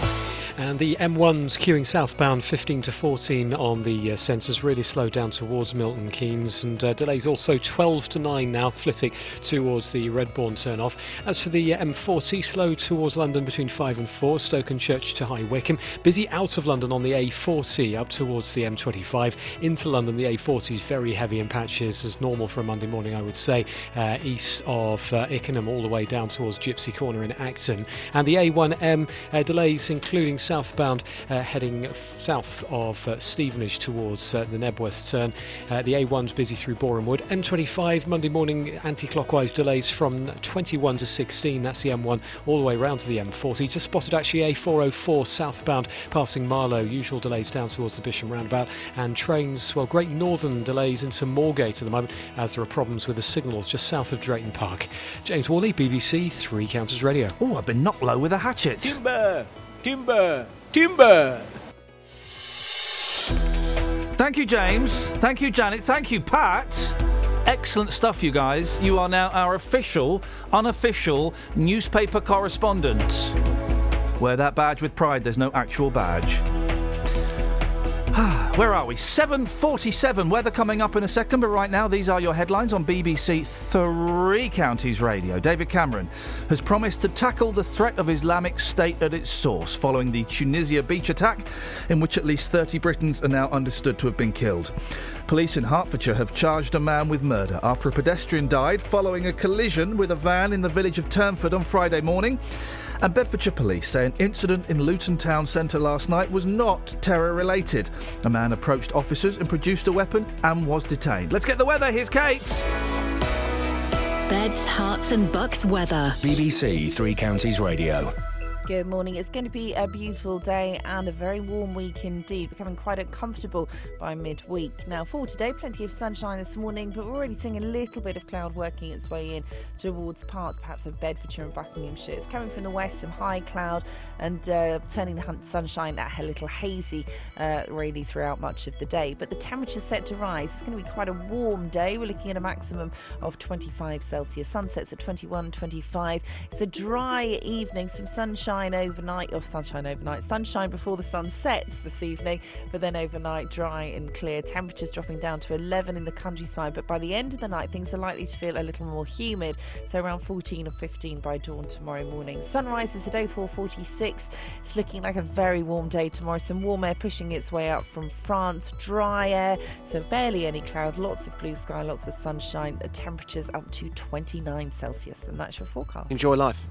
And the M1's queuing southbound 15 to 14 on the uh, sensors really slowed down towards Milton Keynes and uh, delays also 12 to 9 now flitting towards the Redbourn turnoff. As for the uh, M40, slow towards London between 5 and 4, Stokenchurch to High Wycombe. Busy out of London on the A40 up towards the M25. Into London, the A40 is very heavy in patches as normal for a Monday morning, I would say. Uh, east of uh, Ickenham all the way down towards Gypsy Corner in Acton. And the A1M uh, delays including southbound uh, heading south of uh, Stevenage towards uh, the Knebworth turn. Uh, the A1's busy through Borehamwood. M25 Monday morning anti-clockwise delays from 21 to 16. That's the M1 all the way round to the M40. Just spotted actually A404 southbound passing Marlow. Usual delays down towards the Bisham roundabout and trains. Well, Great Northern delays into Moorgate at the moment as there are problems with the signals just south of Drayton Park. James Worley, BBC Three Counties Radio. Oh, I've been knocked low with a hatchet. Timber, timber, timber. Thank you, James. Thank you, Janet. Thank you, Pat. Excellent stuff, you guys. You are now our official, unofficial newspaper correspondent. Wear that badge with pride. There's no actual badge. Where are we? 7.47. Weather coming up in a second, but right now, these are your headlines on BBC Three Counties Radio. David Cameron has promised to tackle the threat of Islamic State at its source following the Tunisia beach attack, in which at least 30 Britons are now understood to have been killed. Police in Hertfordshire have charged a man with murder after a pedestrian died following a collision with a van in the village of Turnford on Friday morning. And Bedfordshire Police say an incident in Luton Town Centre last night was not terror related. A man approached officers and produced a weapon and was detained. Let's get the weather. Here's Kate. Beds, Herts, and bucks weather. BBC Three Counties Radio. Good morning. It's going to be a beautiful day and a very warm week indeed, becoming quite uncomfortable by midweek. Now, for today, plenty of sunshine this morning, but we're already seeing a little bit of cloud working its way in towards parts perhaps of Bedfordshire and Buckinghamshire. It's coming from the west, some high cloud, and uh, turning the sunshine a little hazy uh, really throughout much of the day. But the temperature's set to rise. It's going to be quite a warm day. We're looking at a maximum of 25 Celsius. Sunsets at 21, 25. It's a dry evening, some sunshine overnight, or sunshine overnight, sunshine before the sun sets this evening, but then overnight dry and clear. Temperatures dropping down to 11 in the countryside, but by the end of the night, things are likely to feel a little more humid, so around 14 or 15 by dawn tomorrow morning. Sunrise is at 0446. It's looking like a very warm day tomorrow. Some warm air pushing its way up from France, dry air, so barely any cloud, lots of blue sky, lots of sunshine. Temperatures up to 29 Celsius, and that's your forecast. Enjoy life.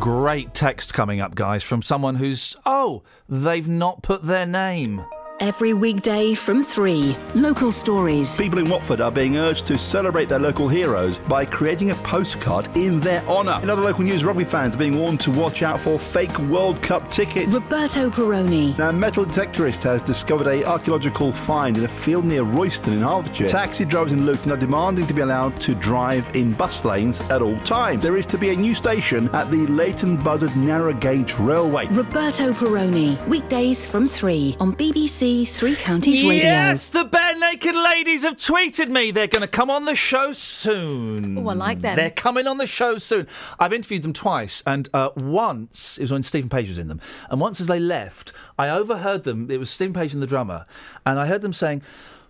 Great text coming up, guys, from someone who's, oh, they've not put their name. Every weekday from 3. Local stories. People in Watford are being urged to celebrate their local heroes by creating a postcard in their honour. In other local news, rugby fans are being warned to watch out for fake World Cup tickets. Roberto Perrone. Now, a metal detectorist has discovered a archaeological find in a field near Royston in Hertfordshire. Taxi drivers in Luton are demanding to be allowed to drive in bus lanes at all times. There is to be a new station at the Leighton Buzzard Narrow Gauge Railway. Roberto Perrone. Weekdays from 3 on BBC Three Counties Radio. Yes, the Barenaked Ladies have tweeted me. They're going to come on the show soon. Oh, I like them. They're coming on the show soon. I've interviewed them twice, and uh, once it was when Steven Page was in them, and once as they left, I overheard them. It was Steven Page and the drummer, and I heard them saying.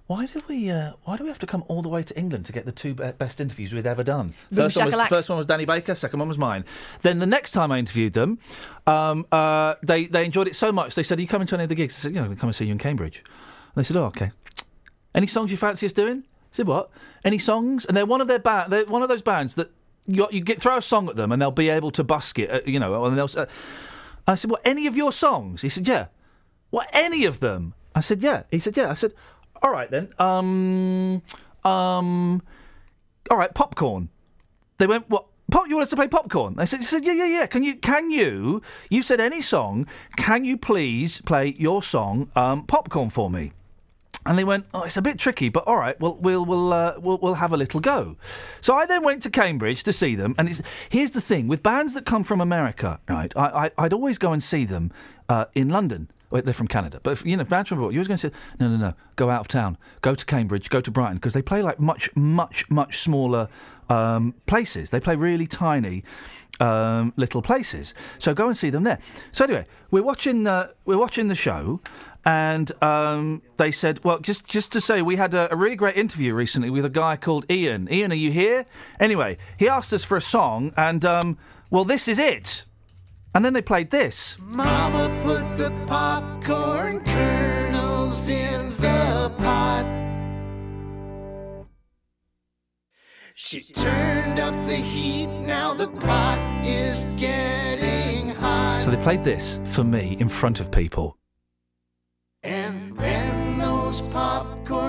Why do we? Uh, why do we have to come all the way to England to get the two best interviews we'd ever done? First one, was, first one was Danny Baker. Second one was mine. Then the next time I interviewed them, um, uh, they they enjoyed it so much. They said, "Are you coming to any of the gigs?" I said, "Yeah, I'm going to come and see you in Cambridge." And they said, "Oh, okay." Any songs you fancy us doing? I said, "What? Any songs?" And they're one of their ba- they're one of those bands that you, you get throw a song at them and they'll be able to busk it, uh, you know, and they'll. Uh, I said, "What? Any of your songs?" He said, "Yeah." What? Any of them? I said, "Yeah." He said, "Yeah." I said, "All right then. Um, um, all right, popcorn." They went, "What? Pop, you want us to play popcorn?" They said, said, "Yeah, yeah, yeah. Can you? Can you? You said any song. Can you please play your song, um, popcorn, for me?" And they went, "Oh, it's a bit tricky, but all right, well, we'll we'll uh, we'll, we'll have a little go." So I then went to Cambridge to see them, and here's the thing: with bands that come from America, right? I, I I'd always go and see them uh, in London. Wait, they're from Canada, but if, you know, bands from abroad, you always going to say, "No, no, no, go out of town, go to Cambridge, go to Brighton," because they play like much, much, much smaller um, places. They play really tiny um, little places. So go and see them there. So anyway, we're watching the we're watching the show, and um, they said, well, just just to say, we had a, a really great interview recently with a guy called Iain. Iain, are you here? Anyway, he asked us for a song, and um, well, this is it. And then they played this. Mama put the popcorn kernels in the pot. She turned up the heat, now the pot is getting hot. So they played this for me in front of people. And then those popcorn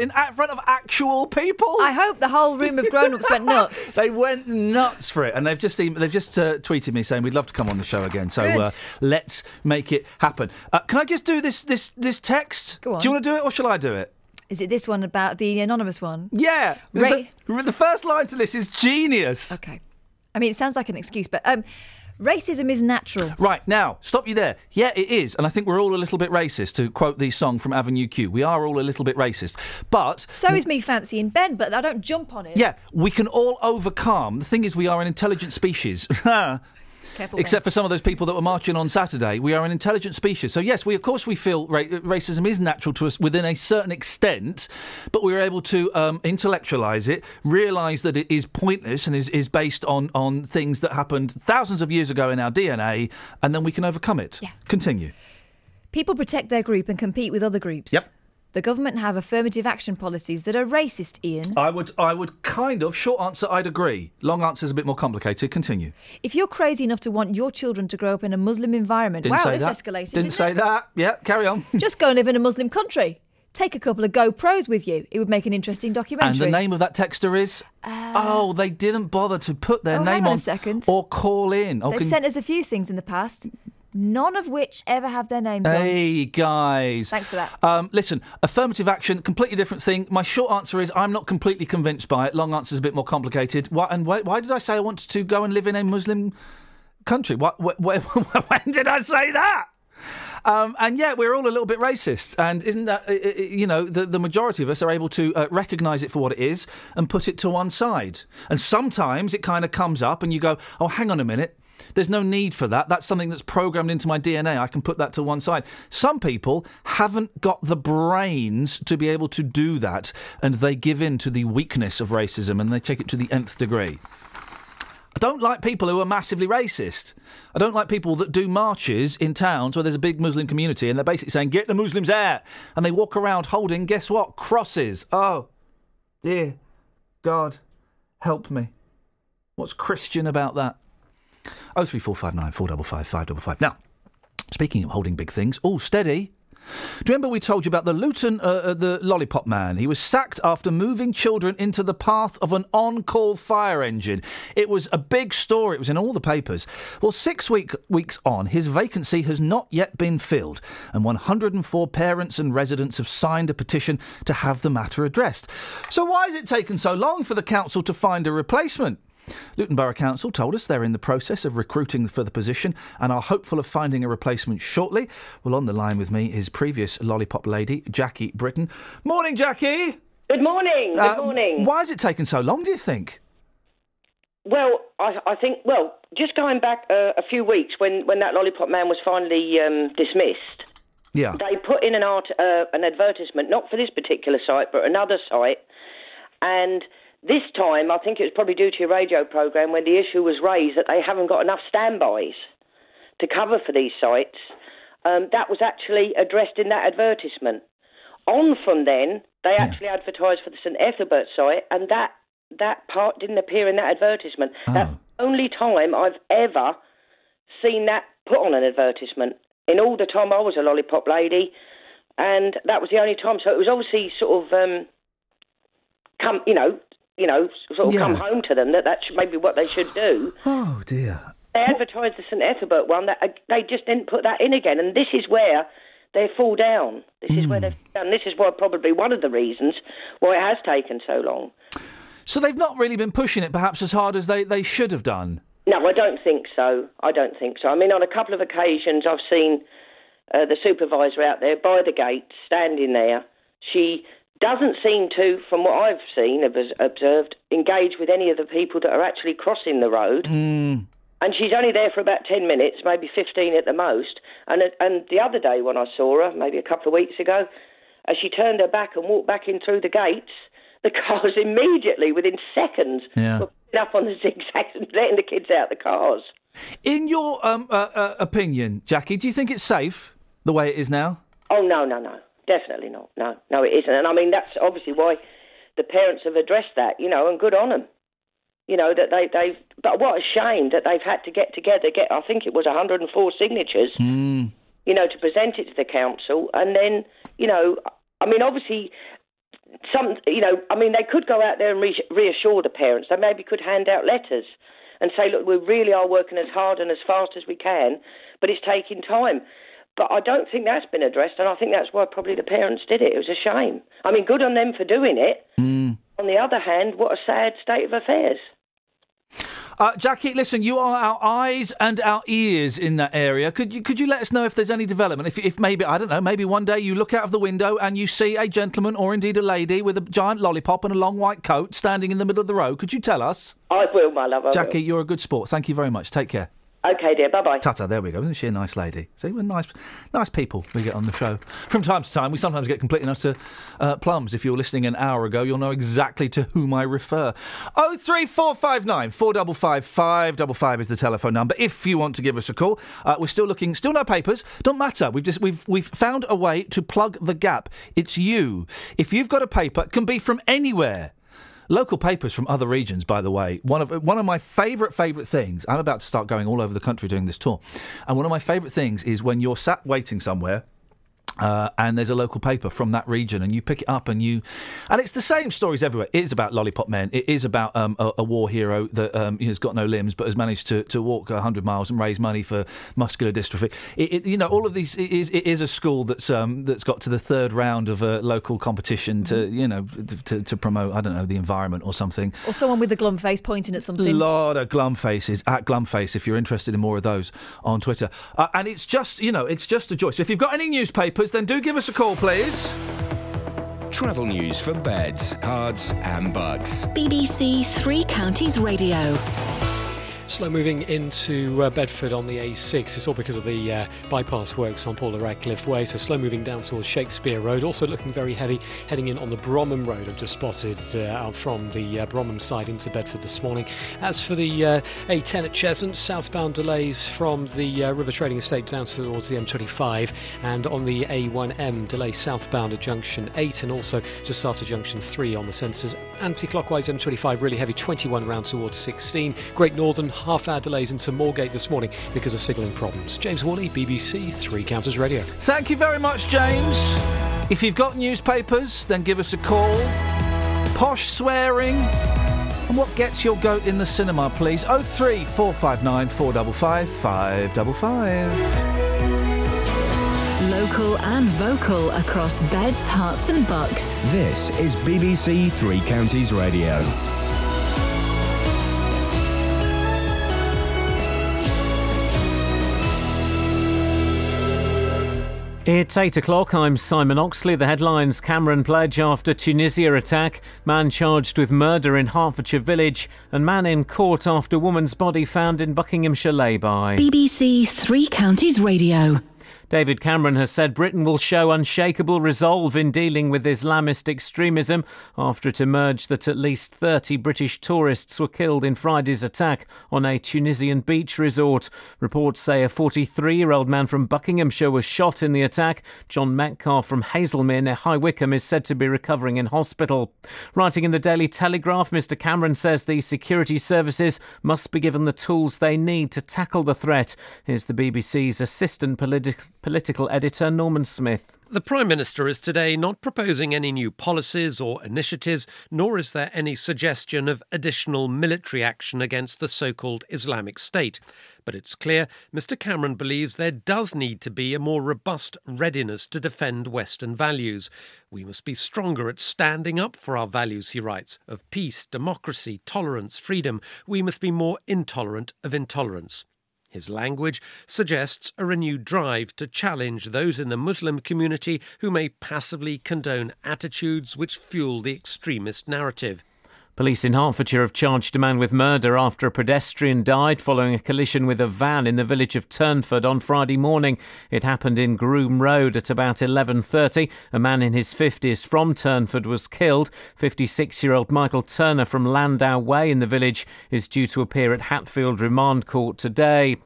in front of actual people. I hope the whole room of grown-ups went nuts. They went nuts for it, and they've just em- they've just uh, tweeted me saying we'd love to come on the show again. So uh, let's make it happen. Uh, can I just do this this this text? Go on. Do you want to do it, or shall I do it? Is it this one about the anonymous one? Yeah. Ra- The, the first line to this is genius. Okay. I mean, it sounds like an excuse, but um, racism is natural. Right, now, stop you there. Yeah, it is. And I think we're all a little bit racist, to quote the song from Avenue Q. We are all a little bit racist. But. So is me fancying Ben, but I don't jump on it. Yeah, we can all overcome. The thing is, we are an intelligent species. Careful, Except for some of those people that were marching on Saturday, we are an intelligent species. So yes, we of course we feel ra- racism is natural to us within a certain extent, but we're able to um, intellectualize it, realize that it is pointless and is, is based on on things that happened thousands of years ago in our DNA, and then we can overcome it. Yeah. Continue. People protect their group and compete with other groups. Yep. The government have affirmative action policies that are racist, Iain. I would I would kind of short answer I'd agree. Long answer is a bit more complicated. Continue. If you're crazy enough to want your children to grow up in a Muslim environment, Didn't wow, say this that. escalated. Didn't, say it? that. Yeah, carry on. Just go and live in a Muslim country. Take a couple of GoPros with you. It would make an interesting documentary. And the name of that texter is? Uh, oh, they didn't bother to put their oh, name on on a second. or call in. Oh, They've can- sent us a few things in the past, none of which ever have their names on. Hey guys. Thanks for that. Um, listen, affirmative action, completely different thing. My short answer is I'm not completely convinced by it. Long answer is a bit more complicated. Why, and why, why did I say I wanted to go and live in a Muslim country? What, wh- wh- when did I say that? Um, and yeah, we're all a little bit racist, and isn't that you know the, the majority of us are able to uh, recognise it for what it is and put it to one side. And sometimes it kind of comes up, and you go, "Oh, hang on a minute." There's no need for that. That's something that's programmed into my DNA. I can put that to one side. Some people haven't got the brains to be able to do that, and they give in to the weakness of racism and they take it to the nth degree. I don't like people who are massively racist. I don't like people that do marches in towns where there's a big Muslim community and they're basically saying, get the Muslims out. And they walk around holding, guess what? Crosses. Oh, dear God, help me. What's Christian about that? Oh three four five nine four double five five double five. Now, speaking of holding big things, all steady. Do you remember we told you about the Luton, uh, uh, the lollipop man? He was sacked after moving children into the path of an on-call fire engine. It was a big story. It was in all the papers. Well, six week, weeks on, his vacancy has not yet been filled, and 104 parents and residents have signed a petition to have the matter addressed. So why has it taken so long for the council to find a replacement? Luton Borough Council told us they're in the process of recruiting for the position and are hopeful of finding a replacement shortly. Well, on the line with me is previous lollipop lady, Jackie Britton. Morning, Jackie. Good morning. Good Uh, morning. Why has it taken so long, do you think? Well, I, I think, well, just going back uh, a few weeks when, when that lollipop man was finally um, dismissed, Yeah. they put in an, art, uh, an advertisement, not for this particular site, but another site. And this time, I think it was probably due to your radio programme when the issue was raised that they haven't got enough standbys to cover for these sites. Um, that was actually addressed in that advertisement. On from then, they actually advertised for the St Ethelbert site, and that that part didn't appear in that advertisement. That's the only time I've ever seen that put on an advertisement. In all the time I was a lollipop lady, and that was the only time. So it was obviously sort of um, come, you know, you know, sort of come home to them that that's maybe what they should do. Oh dear. They advertised the St Ethelbert one. That uh, they just didn't put that in again, and this is where they fall down. This is where they've done. This is why probably one of the reasons why it has taken so long. So they've not really been pushing it perhaps as hard as they, they should have done. No, I don't think so. I don't think so. I mean, on a couple of occasions, I've seen uh, the supervisor out there by the gate, standing there. She doesn't seem to, from what I've seen, have observed, engage with any of the people that are actually crossing the road. Mm. And she's only there for about 10 minutes, maybe 15 at the most. And, and the other day when I saw her, maybe a couple of weeks ago, as she turned her back and walked back in through the gates, the cars immediately, within seconds, Yeah. were up on the zigzags and letting the kids out of the cars. In your um, uh, uh, opinion, Jackie, do you think it's safe the way it is now? Oh, no, no, no. Definitely not. No, no, it isn't. And I mean, that's obviously why the parents have addressed that, you know, and good on them. You know, that they, they've, but what a shame that they've had to get together, get, I think it was 104 signatures, Mm. you know, to present it to the council. And then, you know, I mean, obviously, some, you know, I mean, they could go out there and re- reassure the parents. They maybe could hand out letters and say, look, we really are working as hard and as fast as we can, but it's taking time. But I don't think that's been addressed, and I think that's why probably the parents did it. It was a shame. I mean, good on them for doing it. Mm. On the other hand, what a sad state of affairs. Uh, Jackie, listen, you are our eyes and our ears in that area. Could you could you let us know if there's any development? If, if maybe I don't know, maybe one day you look out of the window and you see a gentleman or indeed a lady with a giant lollipop and a long white coat standing in the middle of the road. Could you tell us? I will, my love. I will. Jackie, you're a good sport. Thank you very much. Take care. Okay, dear. Bye bye. Tata, there we go. Isn't she a nice lady? See, we're nice, nice people we get on the show. From time to time, we sometimes get completely enough to uh, plums. If you were listening an hour ago, you'll know exactly to whom I refer. Oh three four five nine four double five five double five is the telephone number. If you want to give us a call, uh, we're still looking. Still no papers. Don't matter. We've just we've we've found a way to plug the gap. It's you. If you've got a paper, it can be from anywhere. Local papers from other regions, by the way. One of one of my favourite favourite things. I'm about to start going all over the country doing this tour, and one of my favourite things is when you're sat waiting somewhere. Uh, and there's a local paper from that region, and you pick it up, and you, and it's the same stories everywhere. It is about lollipop men. It is about um, a, a war hero that um, has got no limbs but has managed to, to walk hundred miles and raise money for muscular dystrophy. It, it, you know, all of these. It is, it is a school that's um, that's got to the third round of a local competition to you know to, to promote I don't know the environment or something. Or someone with a glum face pointing at something. A lot of glum faces at glumface if you're interested in more of those on Twitter. Uh, and it's just you know it's just a joy. So if you've got any newspapers, then do give us a call, please. Travel news for beds, cards, and bugs. BBC Three Counties Radio. Slow moving into uh, Bedford on the A6. It's all because of the uh, bypass works on Paula Radcliffe Way. So slow moving down towards Shakespeare Road. Also looking very heavy heading in on the Bromham Road. I've just spotted uh, out from the uh, Bromham side into Bedford this morning. As for the uh, A10 at Cheshunt, southbound delays from the River Trading Estate down towards the M25, and on the A1M delay southbound at Junction 8, and also just after Junction 3 on the sensors. Anti-clockwise M25 really heavy, 21 round towards 16. Great Northern half hour delays into Moorgate this morning because of signalling problems. James Worley, BBC Three Counties Radio. Thank you very much, James. If you've got newspapers, then give us a call. Posh swearing. And what gets your goat in the cinema, please? 03 459 455 555. Local and vocal across beds, Herts, and bucks. This is BBC Three Counties Radio. It's 8 o'clock. I'm Simon Oxley. The headlines Cameron pledge after Tunisia attack, man charged with murder in Hertfordshire village, and man in court after woman's body found in Buckinghamshire lay-by. BBC Three Counties Radio. David Cameron has said Britain will show unshakable resolve in dealing with Islamist extremism after it emerged that at least 30 British tourists were killed in Friday's attack on a Tunisian beach resort. Reports say a 43 year old man from Buckinghamshire was shot in the attack. John Metcalf from Hazlemere near High Wycombe is said to be recovering in hospital. Writing in the Daily Telegraph, Mr Cameron says the security services must be given the tools they need to tackle the threat. Here's the BBC's assistant political political editor Norman Smith. The Prime Minister is today not proposing any new policies or initiatives, nor is there any suggestion of additional military action against the so called Islamic State. But it's clear Mr Cameron believes there does need to be a more robust readiness to defend Western values. We must be stronger at standing up for our values, he writes, of peace, democracy, tolerance, freedom. We must be more intolerant of intolerance. His language suggests a renewed drive to challenge those in the Muslim community who may passively condone attitudes which fuel the extremist narrative. Police in Hertfordshire have charged a man with murder after a pedestrian died following a collision with a van in the village of Turnford on Friday morning. It happened in Groom Road at about 11:30. A man in his 50s from Turnford was killed. 56-year-old Michael Turner from Landau Way in the village is due to appear at Hatfield Remand Court today.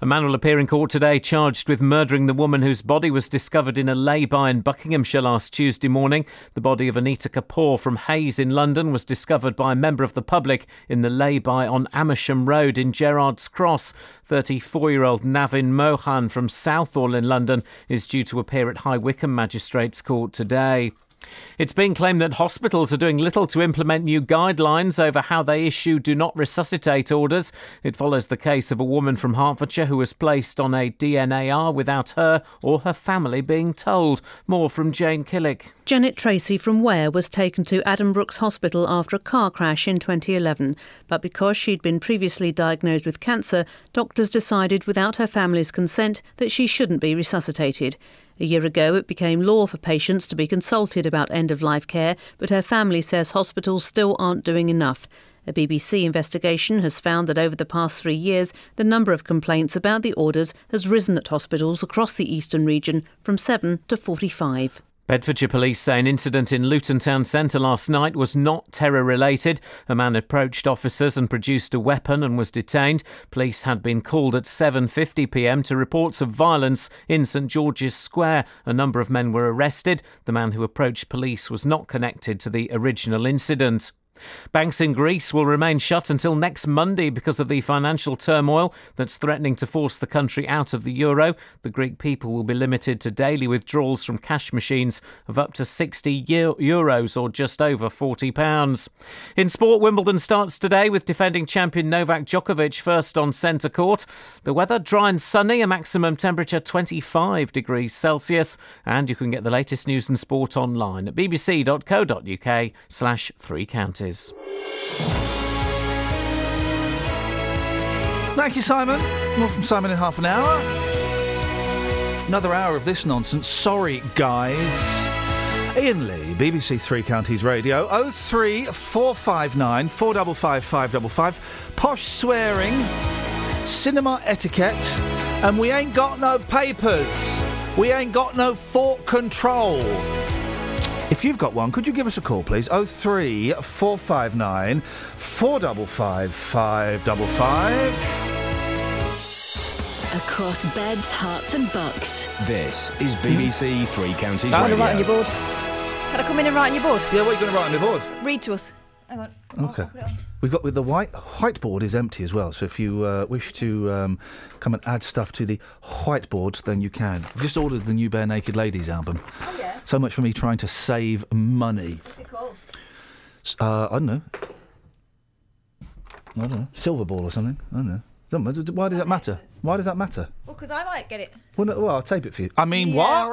A man will appear in court today charged with murdering the woman whose body was discovered in a lay-by in Buckinghamshire last Tuesday morning. The body of Anita Kapoor from Hayes in London was discovered by a member of the public in the lay-by on Amersham Road in Gerrards Cross. 34-year-old Navin Mohan from Southall in London is due to appear at High Wycombe Magistrates Court today. It's being claimed that hospitals are doing little to implement new guidelines over how they issue do not resuscitate orders. It follows the case of a woman from Hertfordshire who was placed on a DNAR without her or her family being told. More from Jane Killick. Janet Tracy from Ware was taken to Addenbrooke's Hospital after a car crash in 2011, but because she'd been previously diagnosed with cancer, doctors decided without her family's consent that she shouldn't be resuscitated. A year ago, it became law for patients to be consulted about end of life care, but her family says hospitals still aren't doing enough. A BBC investigation has found that over the past three years, the number of complaints about the orders has risen at hospitals across the eastern region from 7 to 45. Bedfordshire police say an incident in Luton Town Centre last night was not terror related. A man approached officers and produced a weapon and was detained. Police had been called at 7:50 p.m. to reports of violence in St George's Square. A number of men were arrested. The man who approached police was not connected to the original incident. Banks in Greece will remain shut until next Monday because of the financial turmoil that's threatening to force the country out of the euro. The Greek people will be limited to daily withdrawals from cash machines of up to 60 euros or just over 40 pounds. In sport, Wimbledon starts today with defending champion Novak Djokovic first on centre court. The weather dry and sunny, a maximum temperature 25 degrees Celsius, and you can get the latest news and sport online at bbc.co.uk slash three counties. Thank you, Simon. More from Simon in half an hour. Another hour of this nonsense. Sorry, guys. Iain Lee, BBC Three Counties Radio, 03459 455 555. Posh swearing, cinema etiquette, and we ain't got no papers. We ain't got no fort control. If you've got one, could you give us a call, please? 03 459 455 555. Across beds, Herts, and bucks. This is hmm? BBC Three Counties Do you want to Radio. write on your board? Can I come in and write on your board? Yeah, what are you going to write on your board? Read to us. Hang on. Okay. We've got with the white whiteboard is empty as well. So if you uh, wish to um, come and add stuff to the whiteboard, then you can. I've just ordered the new Barenaked Ladies album. Oh, yeah. So much for me trying to save money. What's it called? Uh, I don't know. I don't know. Silverball or something. I don't know. Why does that matter? Why does that matter? Well, because I might get it. Well, no, well, I'll tape it for you. I mean, what?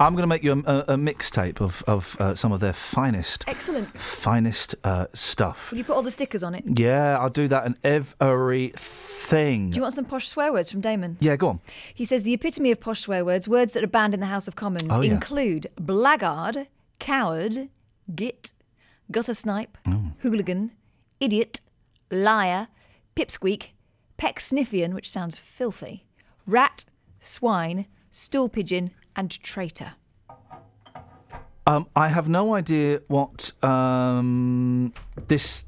I'm going to make you a, a, a mixtape of of uh, some of their finest, Excellent. finest uh, stuff. Will you put all the stickers on it? Yeah, I'll do that in everything. Do you want some posh swear words from Damon? Yeah, go on. He says the epitome of posh swear words, words that are banned in the House of Commons, Oh, yeah. include blackguard, coward, git, gutter snipe, Oh. hooligan, idiot, liar, pipsqueak, Pecksniffian, which sounds filthy, rat, swine, stool pigeon, and traitor. Um, I have no idea what um, this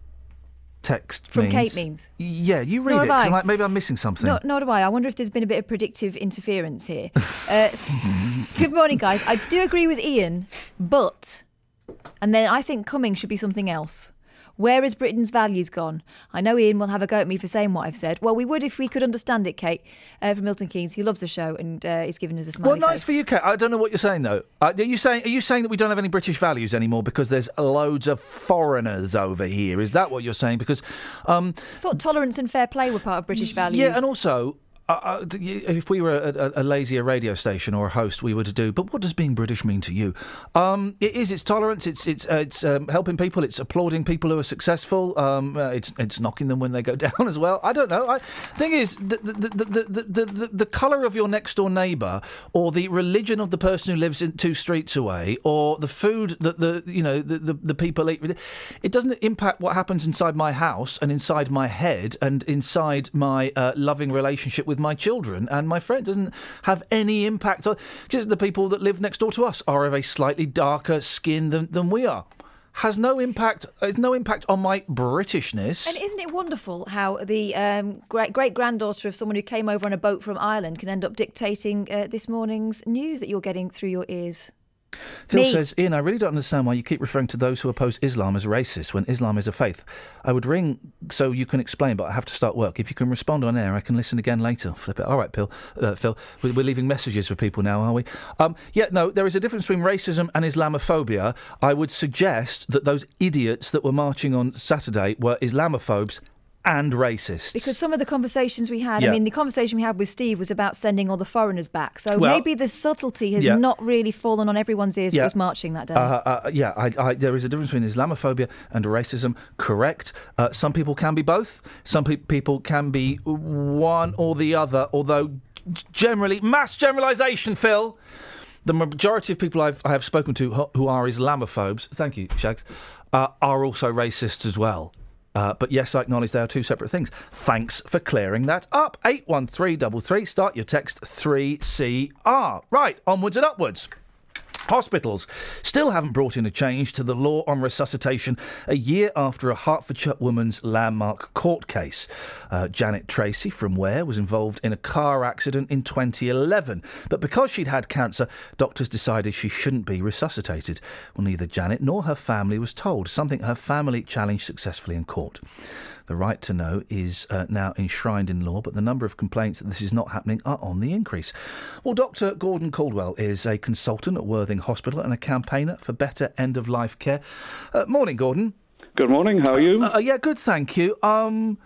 text From means. Kate means. Yeah, you read Nor it. I. Like, maybe I'm missing something. No, nor do I. I wonder if there's been a bit of predictive interference here. Uh, good morning, guys. I do agree with Iain, but, and then I think coming should be something else. Where has Britain's values gone? I know Iain will have a go at me for saying what I've said. Well, we would if we could understand it, Kate, uh, from Milton Keynes, who loves the show and uh, is giving us a Well, nice face. for you, Kate. I don't know what you're saying though. Uh, are you saying are you saying that we don't have any British values anymore because there's loads of foreigners over here? Is that what you're saying? Because um, I thought tolerance and fair play were part of British values. Yeah, and also. Uh, uh, if we were a, a, a lazier radio station or a host, we would do. But what does being British mean to you? Um, it is. It's tolerance. It's it's uh, it's um, helping people. It's applauding people who are successful. Um, uh, it's it's knocking them when they go down as well. I don't know. I, thing is, the the, the, the, the, the, the colour of your next door neighbour, or the religion of the person who lives in two streets away, or the food that the you know the, the, the people eat, it doesn't impact what happens inside my house and inside my head and inside my uh, loving relationship with my children and my friends. It doesn't have any impact on just the people that live next door to us are of a slightly darker skin than, than we are. Has no impact. Has no impact on my Britishness. And isn't it wonderful how the um, great great granddaughter of someone who came over on a boat from Ireland can end up dictating uh, this morning's news that you're getting through your ears? Phil Me. says, Iain, I really don't understand why you keep referring to those who oppose Islam as racist when Islam is a faith. I would ring so you can explain, but I have to start work. If you can respond on air, I can listen again later. Flip it. All right, Phil. Uh, Phil, we're, we're leaving messages for people now, are we? Um, yeah, no, there is a difference between racism and Islamophobia. I would suggest that those idiots that were marching on Saturday were Islamophobes and racist. Because some of the conversations we had, Yeah. I mean, the conversation we had with Steve was about sending all the foreigners back. So Well- maybe the subtlety has Yeah. not really fallen on everyone's ears Yeah. that was marching that day. Uh, uh, yeah, I, I, there is a difference between Islamophobia and racism. Correct. Uh, some people can be both. Some pe- people can be one or the other. Although, generally, mass generalisation, Phil. The majority of people I've I have spoken to who- are Islamophobes, thank you, Shags, uh, are also racists as well. Uh, but yes, I acknowledge they are two separate things. Thanks for clearing that up. 81333, start your text 3CR. Right, onwards and upwards. Hospitals still haven't brought in a change to the law on resuscitation a year after a Hertfordshire woman's landmark court case. Uh, Janet Tracy from Ware was involved in a car accident in 2011, but because she'd had cancer, doctors decided she shouldn't be resuscitated. Well, neither Janet nor her family was told, something her family challenged successfully in court. The right to know is uh, now enshrined in law, but the number of complaints that this is not happening are on the increase. Well, Dr. Gordon Caldwell is a consultant at Worthing Hospital and a campaigner for better end of life care. Uh, morning, Gordon. Good morning. How are you? Uh, yeah, good, thank you. Um,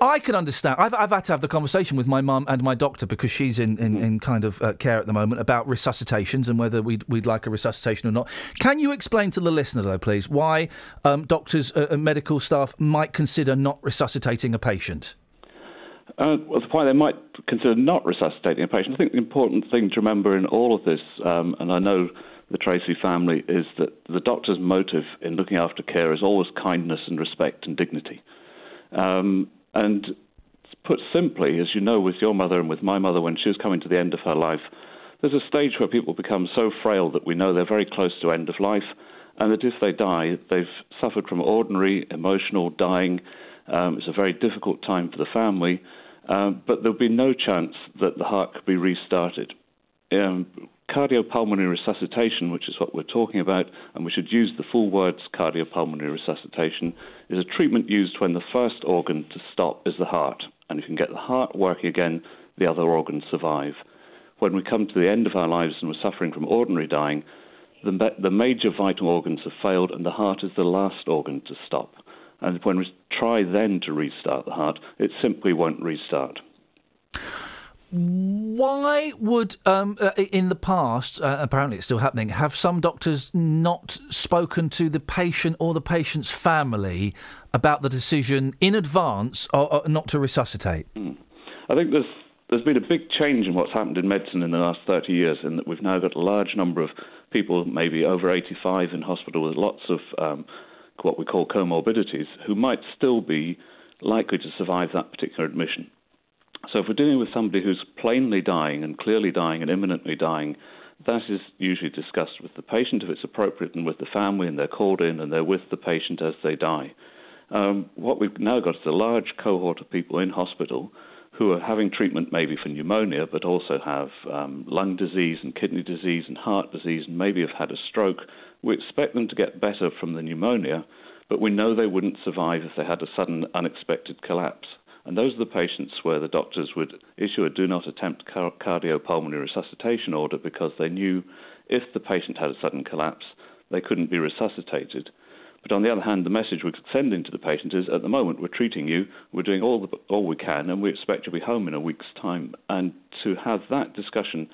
I can understand. I've, I've had to have the conversation with my mum and my doctor because she's in, in, in kind of uh, care at the moment about resuscitations and whether we'd, we'd like a resuscitation or not. Can you explain to the listener, though, please, why um, doctors uh, and medical staff might consider not resuscitating a patient? Uh, well, the point they might consider not resuscitating a patient. I think the important thing to remember in all of this, um, and I know the Tracy family, is that the doctor's motive in looking after care is always kindness and respect and dignity. Um, and put simply, as you know, with your mother and with my mother, when she was coming to the end of her life, there's a stage where people become so frail that we know they're very close to end of life, and that if they die, they've suffered from ordinary emotional dying. Um, it's a very difficult time for the family, um, but there'll be no chance that the heart could be restarted. um, cardiopulmonary resuscitation, which is what we're talking about, and we should use the full words cardiopulmonary resuscitation, is a treatment used when the first organ to stop is the heart. And if you can get the heart working again, the other organs survive. When we come to the end of our lives and we're suffering from ordinary dying, the, the major vital organs have failed, and the heart is the last organ to stop. And when we try then to restart the heart, it simply won't restart. Why would, um, uh, in the past, uh, apparently it's still happening, have some doctors not spoken to the patient or the patient's family about the decision in advance or, or not to resuscitate? I think there's there's been a big change in what's happened in medicine in the last 30 years, in that we've now got a large number of people, maybe over 85, in hospital with lots of um, what we call comorbidities, who might still be likely to survive that particular admission. So if we're dealing with somebody who's plainly dying and clearly dying and imminently dying, that is usually discussed with the patient if it's appropriate and with the family, and they're called in and they're with the patient as they die. Um, what we've now got is a large cohort of people in hospital who are having treatment maybe for pneumonia, but also have um, lung disease and kidney disease and heart disease, and maybe have had a stroke. We expect them to get better from the pneumonia, but we know they wouldn't survive if they had a sudden unexpected collapse. And those are the patients where the doctors would issue a do not attempt car- cardiopulmonary resuscitation order because they knew if the patient had a sudden collapse, they couldn't be resuscitated. But on the other hand, the message we're sending to the patient is at the moment we're treating you, we're doing all, the, all we can, and we expect you'll be home in a week's time. And to have that discussion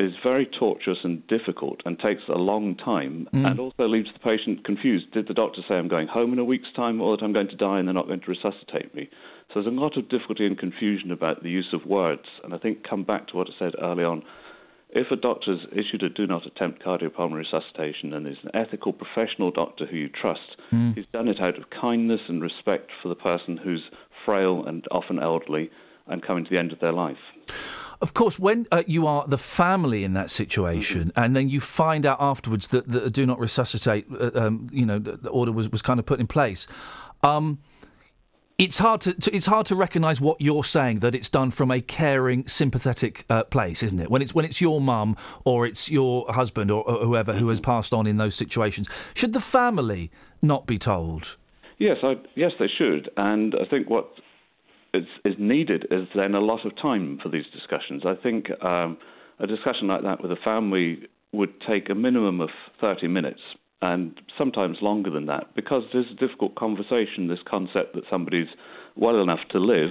is very tortuous and difficult and takes a long time Mm. and also leaves the patient confused. Did the doctor say I'm going home in a week's time or that I'm going to die and they're not going to resuscitate me? So there's a lot of difficulty and confusion about the use of words. And I think come back to what I said early on. If a doctor's issued a do not attempt cardiopulmonary resuscitation and is an ethical professional doctor who you trust, Mm. he's done it out of kindness and respect for the person who's frail and often elderly and coming to the end of their life. Of course, when uh, you are the family in that situation, and then you find out afterwards that the do not resuscitate, uh, um, you know, the, the order was, was kind of put in place. Um, it's hard to, to it's hard to recognise what you're saying that it's done from a caring, sympathetic uh, place, isn't it? When it's when it's your mum or it's your husband or, or whoever who has passed on in those situations, should the family not be told? Yes, I, yes, they should. And I think what is, is needed is then a lot of time for these discussions. I think um, a discussion like that with a family would take a minimum of 30 minutes and sometimes longer than that because it is a difficult conversation, this concept that somebody's well enough to live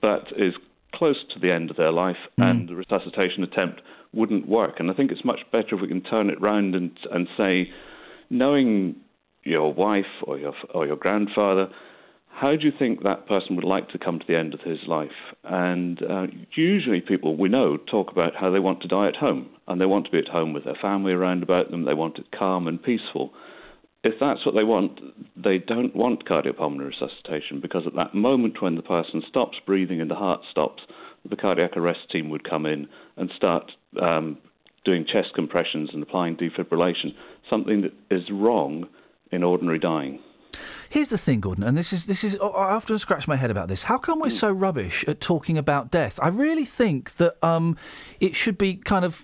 but is close to the end of their life and the resuscitation attempt wouldn't work. And I think it's much better if we can turn it round and, and say, knowing your wife or your or your grandfather, how do you think that person would like to come to the end of his life? And uh, usually, people we know talk about how they want to die at home, and they want to be at home with their family around about them. They want it calm and peaceful. If that's what they want, they don't want cardiopulmonary resuscitation because at that moment when the person stops breathing and the heart stops, the cardiac arrest team would come in and start um, doing chest compressions and applying defibrillation, something that is wrong in ordinary dying. Here's the thing, Gordon, and this is this is. I often scratch my head about this. How come we're so rubbish at talking about death? I really think that um, it should be kind of.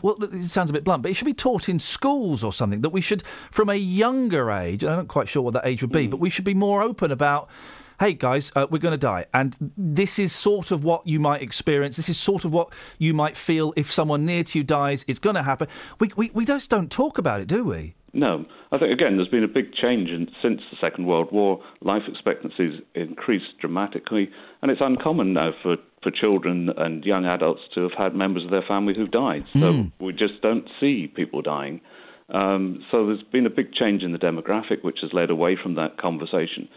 Well, it sounds a bit blunt, but it should be taught in schools or something. That we should, from a younger age, I'm not quite sure what that age would be, but we should be more open about. Hey guys, uh, we're going to die, and this is sort of what you might experience. This is sort of what you might feel if someone near to you dies. It's going to happen. We, we we just don't talk about it, do we? No, I think again there's been a big change in, since the Second World War. Life expectancies increased dramatically, and it's uncommon now for, for children and young adults to have had members of their family who've died. So we just don't see people dying. Um, so there's been a big change in the demographic, which has led away from that conversation.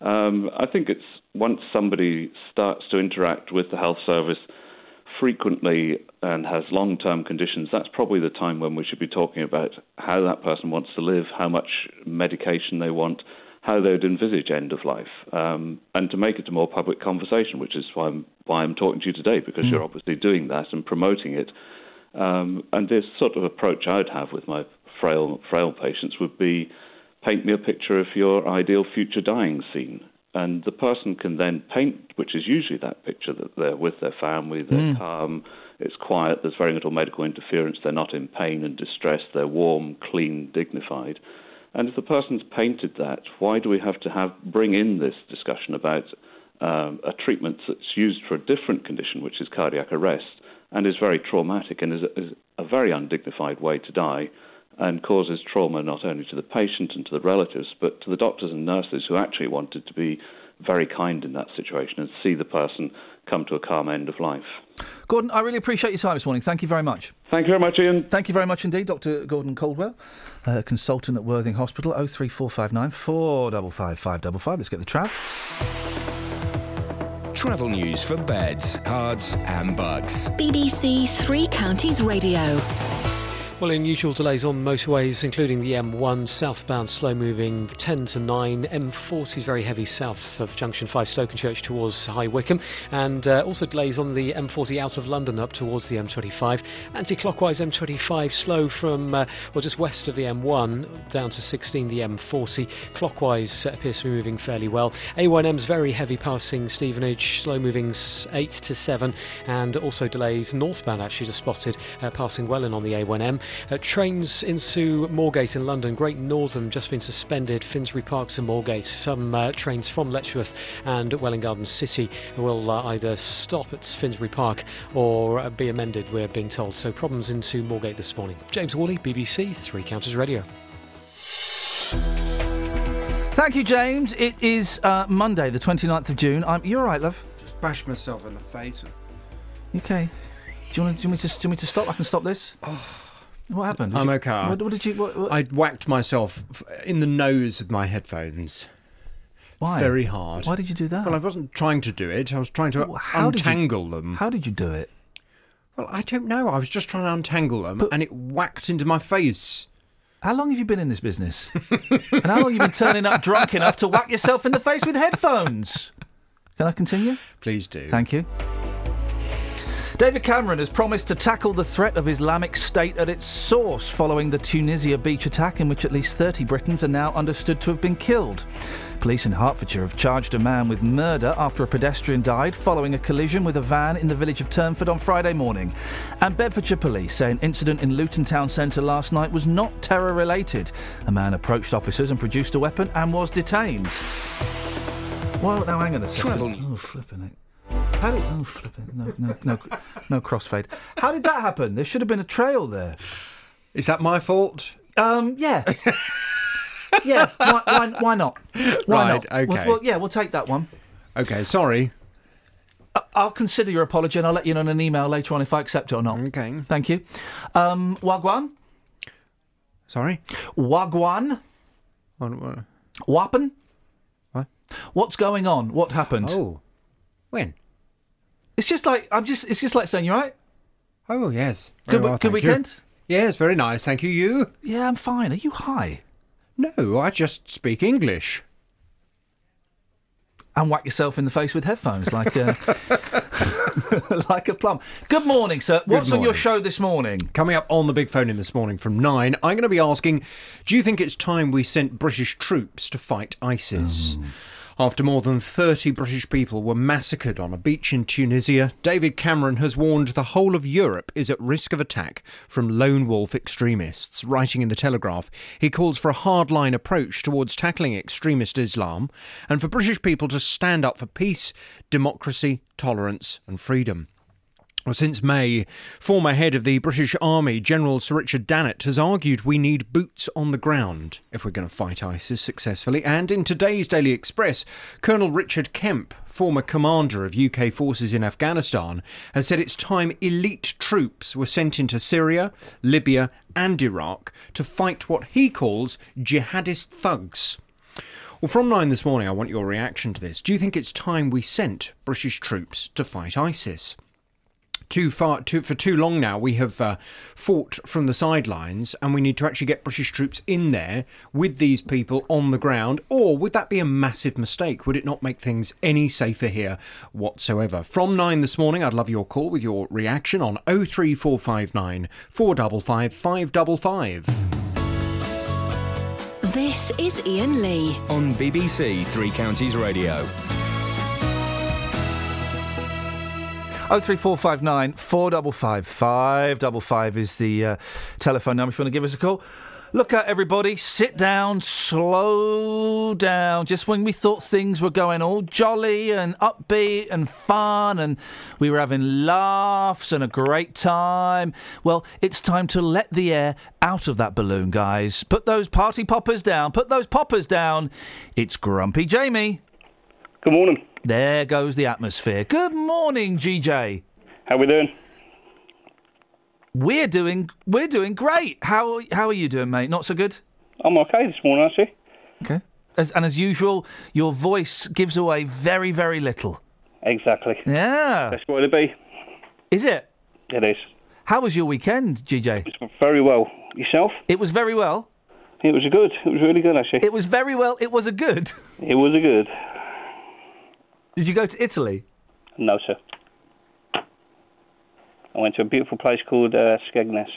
Um, I think it's once somebody starts to interact with the health service frequently and has long term conditions, that's probably the time when we should be talking about how that person wants to live, how much medication they want, how they would envisage end of life, um, and to make it a more public conversation, which is why I'm, why I'm talking to you today, because Mm. you're obviously doing that and promoting it. Um, and this sort of approach I'd have with my frail frail patients would be paint me a picture of your ideal future dying scene. And the person can then paint, which is usually that picture that they're with their family, they're Mm. calm, It's quiet. There's very little medical interference. They're not in pain and distress. They're warm, clean, dignified. And if the person's painted that, why do we have to have bring in this discussion about um, a treatment that's used for a different condition, which is cardiac arrest, and is very traumatic and is a, is a very undignified way to die, and causes trauma not only to the patient and to the relatives, but to the doctors and nurses who actually wanted to be very kind in that situation and see the person come to a calm end of life. Gordon, I really appreciate your time this morning. Thank you very much. Thank you very much, Iain. Thank you very much indeed, Dr. Gordon Caldwell, uh, consultant at Worthing Hospital. 03459 455 555. Let's get the trav. Travel news for beds, cards, and bugs. BBC Three Counties Radio. Well, unusual delays on motorways, including the M1 southbound slow moving 10 to 9. M40 is very heavy south of Junction 5 Stokenchurch towards High Wycombe. And uh, also delays on the M40 out of London up towards the M25. Anti clockwise M25 slow from, uh, well, just west of the M1 down to 16, the M40. Clockwise uh, appears to be moving fairly well. A1M's very heavy passing Stevenage, slow moving 8 to 7. And also delays northbound actually just spotted uh, passing Welwyn on the A1M. Uh, trains into Moorgate in London, Great Northern just been suspended, Finsbury Park to Moorgate. Some uh, trains from Letchworth and Welwyn Garden City will uh, either stop at Finsbury Park or uh, be amended, we're being told. So problems into Moorgate this morning. James Worley, BBC Three Counties Radio. Thank you, James. It is uh, Monday, the 29th of June. I'm, you all right, love? Just bashed myself in the face. Okay. Do you, want do, you want me to, do you want me to stop? I can stop this? What happened? Did I'm you- okay. What, what did you... What, what- I whacked myself in the nose with my headphones. Why? Very hard. Why did you do that? Well, I wasn't trying to do it. I was trying to how did you- untangle them. How did you do it? Well, I don't know. I was just trying to untangle them, and it whacked into my face. How long have you been in this business? and how long have you been turning up drunk enough to whack yourself in the face with headphones? Can I continue? Please do. Thank you. David Cameron has promised to tackle the threat of Islamic State at its source following the Tunisia beach attack in which at least 30 Britons are now understood to have been killed. Police in Hertfordshire have charged a man with murder after a pedestrian died following a collision with a van in the village of Turnford on Friday morning. And Bedfordshire police say an incident in Luton town centre last night was not terror related. A man approached officers and produced a weapon and was detained. Well, now hang on a second. Travel. Oh, flipping it. How did? Oh, flipping. No, no, no, no crossfade. How did that happen? There should have been a trail there. Is that my fault? Um, yeah. yeah. Why, why, why not? Why Right, not? Okay. well, yeah, we'll take that one. Okay, sorry. I- I'll consider your apology and I'll let you know in an email later on if I accept it or not. Okay. Thank you. Um, Wagwan? Sorry? Wagwan? What? Wappen? What? What's going on? What happened? Oh. When? It's just like I'm just it's just like saying you're right. Oh yes. Good, Very well, good thank you. weekend? Yes, very nice. Thank you. You? Yeah, I'm fine. Are you high? No, I just speak English. And whack yourself in the face with headphones like a like a plum. Good morning, sir. What's on your show this morning? Coming up on the big phone in this morning from nine, I'm going to be asking Do you think it's time we sent British troops to fight ISIS? Hmm. After more than 30 British people were massacred on a beach in Tunisia, David Cameron has warned the whole of Europe is at risk of attack from lone wolf extremists. Writing in The Telegraph, he calls for a hardline approach towards tackling extremist Islam and for British people to stand up for peace, democracy, tolerance, and freedom. Since May, former head of the British Army, General Sir Richard Dannatt, has argued we need boots on the ground if we're going to fight ISIS successfully. And in today's Daily Express, Colonel Richard Kemp, former commander of UK forces in Afghanistan, has said it's time elite troops were sent into Syria, Libya, and Iraq to fight what he calls jihadist thugs. Well, from nine this morning, I want your reaction to this. Do you think it's time we sent British troops to fight ISIS? Too far too, for too long now we have uh, fought from the sidelines and we need to actually get british troops in there with these people on the ground or would that be a massive mistake would it not make things any safer here whatsoever from 9 this morning i'd love your call with your reaction on 03459 455 555 This is Iain Lee. On BBC Three Counties Radio. 03459 455 555 is the uh, telephone number if you want to give us a call. Look at everybody, sit down, slow down. Just when we thought things were going all jolly and upbeat and fun and we were having laughs and a great time, well, it's time to let the air out of that balloon, guys. Put those party poppers down, put those poppers down. It's Grumpy Jamie. Good morning. There goes the atmosphere. Good morning, GJ. How we doing? We're doing we're doing great. How how are you doing, mate? Not so good. I'm okay this morning, actually. Okay. As, and as usual, your voice gives away very very little. Exactly. Yeah. That's what it be. Is it? It is. How was your weekend, GJ? Very well. Yourself? It was very well. It was a good. It was really good, actually. It was very well. It was a good. It was a good. Did you go to Italy? No, sir. I went to a beautiful place called uh, Skegness.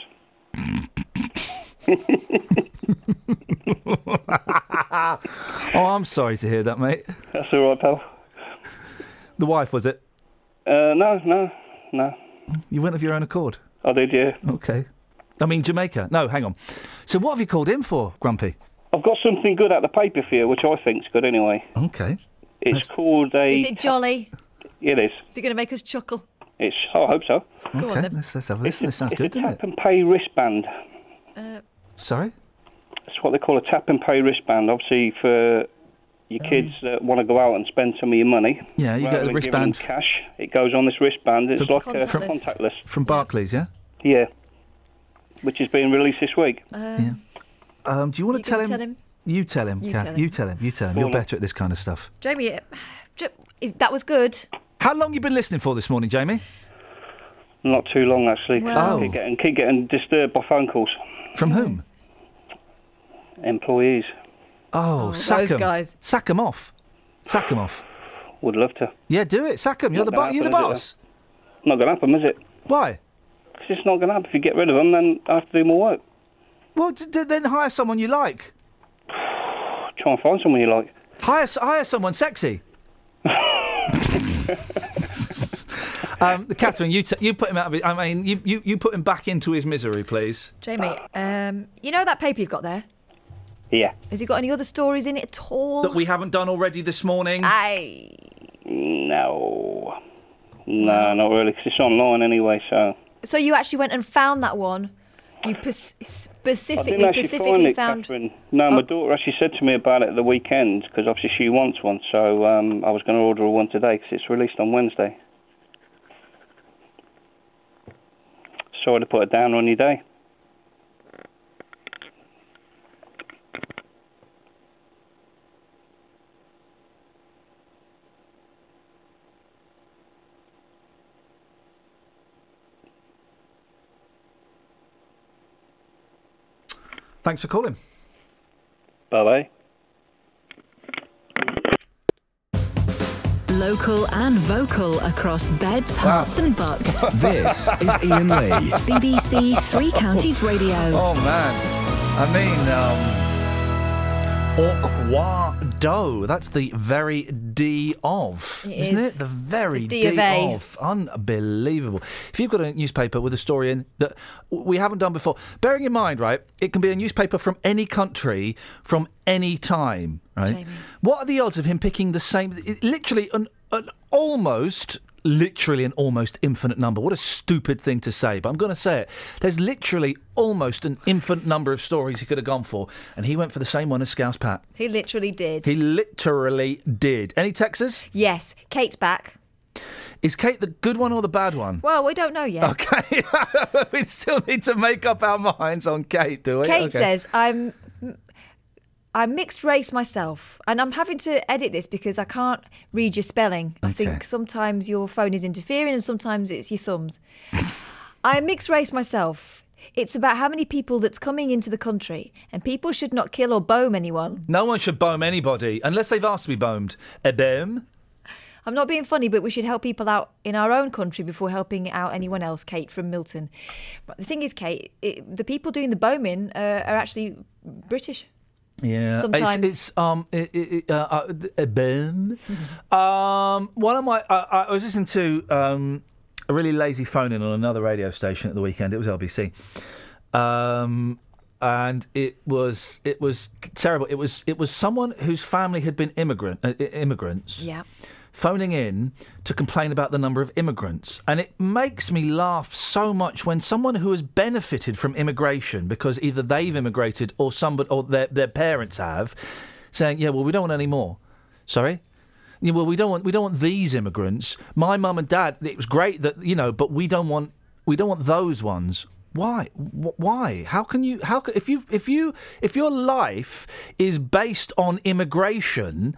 oh, I'm sorry to hear that, mate. That's all right, pal. The wife was it? Uh, no, no, no. You went of your own accord. I did, yeah. Okay. I mean Jamaica. No, hang on. So what have you called in for, Grumpy? I've got something good out the paper for you, which I think's good anyway. Okay. It's called a. Is it jolly? It is. Is it going to make us chuckle? It's. Oh, I hope so. Go on okay, then. let's, let's have a listen. This sounds it's good, a doesn't tap it? and pay wristband. Uh, Sorry? That's what they call a tap and pay wristband. Obviously, for your kids that want to go out and spend some of your money. Yeah, you get a than giving them wristband. cash. It goes on this wristband. It's From- like a From- contactless. From Barclays, yeah? Yeah. Which is being released this week. Uh, Um, do you want You to tell him? tell him? You tell him, You Kath. tell him. You tell him. You tell him. You're better at this kind of stuff. Jamie, that was good. How long you been listening for this morning, Jamie? Not too long, actually. Well- I keep getting, keep getting disturbed by phone calls. From whom? Employees. Oh, oh sack those 'em. guys. Sack 'em off. Sack 'em off. Would love to. Yeah, do it. Sack 'em. You're the, bo- you're the boss. Not going to happen, is it? Why? 'Cause it's just not going to happen. If you get rid of them, then I have to do more work. Well, d- d- then hire someone you like. Try and find someone you like. Hire hire someone sexy. um, Catherine, you t- you put him out of. His, I mean, you, you you put him back into his misery, please. Jamie, um, you know that paper you've got there? Yeah. Has it got any other stories in it at all? That we haven't done already this morning. I. No. No, not really, 'cause it's online anyway, so. So you actually went and found that one. You pers- I specifically didn't actually specifically find it, found. Catherine. No, my daughter actually said to me about it at the weekend, because obviously she wants one, so um, I was going to order one today, because it's released on Wednesday. Sorry to put it down on your day. Thanks for calling. Bye bye. Local and vocal across beds, Herts, and bucks. This is Iain Lee. BBC Three Counties Radio. Oh man, I mean, um, Orquado. That's the very D of, It isn't is. it? The very The D of A. of. Unbelievable. If you've got a newspaper with a story in that we haven't done before, bearing in mind, right, it can be a newspaper from any country, from any time, right? Jamie. What are the odds of him picking the same? Literally, an, an almost. Literally an almost infinite number. What a stupid thing to say, but I'm going to say it. There's literally almost an infinite number of stories he could have gone for, and he went for the same one as Scouse Pat. He literally did. He literally did. Any Texas? yes, Kate's back. Is Kate the good one or the bad one? Well, we don't know yet. Okay, we still need to make up our minds on Kate, do we? Kate Okay. says, I'm I'm mixed race myself, and I'm having to edit this because I can't read your spelling. I think sometimes your phone is interfering and sometimes it's your thumbs. I'm mixed race myself. It's about how many people that's coming into the country, and people should not kill or boom anyone. No one should boom anybody unless they've asked to be bombed. A? I'm not being funny, but we should help people out in our own country before helping out anyone else. Kate from Milton. But the thing is, Kate, it, the people doing the bombing uh, are actually British. Yeah, Sometimes. it's, it's um it, it, uh, uh, a boom. um, one of my I, I was listening to um a really lazy phone in on another radio station at the weekend. It was LBC, um, and it was it was terrible. It was it was someone whose family had been immigrant uh, immigrants. Yeah. Phoning in to complain about the number of immigrants. And it makes me laugh so much when someone who has benefited from immigration because either they've immigrated or somebody or their, their parents have, saying, Yeah, well we don't want any more. Sorry? Yeah, well, we don't want we don't want these immigrants. My mum and dad. It was great that you know, but we don't want we don't want those ones. Why? Why? How can you? How can, if you if you if your life is based on immigration,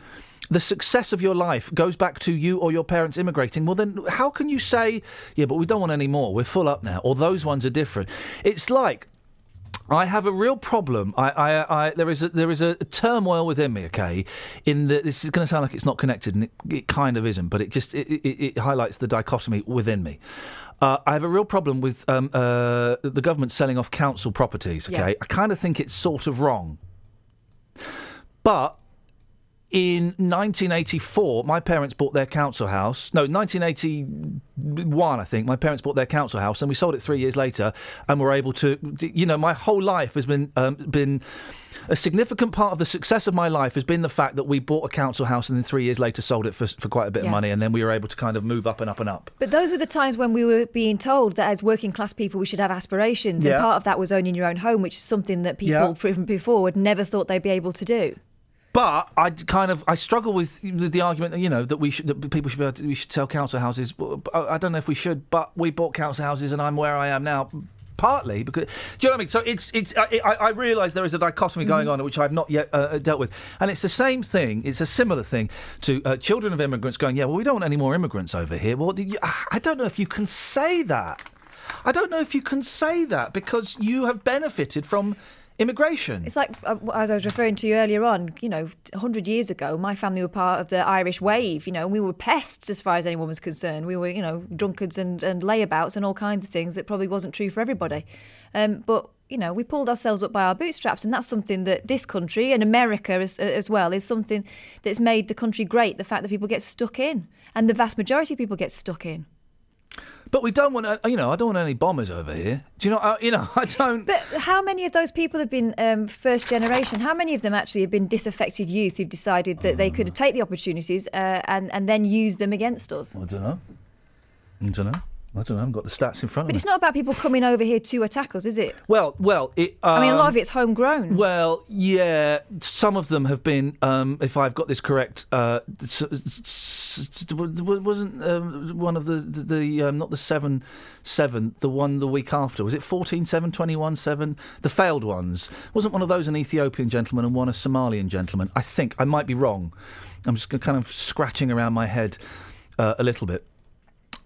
the success of your life goes back to you or your parents immigrating. Well, then how can you say, yeah, but we don't want any more. We're full up now, or those ones are different. It's like I have a real problem. I, I, I, there is a, there is a turmoil within me. Okay, in the, this is going to sound like it's not connected, and it, it kind of isn't, but it just it, it, it highlights the dichotomy within me. Uh, I have a real problem with um, uh, the government selling off council properties. Okay, Yeah. I kind of think it's sort of wrong, but in 1984, my parents bought their council house. No, 1981, I think. My parents bought their council house, and we sold it three years later, and were able to. You know, my whole life has been um, been a significant part of the success of my life has been the fact that we bought a council house and then three years later sold it for, for quite a bit Yeah. of money, and then we were able to kind of move up and up and up. But those were the times when we were being told that as working class people we should have aspirations, Yeah. and part of that was owning your own home, which is something that people Yeah. from before would never thought they'd be able to do. But I kind of I struggle with the, argument, you know, that we should that people should be able to, we should sell council houses. I don't know if we should, but we bought council houses, and I'm where I am now. Partly because do you know what I mean? So it's it's I, I I realise there is a dichotomy going on which I've not yet uh, dealt with, and it's the same thing. It's a similar thing to uh, children of immigrants going, yeah, well, we don't want any more immigrants over here. Well, I don't know if you can say that. I don't know if you can say that because you have benefited from immigration. It's like, uh, as I was referring to you earlier on, you know, 100 years ago, my family were part of the Irish wave. You know, and we were pests as far as anyone was concerned. We were, you know, drunkards and, and layabouts and all kinds of things that probably wasn't true for everybody. Um, but, you know, we pulled ourselves up by our bootstraps. And that's something that this country and America as, as well is something that's made the country great. The fact that people get stuck in. And the vast majority of people get stuck in. But we don't want, uh, you know, I don't want any bombers over here. Do you know? Uh, you know, I don't. But how many of those people have been um, first generation? How many of them actually have been disaffected youth who've decided that they could take the opportunities uh, and and then use them against us? I don't know. I don't know. I don't know. I haven't got the stats in front But of me. But it's not about people coming over here to attack us, is it? Well, well, it. Um, I mean, a lot of it's homegrown. Well, yeah, some of them have been. Um, if I've got this correct, uh, s- s- s- wasn't um, one of the the, the um, not the seven seven, the one the week after. Was it 14 7, 21 7? The failed ones. Wasn't one of those an Ethiopian gentleman and one a Somalian gentleman? I think I might be wrong. I'm just kind of scratching around my head uh, a little bit.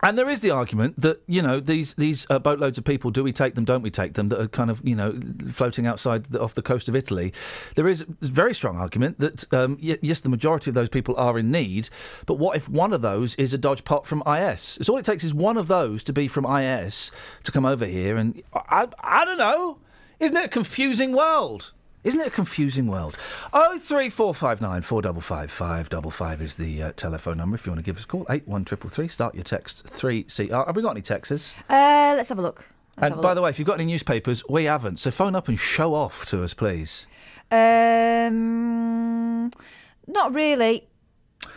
And there is the argument that you know these these uh, boatloads of people. Do we take them? Don't we take them? That are kind of you know floating outside the, off the coast of Italy. There is a very strong argument that um, y- yes, the majority of those people are in need. But what if one of those is a dodge pot from IS? It's all it takes is one of those to be from IS to come over here, and I, I don't know. Isn't it a confusing world? Isn't it a confusing world? Oh three four five nine four double five five double five is the uh, telephone number if you want to give us a call. Eight one triple three. Start your text three CR. Have we got any texts? Uh, let's have a look. Let's And a by look. the way, if you've got any newspapers, we haven't. So phone up and show off to us, please. Um, not really.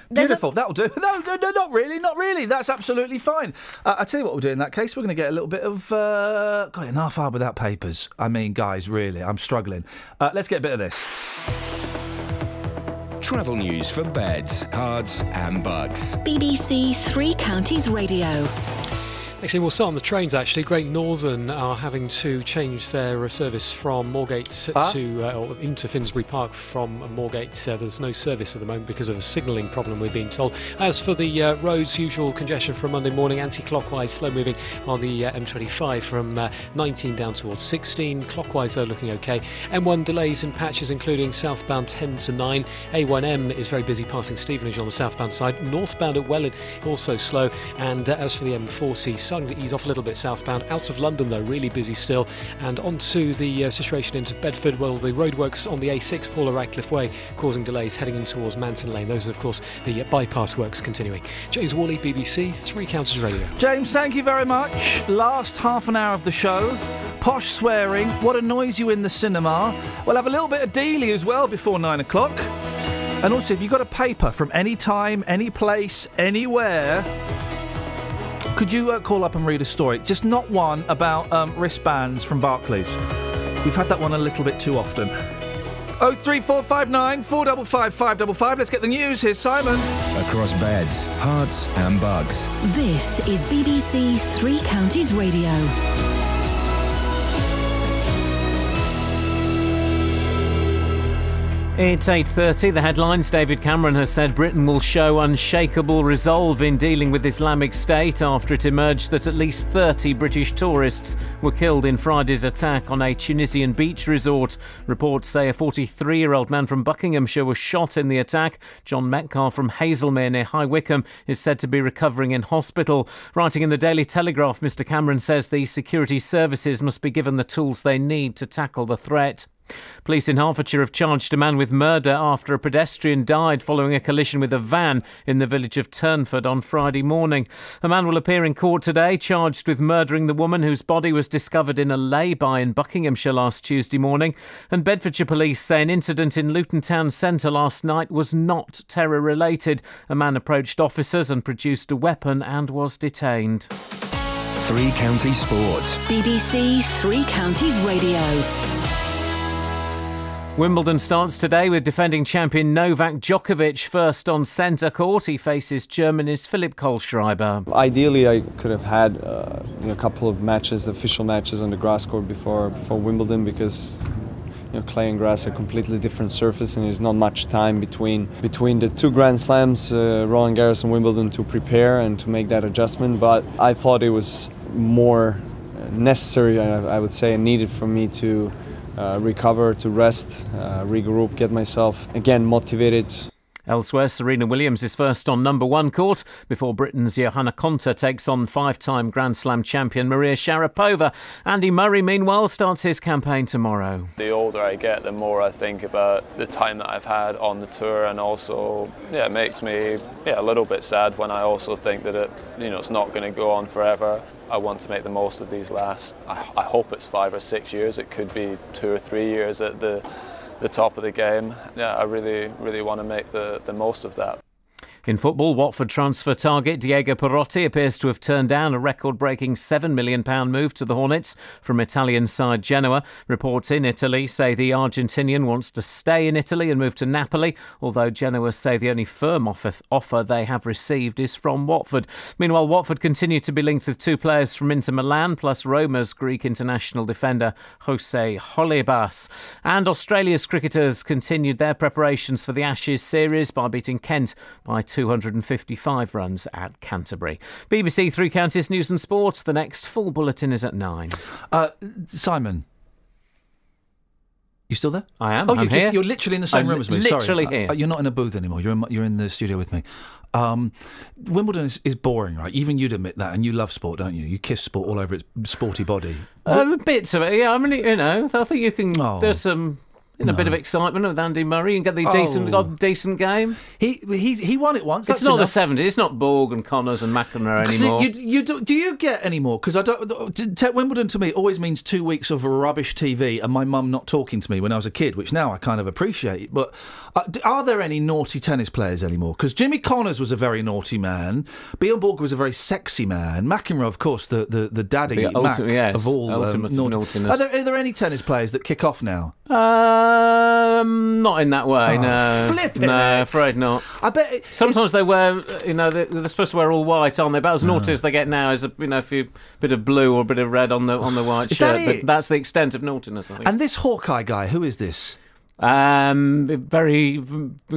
There's a- Beautiful, that'll do. No, no, no, not really, not really. That's absolutely fine. Uh, I tell you what we'll do in that case. We're going to get a little bit of. Uh, got it half hour without papers. I mean, guys, really, I'm struggling. Uh, let's get a bit of this. Travel news for beds, cards, and bugs. BBC Three Counties Radio. Actually, we'll start on the trains. Actually, Great Northern are having to change their uh, service from Moorgate Ah. to uh, or into Finsbury Park from Moorgate. Uh, there's no service at the moment because of a signalling problem. We're being told. As for the uh, roads, usual congestion for Monday morning, anti-clockwise, slow moving on the uh, M25 from uh, 19 down towards 16. Clockwise, though, looking okay. M1 delays in patches, including southbound 10 to 9. A1M is very busy passing Stevenage on the southbound side. Northbound at Welwyn also slow. And as for the M40 starting to ease off a little bit southbound. Out of London, though, really busy still. And on to the uh, situation into Bedford. Well, the roadworks on the A6, Paula Radcliffe Way, causing delays heading in towards Manton Lane. Those are, of course, the uh, bypass works continuing. James Worley, BBC, Three Counties Radio. James, thank you very much. Last half an hour of the show. Posh swearing. What annoys you in the cinema? We'll have a little bit of Dealey as well before nine o'clock. And also, if you've got a paper from any time, any place, anywhere, could you uh, call up and read a story? Just not one about um, wristbands from Barclays. We've had that one a little bit too often. Oh three four five nine four double five five double five. Let's get the news. Here's Simon. Across beds, Herts, and bugs. This is BBC Three Counties Radio. It's 8:30. The headlines: David Cameron has said Britain will show unshakable resolve in dealing with Islamic State after it emerged that at least 30 British tourists were killed in Friday's attack on a Tunisian beach resort. Reports say a 43-year-old man from Buckinghamshire was shot in the attack. John Metcalf from Hazlemere near High Wycombe is said to be recovering in hospital. Writing in the Daily Telegraph, Mr Cameron says the security services must be given the tools they need to tackle the threat. Police in Hertfordshire have charged a man with murder after a pedestrian died following a collision with a van in the village of Turnford on Friday morning. A man will appear in court today charged with murdering the woman whose body was discovered in a lay-by in Buckinghamshire last Tuesday morning. And Bedfordshire police say an incident in Luton Town Centre last night was not terror related. A man approached officers and produced a weapon and was detained. Three Counties Sports. BBC Three Counties Radio. Wimbledon starts today with defending champion Novak Djokovic first on centre court. He faces Germany's Philipp Kohlschreiber. Ideally, I could have had uh, you know, a couple of matches, official matches on the grass court before before Wimbledon because you know, clay and grass are completely different surface, and there's not much time between between the two Grand Slams, uh, Roland Garros and Wimbledon, to prepare and to make that adjustment. But I thought it was more necessary, I I would say, and needed for me to recover, to rest, uh, regroup, get myself again motivated. Elsewhere, Serena Williams is first on number one court before Britain's Johanna Konta takes on five time Grand Slam champion Maria Sharapova. Andy Murray, meanwhile, starts his campaign tomorrow. The older I get, the more I think about the time that I've had on the tour, and also, yeah, it makes me yeah, a little bit sad when I also think that it, you know, it's not going to go on forever. I want to make the most of these last. I, I hope it's five or six years. It could be two or three years at the the top of the game. Yeah, I really, really want to make the, the most of that. In football, Watford transfer target Diego Perotti appears to have turned down a record breaking £7 million move to the Hornets from Italian side Genoa. Reports in Italy say the Argentinian wants to stay in Italy and move to Napoli, although Genoa say the only firm offer, offer they have received is from Watford. Meanwhile, Watford continue to be linked with two players from Inter Milan, plus Roma's Greek international defender Jose Holebas. And Australia's cricketers continued their preparations for the Ashes series by beating Kent by 255 runs at Canterbury. BBC Three Counties News and Sports. The next full bulletin is at nine. Uh, Simon. You still there? I am. Oh, I'm you're, just, here. you're literally in the same I'm room as me. literally Sorry. here. Uh, you're not in a booth anymore. You're in, you're in the studio with me. Um, Wimbledon is, is boring, right? Even you'd admit that, and you love sport, don't you? You kiss sport all over its sporty body. Um, bits of it, yeah. I mean, you know, I think you can. Oh. There's some. You know, a bit of excitement with Andy Murray and get the decent, Oh. a decent game. He he he won it once. it's not enough. the seventies. It's not Borg and Connors and McEnroe anymore. You, you do, do you get any more? Because I don't. Wimbledon to me always means two weeks of rubbish TV and my mum not talking to me when I was a kid, which now I kind of appreciate. But uh, are there any naughty tennis players anymore? Because Jimmy Connors was a very naughty man. Bjorn Borg was a very sexy man. McEnroe, of course, the the, the daddy The Mac yes, of all um, ultimate of naughty- naughtiness. Are there, are there any tennis players that kick off now? Um, not in that way. Oh, no, flipping no, afraid not. I bet. It, Sometimes they wear, you know, they're, they're supposed to wear all white, aren't they? About as naughty as they get now is a, you know, a few bit of blue or a bit of red on the on the white that shirt. But that's the extent of naughtiness, I think. and this Hawkeye guy, who is this? Um, very,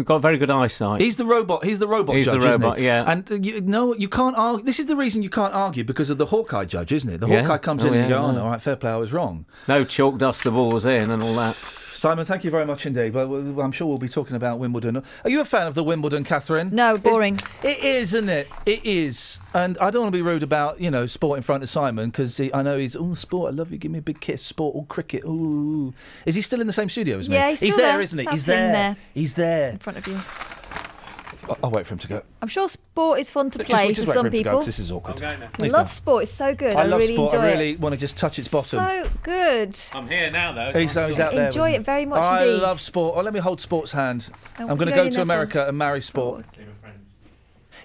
got very good eyesight. He's the robot. He's the robot He's the judge, isn't robot, he? yeah. And uh, you, no, you can't argue. This is the reason you can't argue because of the Hawkeye judge, isn't it? The Yeah. Hawkeye comes Oh, in and yeah, you go, "Oh, no, all right, fair play, I was wrong." No chalk dust, the ball was in, and all that. Simon, thank you very much indeed. Well, I'm sure we'll be talking about Wimbledon. Are you a fan of the Wimbledon, Catherine? No, boring. It is, isn't it? It is. And I don't want to be rude about, you know, sport in front of Simon because I know he's, oh, sport, I love you, give me a big kiss, sport, or cricket, ooh. Is he still in the same studio as me? Yeah, he's still there, there. isn't he? That's he's there. there. He's there. in front of you. I'll, I'll wait for him to go. I'm sure sport is fun to Just- play just for wait some him to go, this is awkward. I love sport. It's so good. I, I love really sport. enjoy I really it. want to just touch its bottom. So good. I'm here now, though. He's, he's out there. Enjoy it very much I indeed. love sport. Oh, let me hold sport's hand. I'm going to he go to? America and marry sport.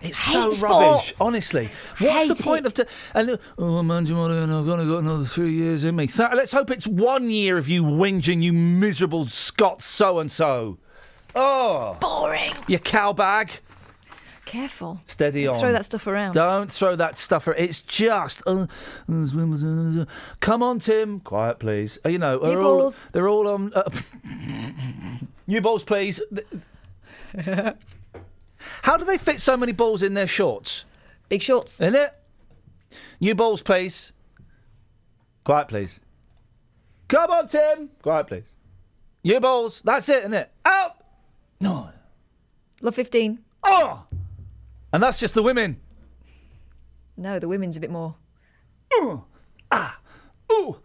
It's Hate so sport. rubbish, honestly. What's the Hate point of? T- and oh, man, I've only got another three years in me. So, let's hope it's one year of you whinging, you miserable Scot so and so. Oh, boring. Your cow bag. Careful. Steady Don't on. Throw that stuff around. Don't throw that stuff. ar- It's just. Uh, come on, Tim. Quiet, please. Uh, you know, New are all- they're all on. Uh, new balls, please. How do they fit so many balls in their shorts? Big shorts. In it. New balls, please. Quiet, please. Come on, Tim. Quiet, please. New balls. That's it, isn't it? Out. No. Love 15. Oh. And that's just the women. No, the women's a bit more. Ooh,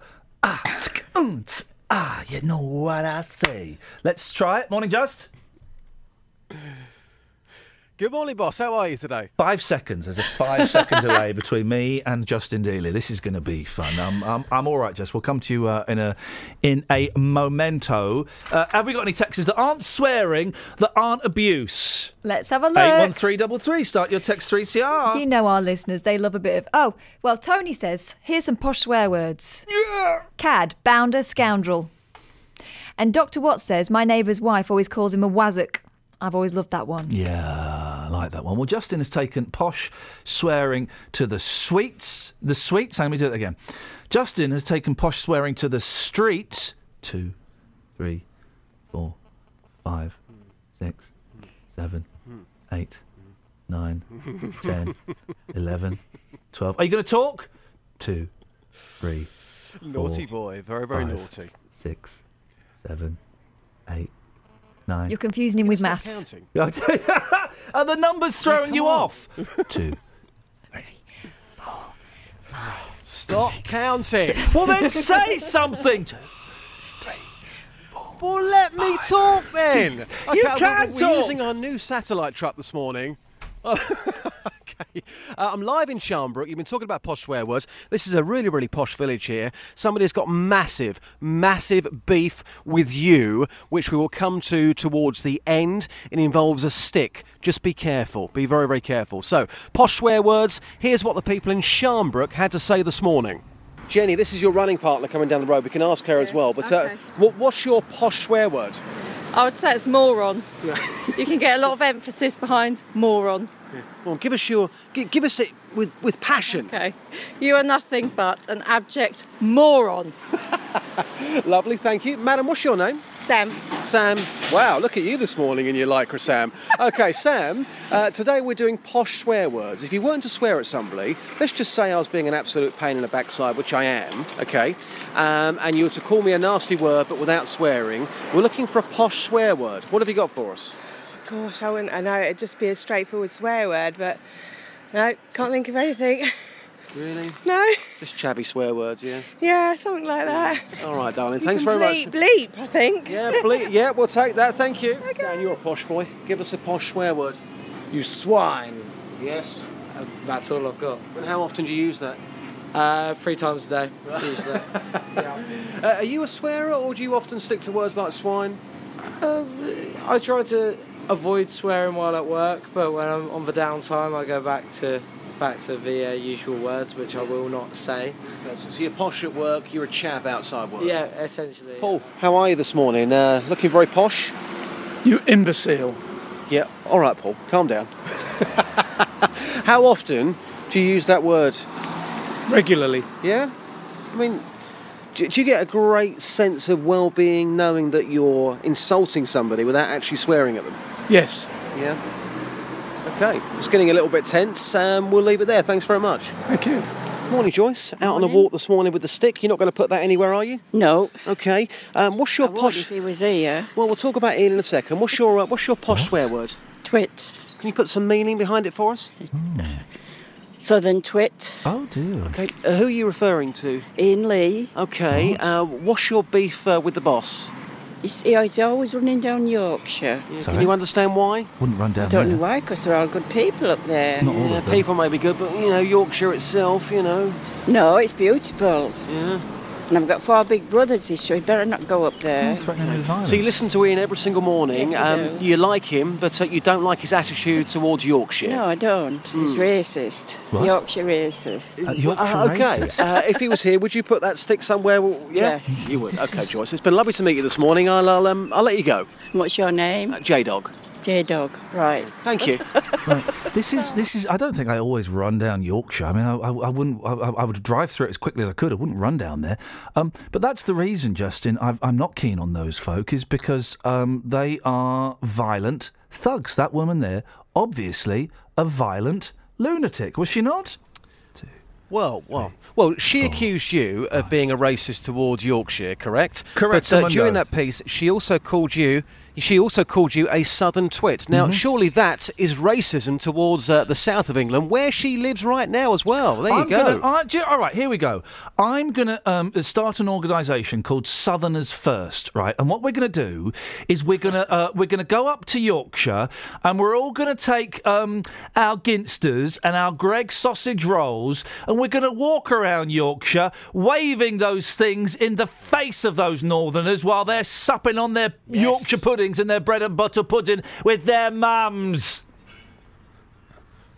ah, tsk, mm, tsk, ah, you know what I say. Let's try it. Morning, Just. Good morning, boss. How are you today? Five seconds. There's a five second delay between me and Justin Dealey. This is going to be fun. I'm, I'm, I'm all right, Just. We'll come to you uh, in a in a momento. Uh, have we got any texts that aren't swearing, that aren't abuse? Let's have a look. Eight one three double three. Start your text three CR. You know our listeners, they love a bit of. Oh, well, Tony says, here's some posh swear words. Yeah. Cad, bounder, scoundrel. And Dr. Watts says, my neighbour's wife always calls him a wazzock. I've always loved that one. Yeah, I like that one. Well, Justin has taken posh swearing to the sweets. The sweets. Let me do it again. Justin has taken posh swearing to the streets. Two, three, four, five, six, seven, eight, nine, ten, eleven, twelve. Are you going to talk? Two, three, Naughty four, boy. Very, very five, naughty. Six, seven, eight, nine. You're confusing him with maths. Are the numbers throwing you off? Two. Stop counting. Well, then say something. to- Well, let me talk then. Six. Okay, You we're- can we're using our new satellite truck this morning. okay. Uh, I'm live in Sharnbrook. You've been talking about posh swear words. This is a really, really posh village here. Somebody's got massive, massive beef with you, which we will come to towards the end. It involves a stick. Just be careful. Be very, very careful. So, posh swear words. Here's what the people in Sharnbrook had to say this morning. Jenny, this is your running partner coming down the road. We can ask her as well. But uh, okay. what, what's your posh swear word? I would say it's moron. you can get a lot of emphasis behind moron. Well, give us your, give, give us it with, with passion. Okay. You are nothing but an abject moron. Lovely, thank you. Madam, what's your name? Sam. Sam. Wow, look at you this morning in your lycra, Sam. Okay, Sam, uh, today we're doing posh swear words. If you weren't to swear at somebody, let's just say I was being an absolute pain in the backside, which I am, okay, um, and you were to call me a nasty word but without swearing, we're looking for a posh swear word. What have you got for us? Gosh, I wouldn't. I know it'd just be a straightforward swear word, but no, can't think of anything. Really? no. Just chavvy swear words, yeah? Yeah, something like that. All right, darling, You thanks very bleep, much. Bleep, I think. Yeah, bleep. Yeah, we'll take that. Thank you. Okay. Dan, you're a posh boy. Give us a posh swear word. You swine. Yes. Uh, That's all I've got. And how often do you use that? Uh, three times a day, usually. Uh, are you a swearer or do you often stick to words like swine? Uh, I try to avoid swearing while at work, but when I'm on the downtime, I go back to back to the uh, usual words, which I will not say. So you're posh at work, you're a chav outside work. Yeah, essentially. Paul, how are you this morning? Uh, looking very posh? You imbecile. Yeah, all right, Paul, calm down. how often do you use that word? Regularly. Yeah? I mean, do, do you get a great sense of well being knowing that you're insulting somebody without actually swearing at them? Yes. Yeah? Okay, it's getting a little bit tense. Um, we'll leave it there. Thanks very much. Thank you. Morning, Joyce. Out on a walk this morning with the stick. You're not going to put that anywhere, are you? No. Okay. Um, what's your I would posh? if he was here. Well, we'll talk about Iain in a second. What's your uh, What's your posh swear word? Twit. Can you put some meaning behind it for us? Southern twit. Oh dear. Okay. Uh, who are you referring to? Iain Lee. Okay. Uh, what's your beef uh, with the boss? He's, he's always running down Yorkshire. Yeah, Can you understand why? Wouldn't run I down don't there. know why, because they're all good people up there. Not all of them. people may be good, but you know Yorkshire itself, you know. No, it's beautiful. Yeah. And I've got four big brothers, so you better not go up there. So you listen to Iain every single morning. Yes, um, you like him, but uh, you don't like his attitude towards Yorkshire. No, I don't. He's racist. What? Yorkshire racist. Uh, okay. Uh, if he was here, would you put that stick somewhere? well, Yeah? Yes. You would. Okay, Joyce. It's been lovely to meet you this morning. I'll I'll, um, I'll let you go. What's your name? J Dog. J Dog. Right. Thank you. This is this is. I don't think I always run down Yorkshire. I mean, I, I, I wouldn't. I, I would drive through it as quickly as I could. I wouldn't run down there. Um, but that's the reason, Justin. I've, I'm not keen on those folk. Is because um, they are violent thugs. That woman there, obviously, a violent lunatic. Was she not? Well, well, well. She accused you of being a racist towards Yorkshire, correct? Correct, But uh, during that piece, she also called you. She also called you a southern twit. Now, Mm-hmm. surely that is racism towards uh, the south of England, where she lives right now as well. There you I'm go. Gonna, do you- all right, here we go. I'm going to um, start an organisation called Southerners First, right? And what we're going to do is we're going to uh, we're going to go up to Yorkshire and we're all going to take um, our ginsters and our Greg sausage rolls and we're going to walk around Yorkshire waving those things in the face of those Northerners while they're supping on their Yorkshire puddings and their bread and butter pudding with their mums.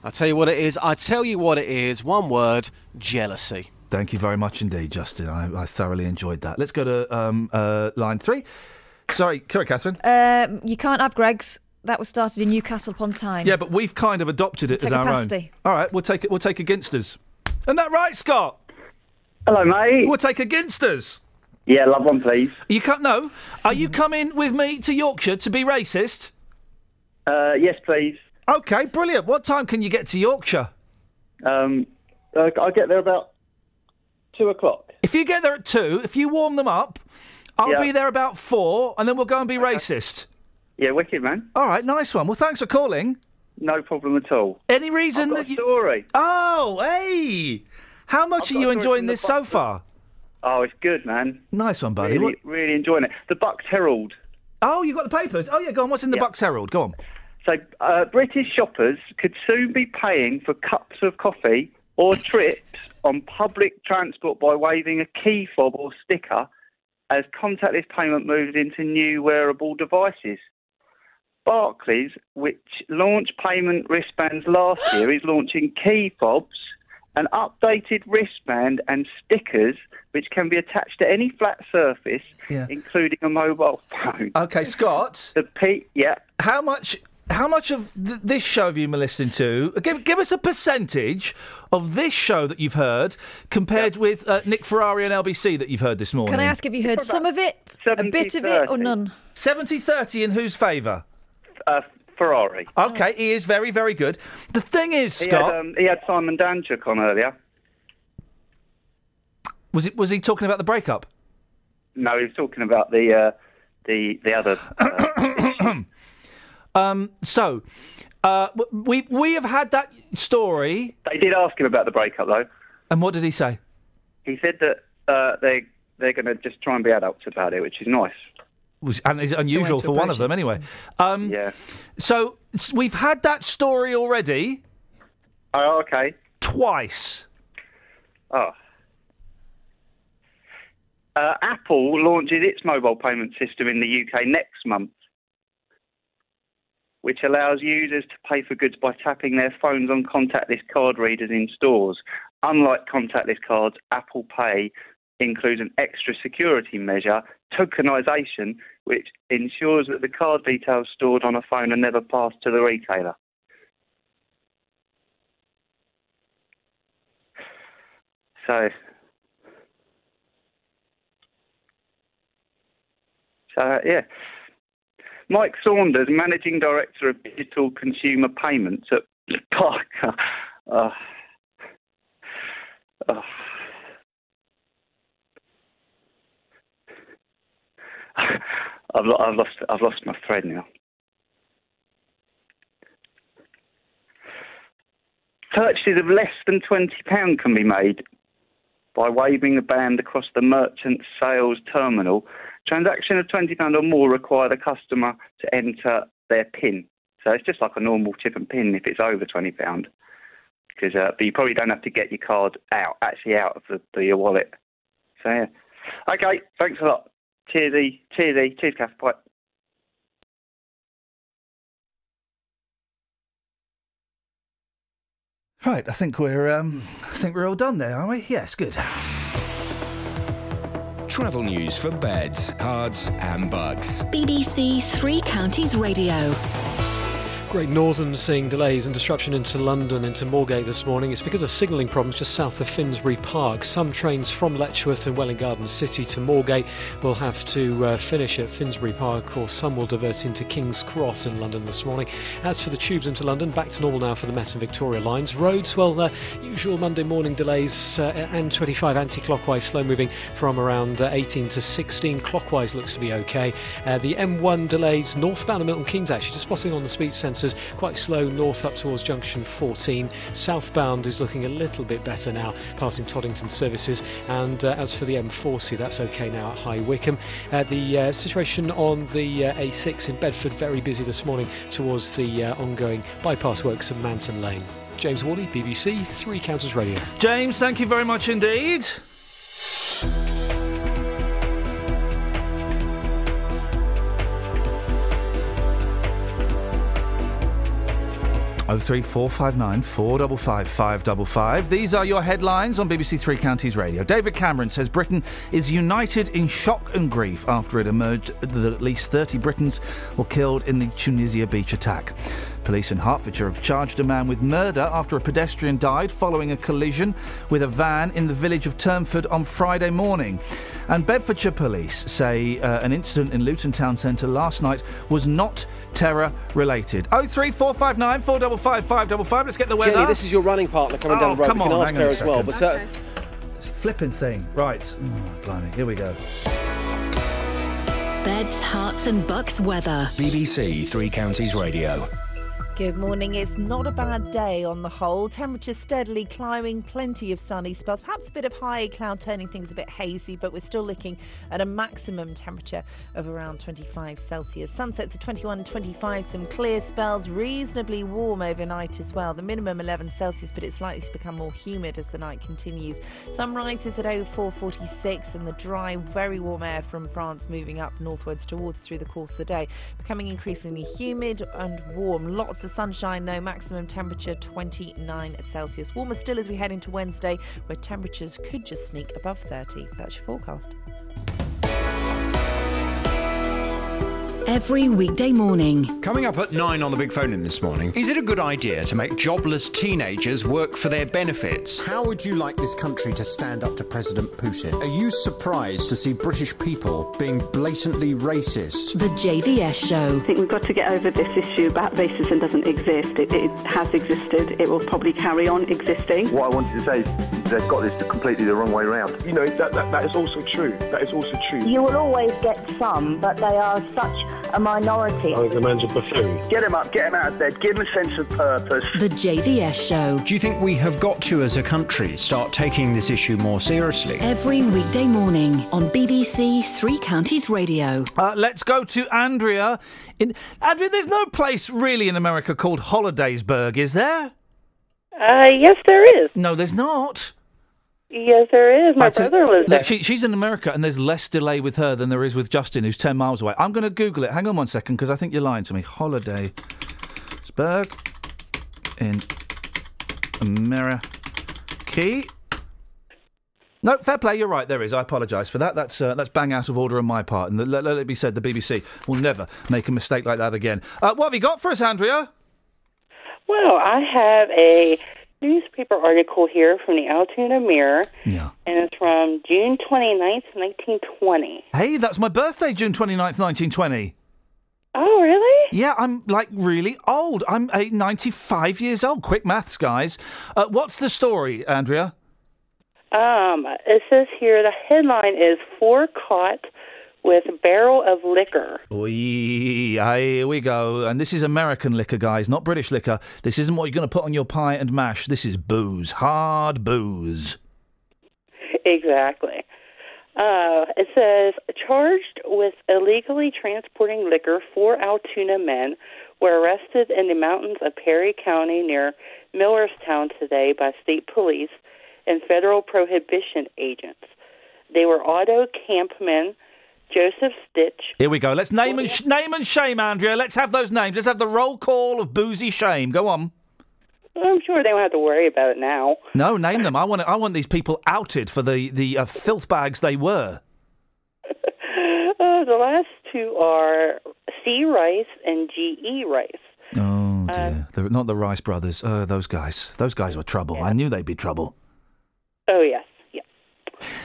I tell you what it is. I tell you what it is. One word: jealousy. Thank you very much indeed, Justin. I, I thoroughly enjoyed that. Let's go to um, uh, line three. Sorry, sorry, Catherine. Um, you can't have Greggs. That was started in Newcastle upon Tyne. Yeah, but we've kind of adopted it Take as a our pasty. own. All right, we'll take it. We'll take against us. Isn't that right, Scott? Hello, mate. We'll take against us. Yeah, love one, please. You can't. No. Are you coming with me to Yorkshire to be racist? Uh, yes, please. Okay, brilliant. What time can you get to Yorkshire? Um, uh, I'll get there about two o'clock. If you get there at two, if you warm them up, I'll Yeah. be there about four, and then we'll go and be racist. Yeah, wicked, man. All right, nice one. Well, thanks for calling. No problem at all. Any reason that you? Story. Oh, hey! How much are you got a story enjoying this so far? Oh, it's good, man. Nice one, buddy. Really, really enjoying it. The Bucks Herald. Oh, you got the papers. Oh, yeah. Go on. What's in the Bucks Herald? Go on. So, uh, British shoppers could soon be paying for cups of coffee or trips on public transport by waving a key fob or sticker as contactless payment moves into new wearable devices. Barclays, which launched payment wristbands last year, is launching key fobs, an updated wristband and stickers which can be attached to any flat surface, Yeah. including a mobile phone. Okay, Scott. The P, yeah. How much? How much of th- this show have you been listening to? Give, give us a percentage of this show that you've heard compared with uh, Nick Ferrari and LBC that you've heard this morning. Can I ask if you heard some of it, a bit of it, or none? 70 30 in whose favour? Uh, Ferrari. Okay, he is very, very good. The thing is, He Scott, had, um, he had Simon Danczuk on earlier. was it was he talking about the breakup? No, he was talking about the uh, the the other. Uh, Um, so, uh, w- we we have had that story. they did ask him about the breakup though. And what did he say? He said that uh, they they're going to just try and be adults about it, which is nice. Was, and it's unusual for one of them, anyway. Um, yeah. So we've had that story already. Oh, okay. Twice. Oh. Uh, Apple launches its mobile payment system in the UK next month, which allows users to pay for goods by tapping their phones on contactless card readers in stores. Unlike contactless cards, Apple Pay includes an extra security measure, tokenization, which ensures that the card details stored on a phone are never passed to the retailer. So, so yeah. Mike Saunders, Managing Director of Digital Consumer Payments at Parker. Uh, uh. I've, I've lost I've lost my thread now. Purchases of less than twenty pound can be made by waving a band across the merchant sales terminal. Transaction of twenty pound or more require the customer to enter their PIN. So it's just like a normal chip and pin if it's over twenty pound. Because uh, but you probably don't have to get your card out actually out of the, the your wallet. So yeah. Okay, thanks a lot. Cheers, E. Cheers, E. Cheers, Kath. Bye. Right, I think we're um, I think we're all done there, aren't we? Yes, good. Travel news for beds, cards, and bugs. BBC Three Counties Radio. Great Northern seeing delays and disruption into London, into Moorgate this morning. It's because of signalling problems just south of Finsbury Park. Some trains from Letchworth and Welwyn Garden City to Moorgate will have to uh, finish at Finsbury Park, or some will divert into King's Cross in London this morning. As for the tubes into London, back to normal now for the Met and Victoria lines. Roads, well, uh, usual Monday morning delays. Uh, M25 anti-clockwise, slow moving from around uh, 18 to 16. Clockwise looks to be okay. Uh, the M1 delays northbound of Milton Keynes actually just spotting on the speed sensors quite slow north up towards junction 14. Southbound is looking a little bit better now, passing Toddington services. And uh, as for the M40, that's okay now at High Wycombe. Uh, the uh, situation on the uh, A6 in Bedford very busy this morning towards the uh, ongoing bypass works at Manton Lane. James Worley, BBC Three Counties Radio. James, thank you very much indeed. 03459 455 555. These are your headlines on BBC Three Counties Radio. David Cameron says Britain is united in shock and grief after it emerged that at least 30 Britons were killed in the Tunisia beach attack. Police in Hertfordshire have charged a man with murder after a pedestrian died following a collision with a van in the village of Turnford on Friday morning. And Bedfordshire police say uh, an incident in Luton Town Centre last night was not terror related. Oh three four five nine four double five five double five. Let's get the weather. Jenny, this is your running partner coming down Oh, the road. come we can on, ask hang her on a as well. second. But uh, This flipping thing. Right. Mm, blimey. Here we go. Beds, Herts, and bucks weather. BBC Three Counties Radio. Good morning. It's not a bad day on the whole. Temperature steadily climbing, plenty of sunny spells, perhaps a bit of high cloud turning things a bit hazy, but we're still looking at a maximum temperature of around 25 Celsius. Sunsets at 21 25, some clear spells, reasonably warm overnight as well. The minimum 11 Celsius, but it's likely to become more humid as the night continues. Sunrise is at 0446, and the dry, very warm air from France moving up northwards towards through the course of the day, becoming increasingly humid and warm. Lots of sunshine though, maximum temperature 29 Celsius. Warmer still as we head into Wednesday, where temperatures could just sneak above 30. That's your forecast. Every weekday morning. Coming up at nine on the big phone in this morning. Is it a good idea to make jobless teenagers work for their benefits? How would you like this country to stand up to President Putin? Are you surprised to see British people being blatantly racist? The JVS Show. I think we've got to get over this issue about racism doesn't exist. It, it has existed. It will probably carry on existing. What I wanted to say is they've got this completely the wrong way round. You know, that, that, that is also true. That is also true. You will always get some, but they are such a minority. the man's a buffoon. Get him up, get him out of bed, give him a sense of purpose. The JVS Show. Do you think we have got to, as a country, start taking this issue more seriously? Every weekday morning on BBC Three Counties Radio. Uh, let's go to Andrea. In Andrea, there's no place really in America called Hollidaysburg, is there? Uh, yes, there is. No, there's not. Yes, there is. My brother lives there. She, she's in America, and there's less delay with her than there is with Justin, who's ten miles away. I'm going to Google it. Hang on one second, because I think you're lying to me. Hollidaysburg in America. No, fair play. You're right. There is. I apologise for that. That's uh, that's bang out of order on my part. And the, let, let it be said, the BBC will never make a mistake like that again. Uh, what have you got for us, Andrea? Well, I have a newspaper article here from the Altoona Mirror. Yeah. And it's from June 29th, 1920. Hey, that's my birthday, June 29th, 1920. Oh, really? Yeah, I'm like really old. I'm uh, 95 years old. Quick maths, guys. Uh, what's the story, Andrea? Um, it says here the headline is Four Caught with barrel of liquor. Oi, here we go. And this is American liquor, guys, not British liquor. This isn't what you're going to put on your pie and mash. This is booze, hard booze. exactly. Uh, it says charged with illegally transporting liquor, four Altoona men were arrested in the mountains of Perry County near Millerstown today by state police and federal prohibition agents. They were Otto Campman, Joseph Stitch. Here we go. Let's name and sh- name and shame, Andrea. Let's have those names. Let's have the roll call of boozy shame. Go on. I'm sure they won't have to worry about it now. No, name them. I want. I want these people outed for the the uh, filth bags they were. Uh, the last two are C. Rice and G.E. Rice. Oh Uh, dear, They're not the Rice brothers. Uh, those guys. Those guys were trouble. I knew they'd be trouble. Oh, yes.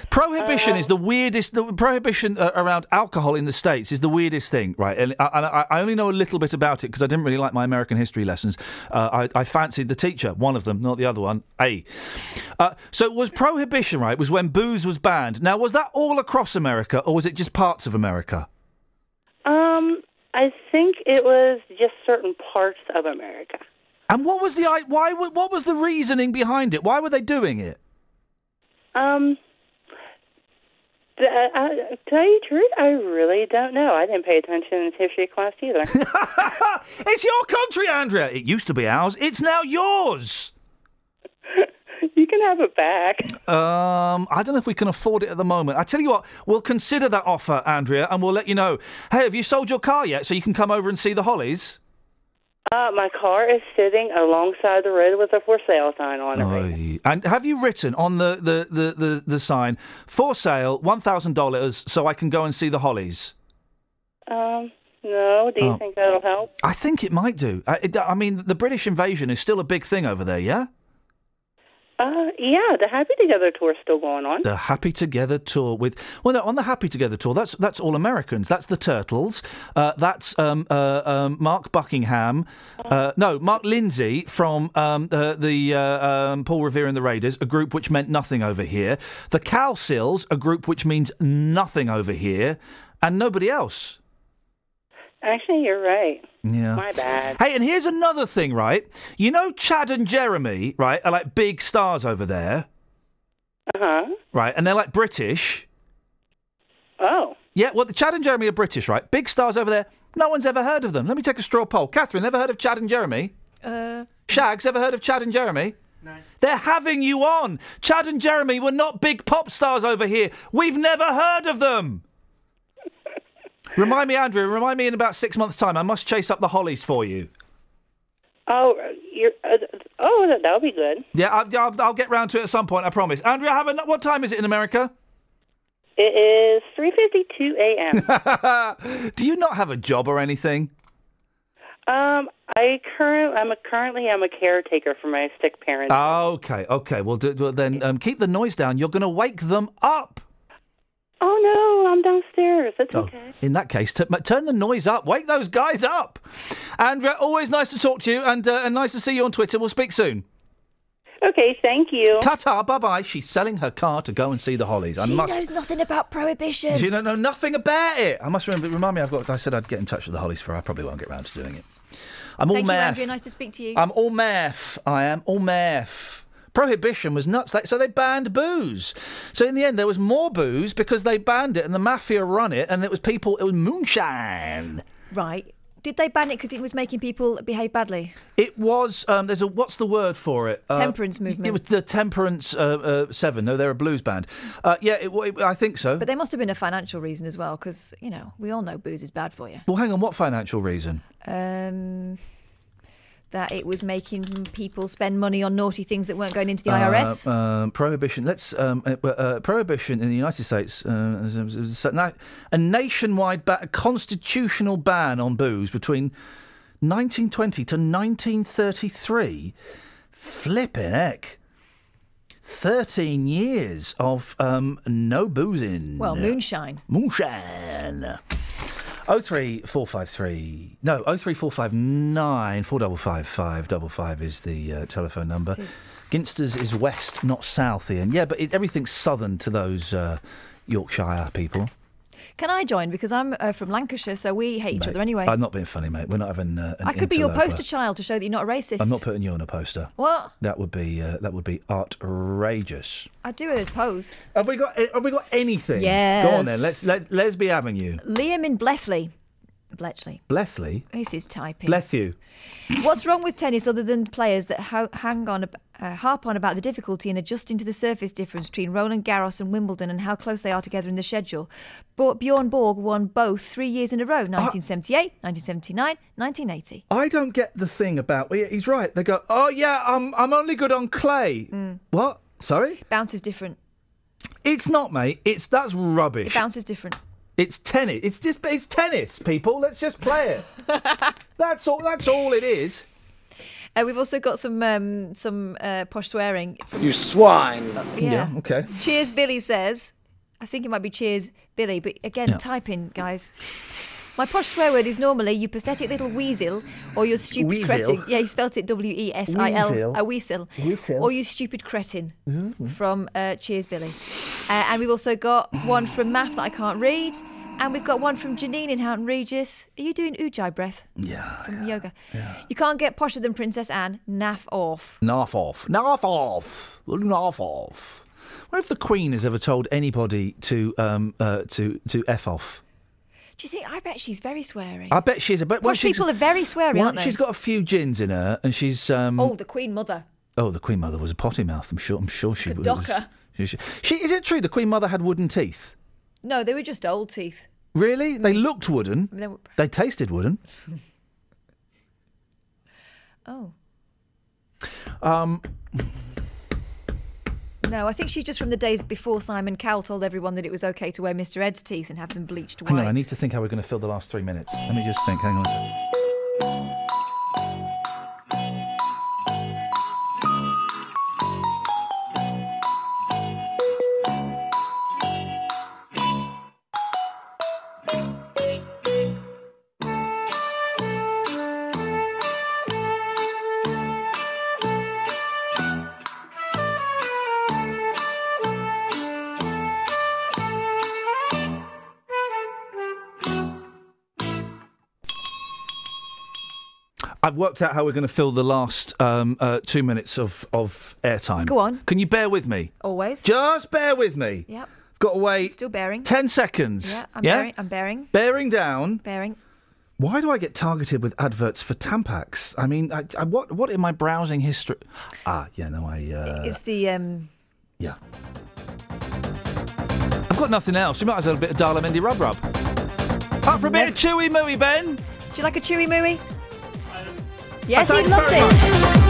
Prohibition is the weirdest. The prohibition uh, around alcohol in the states is the weirdest thing, right? And I, I, I only know a little bit about it because I didn't really like my American history lessons. Uh, I, I fancied the teacher, one of them, not the other one. A. Uh, so it was prohibition, right? Was when booze was banned. Now, was that all across America, or was it just parts of America? Um, I think it was just certain parts of America. And what was the why? What was the reasoning behind it? Why were they doing it? Um, to, uh, uh, tell you the truth, I really don't know. I didn't pay attention in history class either. It's your country, Andrea. It used to be ours. It's now yours. you can have it back. Um, I don't know if we can afford it at the moment. I tell you what, we'll consider that offer, Andrea, and we'll let you know. Hey, have you sold your car yet, so you can come over and see the Hollies? Uh, my car is sitting alongside the road with a for sale sign on it. Oy. And have you written on the the, the, the, the sign for sale one thousand dollars so I can go and see the Hollies? Um, no. Do you Oh. think that'll help? I think it might do. I, it, I mean, the British invasion is still a big thing over there, yeah. Uh, yeah, the Happy Together tour is still going on. The Happy Together tour with well, no, on the Happy Together tour, that's that's all Americans. That's the Turtles. Uh, that's um, uh, um, Mark Buckingham. Uh, no, Mark Lindsay from um, the, the uh, um, Paul Revere and the Raiders, a group which meant nothing over here. The Cow Cowsills, a group which means nothing over here, and nobody else. Actually, you're right. Yeah. My bad. Hey, and here's another thing, right? You know, Chad and Jeremy, right, are like big stars over there, Uh huh. right, and they're like British. Oh. Yeah, well, the Chad and Jeremy are British, right? Big stars over there. No one's ever heard of them. Let me take a straw poll. Catherine, ever heard of Chad and Jeremy? Uh, Shags, ever heard of Chad and Jeremy? No. They're having you on. Chad and Jeremy were not big pop stars over here. We've never heard of them. Remind me, Andrew, remind me in about six months' time. I must chase up the Hollies for you. Oh, you're. Uh, oh, that, that'll be good. Yeah, I'll, I'll, I'll get round to it at some point, I promise. Andrea, have a, what time is it in America? It is 3:52 a.m. Do you not have a job or anything? um, I current. I'm a currently. I'm a caretaker for my sick parents. Okay, okay. Well, do, well then um, keep the noise down. You're going to wake them up. Oh no, I'm downstairs. It's Oh, okay. in that case, t- m- turn the noise up. Wake those guys up. Andrea, always nice to talk to you and, uh, and nice to see you on Twitter. We'll speak soon. Okay, thank you. Ta ta, bye bye. She's selling her car to go and see the Hollies. I she must. knows nothing about prohibition. She don't know nothing about it. I must remember. Remind me. I've got. I said I'd get in touch with the Hollies for. I probably won't get round to doing it. I'm all Thank you, meth. Andrea. Nice to speak to you. I'm all meth. I am all meth. Prohibition was nuts. Like, so they banned booze. So in the end, there was more booze because they banned it and the mafia run it, and it was people. It was moonshine. Right. Did they ban it because it was making people behave badly? It was. Um, there's a. What's the word for it? Uh, Temperance movement. It was the Temperance uh, uh, Seven. No, they're a blues band. Uh, yeah, it, it, I think so. But there must have been a financial reason as well, because you know we all know booze is bad for you. well, hang on. What financial reason? Um, that it was making people spend money on naughty things that weren't going into the IRS. Uh, um, prohibition. Let's um, uh, uh, prohibition in the United States. Uh, a nationwide ba- constitutional ban on booze between 1920 to 1933. Flipping heck. 13 years of um, no boozing. well, moonshine. Moonshine. Oh three four five three no oh three four five nine four double five five double five is the uh, telephone number. Ginsters is west, not south, Iain. Yeah, but it, everything's southern to those uh, Yorkshire people. Can I join? Because I'm uh, from Lancashire, so we hate each other anyway. I'm not being funny, mate. We're not having. Uh, I could be your poster child to show that you're not a racist. I'm not putting you on a poster. What? That would be uh, that would be outrageous. I do a pose. Have we got Have we got anything? Yes. Go on then. Let's let Lesby Avenue. Liam in Blethley. Bletchley. Blethley. This is typing. You. What's wrong with tennis other than players that ho- hang on, uh, harp on about the difficulty in adjusting to the surface difference between Roland Garros and Wimbledon and how close they are together in the schedule? But Bjorn Borg won both three years in a row 1978, 1979, 1980. I don't get the thing about. He's right. They go, oh yeah, I'm I'm only good on clay. Mm. What? Sorry. Bounce is different. It's not, mate. It's that's rubbish. It bounces different. It's tennis. It's just it's tennis, people. Let's just play it. that's all. That's all it is. Uh, we've also got some um, some uh, posh swearing. You swine. Yeah. okay. Cheers, Billy says. I think it might be Cheers, Billy, but again, Yeah. type in, guys. My posh swear word is normally you pathetic little weasel or you stupid Weasel? cretin. Yeah, he spelt it W E S I L. Weasel? Weasel. Weasel. Or you stupid cretin. Mhm. From uh, Cheers, Billy. Uh, and we've also got one from Math that I can't read. And we've got one from Janine in Houghton Regis. Are you doing Ujjayi breath? Yeah. From yoga. Yeah. You can't get posher than Princess Anne. Naff off. Naff off. Naff off. Naff off. What if the Queen has ever told anybody to um uh, to to f off? Do you think? I bet she's very sweary. I bet she's a bit. Posh people are very sweary, aren't they? She's got a few gins in her, and she's um. Oh, the Queen Mother. Oh, the Queen Mother was a potty mouth. I'm sure. I'm sure she a was. docker. She, she, she- is it true the Queen Mother had wooden teeth? No, they were just old teeth. Really? They looked wooden. They were- They tasted wooden. Oh. Um. No, I think she's just from the days before Simon Cowell told everyone that it was okay to wear Mr. Ed's teeth and have them bleached white. Hang on. I need to think how we're going to fill the last three minutes. Let me just think. Hang on a second. Worked out how we're going to fill the last um, uh, two minutes of, of airtime. Go on. Can you bear with me? Always. Just bear with me. Yep. Got to wait Still bearing. 10 seconds. Yeah, I'm yeah? bearing. I'm bearing. Bearing down. Bearing. Why do I get targeted with adverts for Tampax? I mean, I, I, what what in my browsing history? Ah, yeah, no, I. Uh, it's the um. yeah. I've got nothing else. You might as well have a bit of Daler Mehndi rub rub. Up for a bit of chewy mooey, Ben. Do you like a chewy mooey? Yes, he loves it.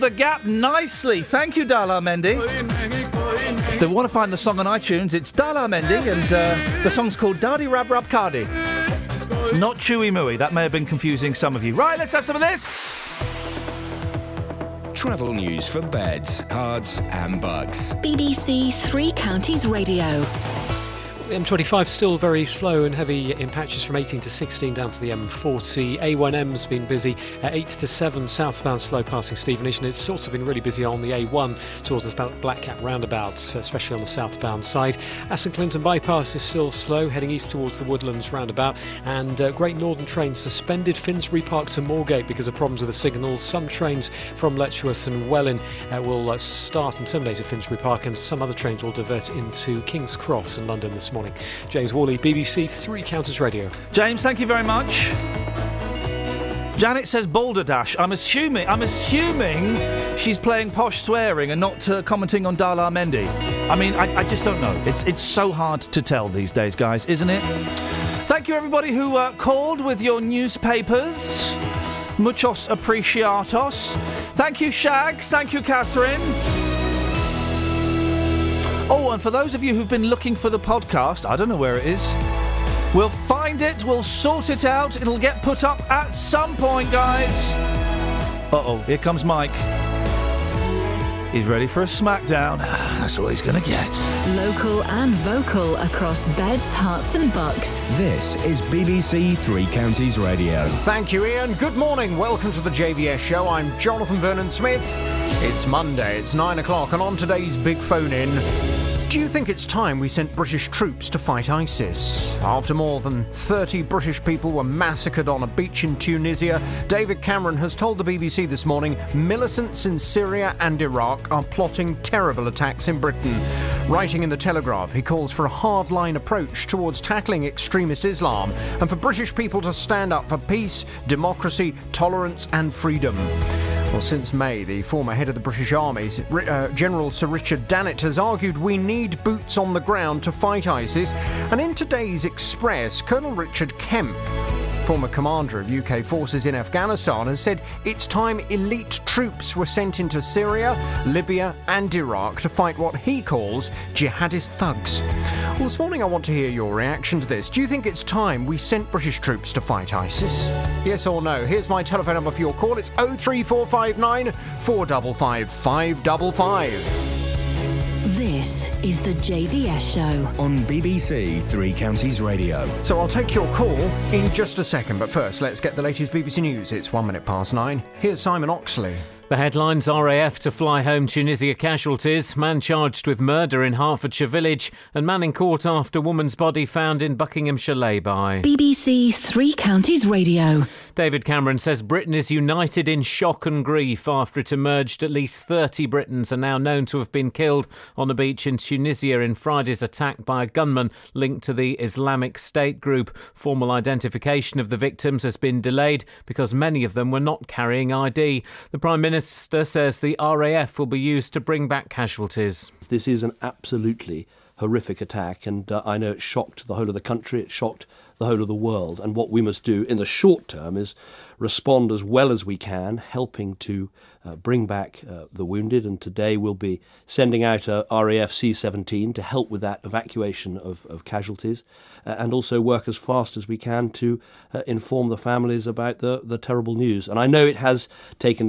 Filled the gap nicely. Thank you, Daler Mehndi. If they want to find the song on iTunes, it's Daler Mehndi, and uh, the song's called Dardi Rab Rab Kardi. Not Chewy Mooey. That may have been confusing some of you. Right, let's have some of this. Travel news for beds, cards, and bugs. BBC Three Counties Radio. The M25 still very slow and heavy in patches from 18 to 16 down to the M40. A1M's been busy at 8 to 7 southbound slow passing Stevenage, and it's also been really busy on the A1 towards the Black Cat roundabouts, especially on the southbound side. Aston Clinton bypass is still slow, heading east towards the Woodlands roundabout, and uh, Great Northern train suspended Finsbury Park to Moorgate because of problems with the signals. Some trains from Letchworth and Welwyn uh, will uh, start and terminate at Finsbury Park, and some other trains will divert into King's Cross in London this morning. James Worley, BBC Three Counties Radio. James, thank you very much. Janet says balderdash. I'm assuming. I'm assuming she's playing posh swearing and not uh, commenting on Daler Mehndi. I mean, I, I, just don't know. It's it's so hard to tell these days, guys, isn't it? Thank you, everybody who uh, called with your newspapers. Muchos apreciatos. Thank you, Shags. Thank you, Catherine. Oh, and for those of you who've been looking for the podcast, I don't know where it is. We'll find it, we'll sort it out, it'll get put up at some point, guys. Uh oh, here comes Mike. He's ready for a smackdown. That's all he's gonna get. Local and vocal across beds, Herts, and bucks. This is BBC Three Counties Radio. Thank you, Iain. Good morning. Welcome to the JVS show. I'm Jonathan Vernon Smith. It's Monday, it's nine o'clock, and on today's big phone in. Do you think it's time we sent British troops to fight ISIS? After more than 30 British people were massacred on a beach in Tunisia, David Cameron has told the BBC this morning militants in Syria and Iraq are plotting terrible attacks in Britain. Writing in The Telegraph, he calls for a hardline approach towards tackling extremist Islam and for British people to stand up for peace, democracy, tolerance, and freedom. Well, since May, the former head of the British Army, uh, General Sir Richard Dannatt, has argued we need boots on the ground to fight ISIS. And in today's Express, Colonel Richard Kemp former commander of UK forces in Afghanistan, has said it's time elite troops were sent into Syria, Libya, and Iraq to fight what he calls jihadist thugs. Well, this morning I want to hear your reaction to this. Do you think it's time we sent British troops to fight ISIS? Yes or no? Here's my telephone number for your call. It's 03459 455 555. This is the JVS show on BBC Three Counties Radio. So I'll take your call in just a second, but first let's get the latest BBC News. It's one minute past nine. Here's Simon Oxley. The headlines RAF to fly home Tunisia casualties, man charged with murder in Hertfordshire village, and man in court after woman's body found in Buckinghamshire lay-by. BBC Three Counties Radio. David Cameron says Britain is united in shock and grief after it emerged at least 30 Britons are now known to have been killed on a beach in Tunisia in Friday's attack by a gunman linked to the Islamic State group. Formal identification of the victims has been delayed because many of them were not carrying ID. The Prime Minister says the RAF will be used to bring back casualties. This is an absolutely horrific attack, and uh, I know it shocked the whole of the country, it shocked the whole of the world. And what we must do in the short term is respond as well as we can, helping to uh, bring back uh, the wounded. And today we'll be sending out a RAF C 17 to help with that evacuation of, of casualties uh, and also work as fast as we can to uh, inform the families about the, the terrible news. And I know it has taken time.